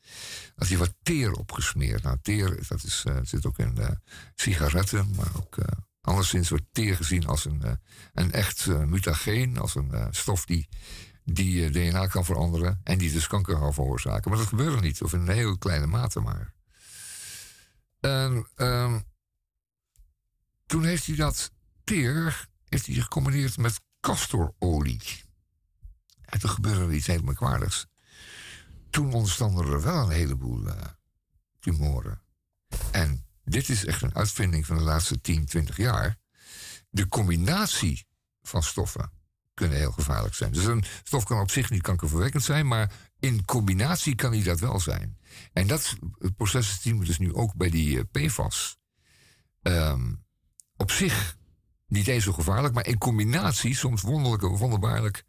[SPEAKER 2] had hij wat teer opgesmeerd. Nou, teer dat is, eh, zit ook in eh, sigaretten, maar ook eh, anderszins wordt teer gezien als een, een echt mutageen, als een stof die, die DNA kan veranderen en die dus kanker kan veroorzaken. Maar dat gebeurt niet, of in een heel kleine mate maar. En ehm, toen heeft hij dat teer heeft hij gecombineerd met castorolie. En toen gebeurde er iets heel merkwaardigs. Toen ontstonden er wel een heleboel eh, tumoren. En dit is echt een uitvinding van de laatste 10, 20 jaar. De combinatie van stoffen kunnen heel gevaarlijk zijn. Dus een stof kan op zich niet kankerverwekkend zijn, maar in combinatie kan die dat wel zijn. En dat proces zien we dus nu ook bij die eh, PFAS. Ehm, op zich niet eens zo gevaarlijk, maar in combinatie soms wonderlijk, wonderbaarlijk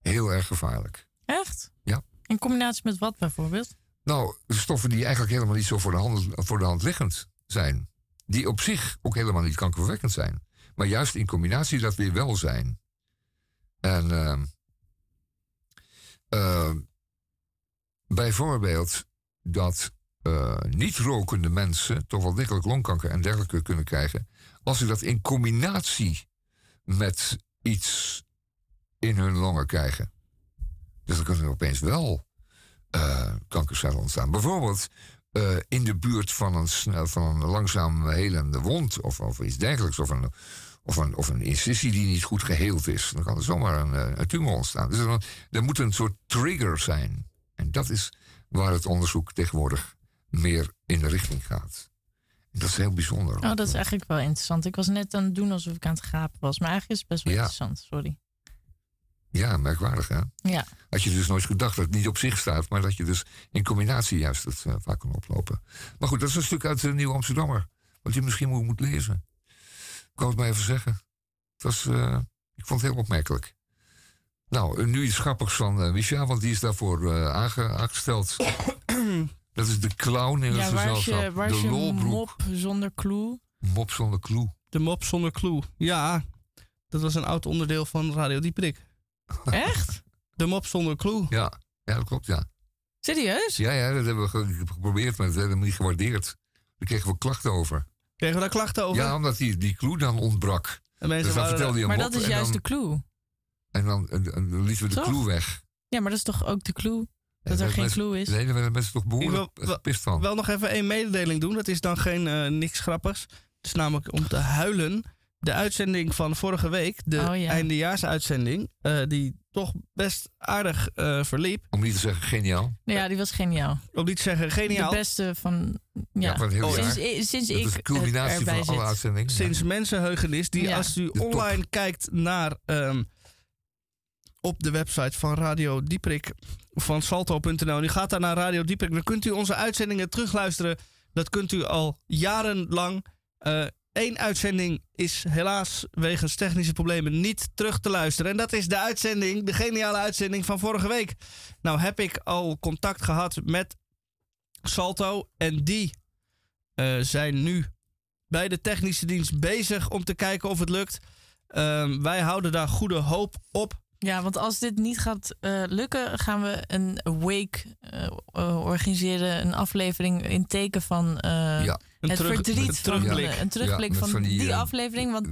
[SPEAKER 2] heel erg gevaarlijk.
[SPEAKER 3] Echt?
[SPEAKER 2] Ja.
[SPEAKER 3] In combinatie met wat bijvoorbeeld?
[SPEAKER 2] Nou, stoffen die eigenlijk helemaal niet zo voor de, hand, voor de hand liggend zijn. Die op zich ook helemaal niet kankerverwekkend zijn. Maar juist in combinatie dat weer wel zijn. En ehm, ehm, bijvoorbeeld dat eh, niet-rokende mensen toch wel degelijk longkanker en dergelijke kunnen krijgen. Als ze dat in combinatie met iets in hun longen krijgen. Dus dan kunnen er opeens wel eh, kankercellen ontstaan. Bijvoorbeeld eh, in de buurt van een, van een langzaam helende wond of, of iets dergelijks. Of een, of, of een incisie die niet goed geheeld is. Dan kan er zomaar een, eh, een tumor ontstaan. Dus er moet een soort trigger zijn. En dat is waar het onderzoek tegenwoordig meer in de richting gaat. Dat is heel bijzonder.
[SPEAKER 3] Oh, dat is eigenlijk wel interessant. Ik was net aan het doen alsof ik aan het gapen was. Maar eigenlijk is het best wel
[SPEAKER 2] Ja.
[SPEAKER 3] interessant. Sorry.
[SPEAKER 2] Ja, merkwaardig hè?
[SPEAKER 3] Ja.
[SPEAKER 2] Had je dus nooit gedacht dat het niet op zich staat, maar dat je dus in combinatie juist het eh, vaak kan oplopen. Maar goed, dat is een stuk uit de Nieuw Amsterdammer. Wat je misschien moet, moet lezen. Ik wou het maar even zeggen. Het was, eh, ik vond het heel opmerkelijk. Nou, eh, nu iets grappigs van eh Misha, want die is daarvoor eh, aange- aangesteld. Dat is de clown in het
[SPEAKER 3] Ja, waar is
[SPEAKER 2] gezelschap.
[SPEAKER 3] je, waar is
[SPEAKER 2] de
[SPEAKER 3] je
[SPEAKER 2] lolbroek.
[SPEAKER 3] mop zonder clue?
[SPEAKER 2] Mop zonder clue.
[SPEAKER 1] De mop zonder clue. Ja, dat was een oud onderdeel van Radio Dieprik.
[SPEAKER 3] Echt?
[SPEAKER 1] De mop zonder clue.
[SPEAKER 2] Ja, ja dat klopt, ja.
[SPEAKER 3] Serieus?
[SPEAKER 2] Ja, ja, dat hebben we ge- geprobeerd, maar dat hebben we niet gewaardeerd. Daar kregen we klachten over.
[SPEAKER 1] Kregen we daar klachten over?
[SPEAKER 2] Ja, omdat die, die clue dan ontbrak.
[SPEAKER 1] En mensen
[SPEAKER 2] dus dan een
[SPEAKER 3] Maar
[SPEAKER 2] mop
[SPEAKER 3] dat is juist
[SPEAKER 2] dan,
[SPEAKER 3] de clue.
[SPEAKER 2] En dan, en, en dan lieten we de
[SPEAKER 3] Toch?
[SPEAKER 2] clue weg.
[SPEAKER 3] Ja, maar dat is toch ook de clue? Dat er geen clue is?
[SPEAKER 2] Nee, daar werden mensen toch
[SPEAKER 1] Ik wil
[SPEAKER 2] behoorlijk gepist van.
[SPEAKER 1] wel nog even één mededeling doen. Dat is dan geen eh, niks grappigs. Het is namelijk om te huilen. De uitzending van vorige week, de
[SPEAKER 3] Oh, ja.
[SPEAKER 1] eindejaarsuitzending, eh, die toch best aardig eh, verliep.
[SPEAKER 2] Om niet te zeggen geniaal.
[SPEAKER 3] Nou Ja, die was geniaal.
[SPEAKER 1] Om niet te zeggen geniaal.
[SPEAKER 3] De beste van... Ja,
[SPEAKER 2] Ja, van het hele
[SPEAKER 3] sinds, sinds
[SPEAKER 2] Dat
[SPEAKER 3] ik
[SPEAKER 2] de culminatie
[SPEAKER 3] erbij
[SPEAKER 2] van alle
[SPEAKER 3] zit.
[SPEAKER 2] uitzendingen.
[SPEAKER 1] Sinds mensenheugenis, die
[SPEAKER 3] Ja.
[SPEAKER 1] als u online kijkt naar ehm, op de website van Radio Dieprik van salto.nl. U gaat daar naar Radio Dieprik, dan kunt u onze uitzendingen terugluisteren. Dat kunt u al jarenlang. Eén uitzending is helaas wegens technische problemen niet terug te luisteren. En dat is de uitzending, de geniale uitzending van vorige week. Nou heb ik al contact gehad met Salto. En die eh, zijn nu bij de technische dienst bezig om te kijken of het lukt. Ehm, wij houden daar goede hoop op.
[SPEAKER 3] Ja, want als dit niet gaat eh, lukken, gaan we een wake eh, eh, organiseren. Een aflevering in teken van eh,
[SPEAKER 2] Ja.
[SPEAKER 1] Een
[SPEAKER 3] het
[SPEAKER 1] terug-
[SPEAKER 3] verdriet.
[SPEAKER 1] een
[SPEAKER 3] van,
[SPEAKER 1] terugblik.
[SPEAKER 3] een terugblik
[SPEAKER 2] Ja,
[SPEAKER 3] van,
[SPEAKER 2] van die,
[SPEAKER 3] die, aflevering. Want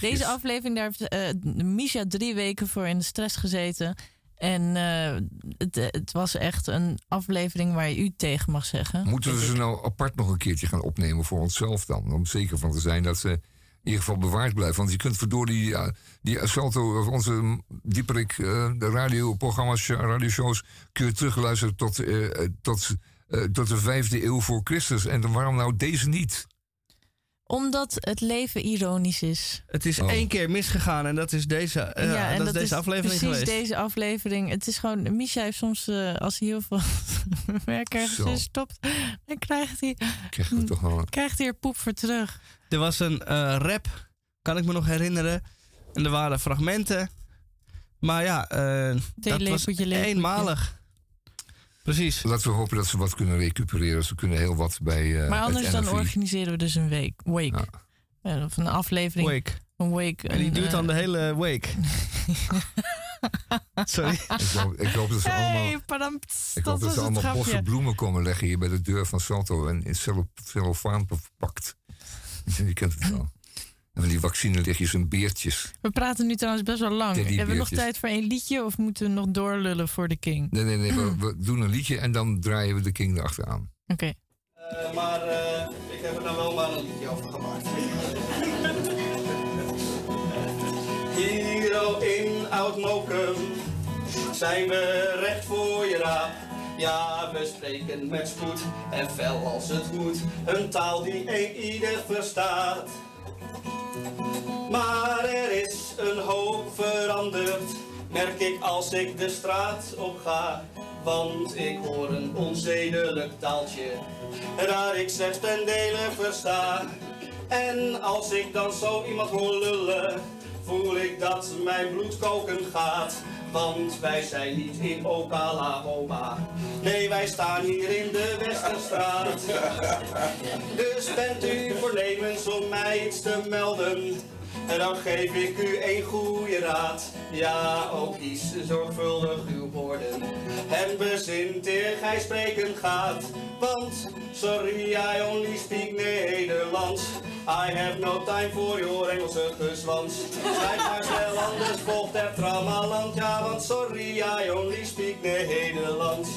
[SPEAKER 3] deze aflevering, daar heeft eh Misha drie weken voor in de stress gezeten. En eh, het, het was echt een aflevering waar je u tegen mag zeggen.
[SPEAKER 2] Moeten we ze
[SPEAKER 3] ik.
[SPEAKER 2] nou apart nog een keertje gaan opnemen voor onszelf dan? Om zeker van te zijn dat ze ieder geval bewaard blijven. Want je kunt verdorie die, die Salto, of onze dieperik, eh, de radioprogramma's, eh, radioshows, kun je terugluisteren tot, eh, tot, tot de vijfde eeuw voor Christus. En dan waarom nou deze niet?
[SPEAKER 3] Omdat het leven ironisch is.
[SPEAKER 1] Het is
[SPEAKER 2] Oh.
[SPEAKER 1] één keer misgegaan en dat is deze, eh, dat is deze aflevering
[SPEAKER 3] precies
[SPEAKER 1] geweest.
[SPEAKER 3] deze aflevering. Het is gewoon, Misha heeft soms, eh, als hij heel veel werk ergens in stopt, dan krijgt hij,
[SPEAKER 2] Krijgen we toch wel.
[SPEAKER 3] krijgt hij er poep voor terug.
[SPEAKER 1] Er was een eh, rap, kan ik me nog herinneren. En er waren fragmenten. Maar ja, eh, dat was eenmalig. Precies.
[SPEAKER 2] Laten we hopen dat ze wat kunnen recupereren. Ze kunnen heel wat bij. eh,
[SPEAKER 3] maar anders
[SPEAKER 2] het
[SPEAKER 3] dan organiseren we dus een week, wake. Ja, of een aflevering.
[SPEAKER 1] Wake.
[SPEAKER 3] Een wake.
[SPEAKER 1] En die
[SPEAKER 3] een,
[SPEAKER 1] duurt dan
[SPEAKER 3] eh,
[SPEAKER 1] de hele week. Sorry.
[SPEAKER 2] Ik hoop, ik hoop dat ze allemaal.
[SPEAKER 3] Hey, padam, pst,
[SPEAKER 2] Ik hoop
[SPEAKER 3] dat
[SPEAKER 2] dat ze allemaal bossen bloemen komen leggen hier bij de deur van Salto en in cello- cellofaan verpakt. Je kent het wel. En van die vaccinelichtjes en beertjes.
[SPEAKER 3] We praten nu trouwens best wel lang. Hebben we nog tijd voor één liedje of moeten we nog doorlullen voor de King?
[SPEAKER 2] Nee, nee, nee. We, we doen een liedje en dan draaien we de King erachteraan.
[SPEAKER 3] Oké.
[SPEAKER 1] Eh, maar eh, ik heb er nou wel maar een liedje over gemaakt. Hier al in Oud-Mokum zijn we recht voor je raap. Ja, we spreken met spoed en fel als het moet. Een taal die een ieder verstaat. Maar er is een hoop veranderd, merk ik als ik de straat op ga. Want ik hoor een onzedelijk taaltje, daar ik slechts ten dele versta. En als ik dan zo iemand hoor lullen, voel ik dat mijn bloed koken gaat. Want wij zijn niet in Oklahoma. Nee, wij staan hier in de Westerstraat. Dus bent u voornemens om mij iets te melden? En dan geef ik u een goede raad. Ja, ook kies zorgvuldig uw woorden. En bezint eer gij spreken gaat. Want, sorry, I only speak Nederlands. I have no time for your Engelse gezwans. Schrijf maar snel, anders volgt er tramaland. Ja, want sorry, I only speak Nederlands.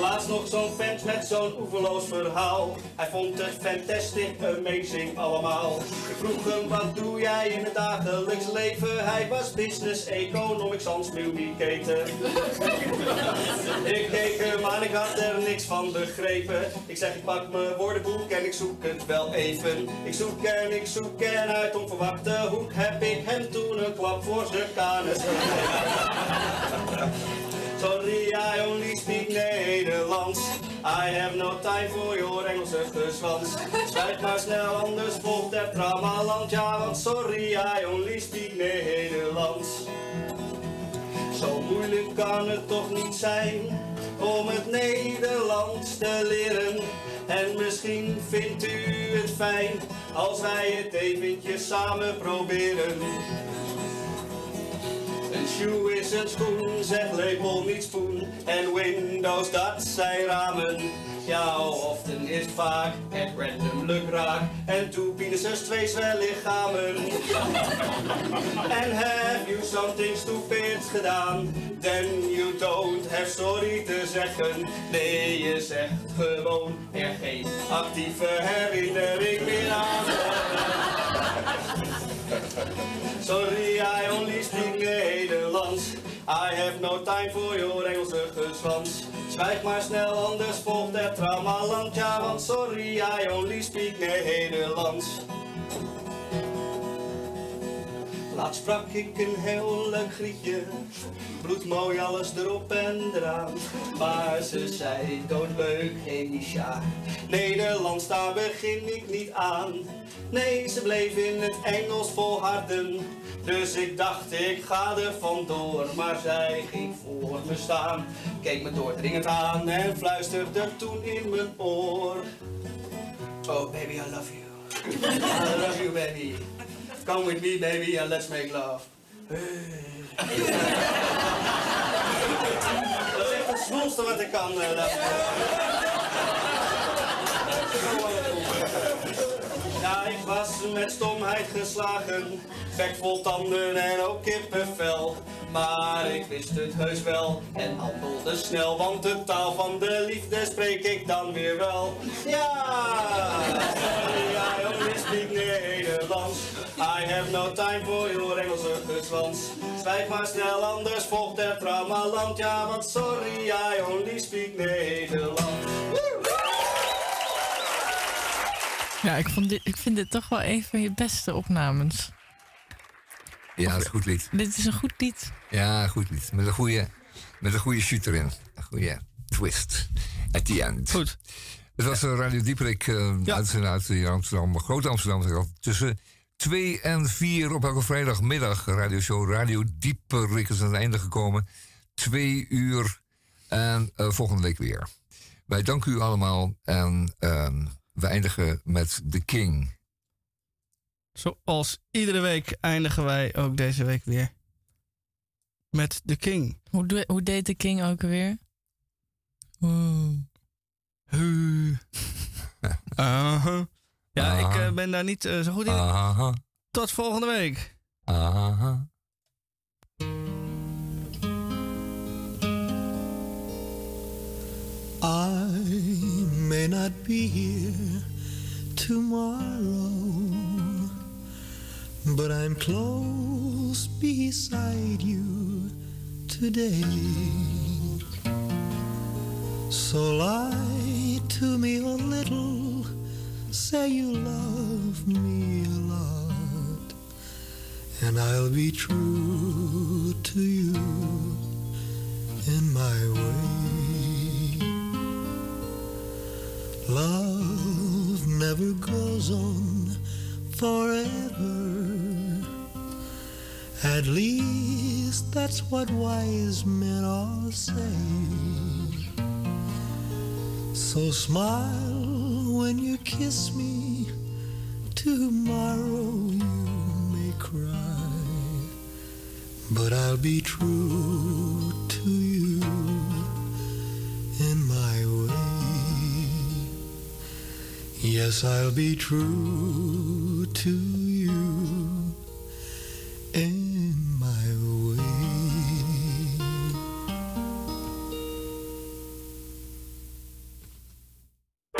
[SPEAKER 1] Laatst nog zo'n vent met zo'n oeverloos verhaal. Hij vond het fantastic, amazing allemaal. Ik vroeg hem, wat doe jij in het dagelijks leven? Hij was business economics sans communicator. ik keek hem aan, ik had er niks van begrepen. Ik zeg, ik pak mijn woordenboek en ik zoek het wel even. Ik zoek en ik zoek en uit onverwachte hoek heb ik hem toen een klap voor zijn kanus Sorry, I only speak Nederlands. I have no time for your Engelse gezwans. Schrijf maar snel, anders volgt er tramaland. Ja, want sorry, I only speak Nederlands. Zo moeilijk kan het toch niet zijn om het Nederlands te leren. En misschien vindt u het fijn als wij het eventjes samen proberen. Een shoe is een schoen, zeg label niet spoen. En windows, dat zijn ramen. Ja, often is vaak het randomlijk raak. En two penises, twee zwellichamen. And have you something stupid gedaan? Then you don't have sorry te zeggen. Nee, je zegt gewoon er geen actieve herinnering meer aan. Sorry, I only speak Nederlands. I have no time for your Engelse. Zwijg maar snel, anders volgt er traumaland. Ja, want sorry, I only speak Nederlands. Laatst sprak ik een heel leuk grietje, bloedmooi alles erop en eraan. Maar ze zei doodleuk, hey Misha, Nederlands daar begin ik niet aan. Nee, ze bleef in het Engels volharden, dus ik dacht ik ga er vandoor. Maar zij ging voor me staan, keek me doordringend aan en fluisterde toen in mijn oor. Oh baby, I love you. I love you baby. Come with me, baby, and let's make love. Dat is echt het smoelste wat ik kan. eh. Ik was met stomheid geslagen, bek vol tanden en ook kippenvel. Maar ik wist het heus wel en handelde snel, want de taal van de liefde spreek ik dan weer wel. Ja, sorry, I only speak Nederlands. I have no time for your Engelse gezwans. Zwijg maar snel, anders volgt er traumaland. Ja, want sorry, I only speak Nederlands.
[SPEAKER 3] Ja, ik, vond dit, ik vind dit toch wel een van je beste opnames.
[SPEAKER 2] Ja, dat is een goed lied.
[SPEAKER 3] Dit is een goed lied.
[SPEAKER 2] Ja, goed lied. Met een goede, met een goede shoot erin. Een goede twist. At the end.
[SPEAKER 1] Goed.
[SPEAKER 2] Het was een Radio Dieperik uh, uitzending uit hier Amsterdam. Groot Amsterdam. Tussen 2 en 4 op elke vrijdagmiddag. Radioshow Radio Dieperik is aan het einde gekomen. Twee uur. En eh, volgende week weer. Wij danken u allemaal. En ehm, we eindigen met The King.
[SPEAKER 1] Zoals iedere week eindigen wij ook deze week weer met The King.
[SPEAKER 3] Hoe, hoe deed de King ook weer?
[SPEAKER 1] Huh. Uh-huh. Ja, ik
[SPEAKER 2] Aha.
[SPEAKER 1] eh, ben daar niet eh, zo goed in.
[SPEAKER 2] Aha.
[SPEAKER 1] Tot volgende week.
[SPEAKER 2] Aha.
[SPEAKER 14] I may not be here tomorrow, but I'm close beside you today. So lie to me a little, say you love me a lot, and I'll be true to you in my way. Love never goes on forever. At least that's what wise men all say. So smile when you kiss me. Tomorrow you may cry, but I'll be true Yes, I'll be true to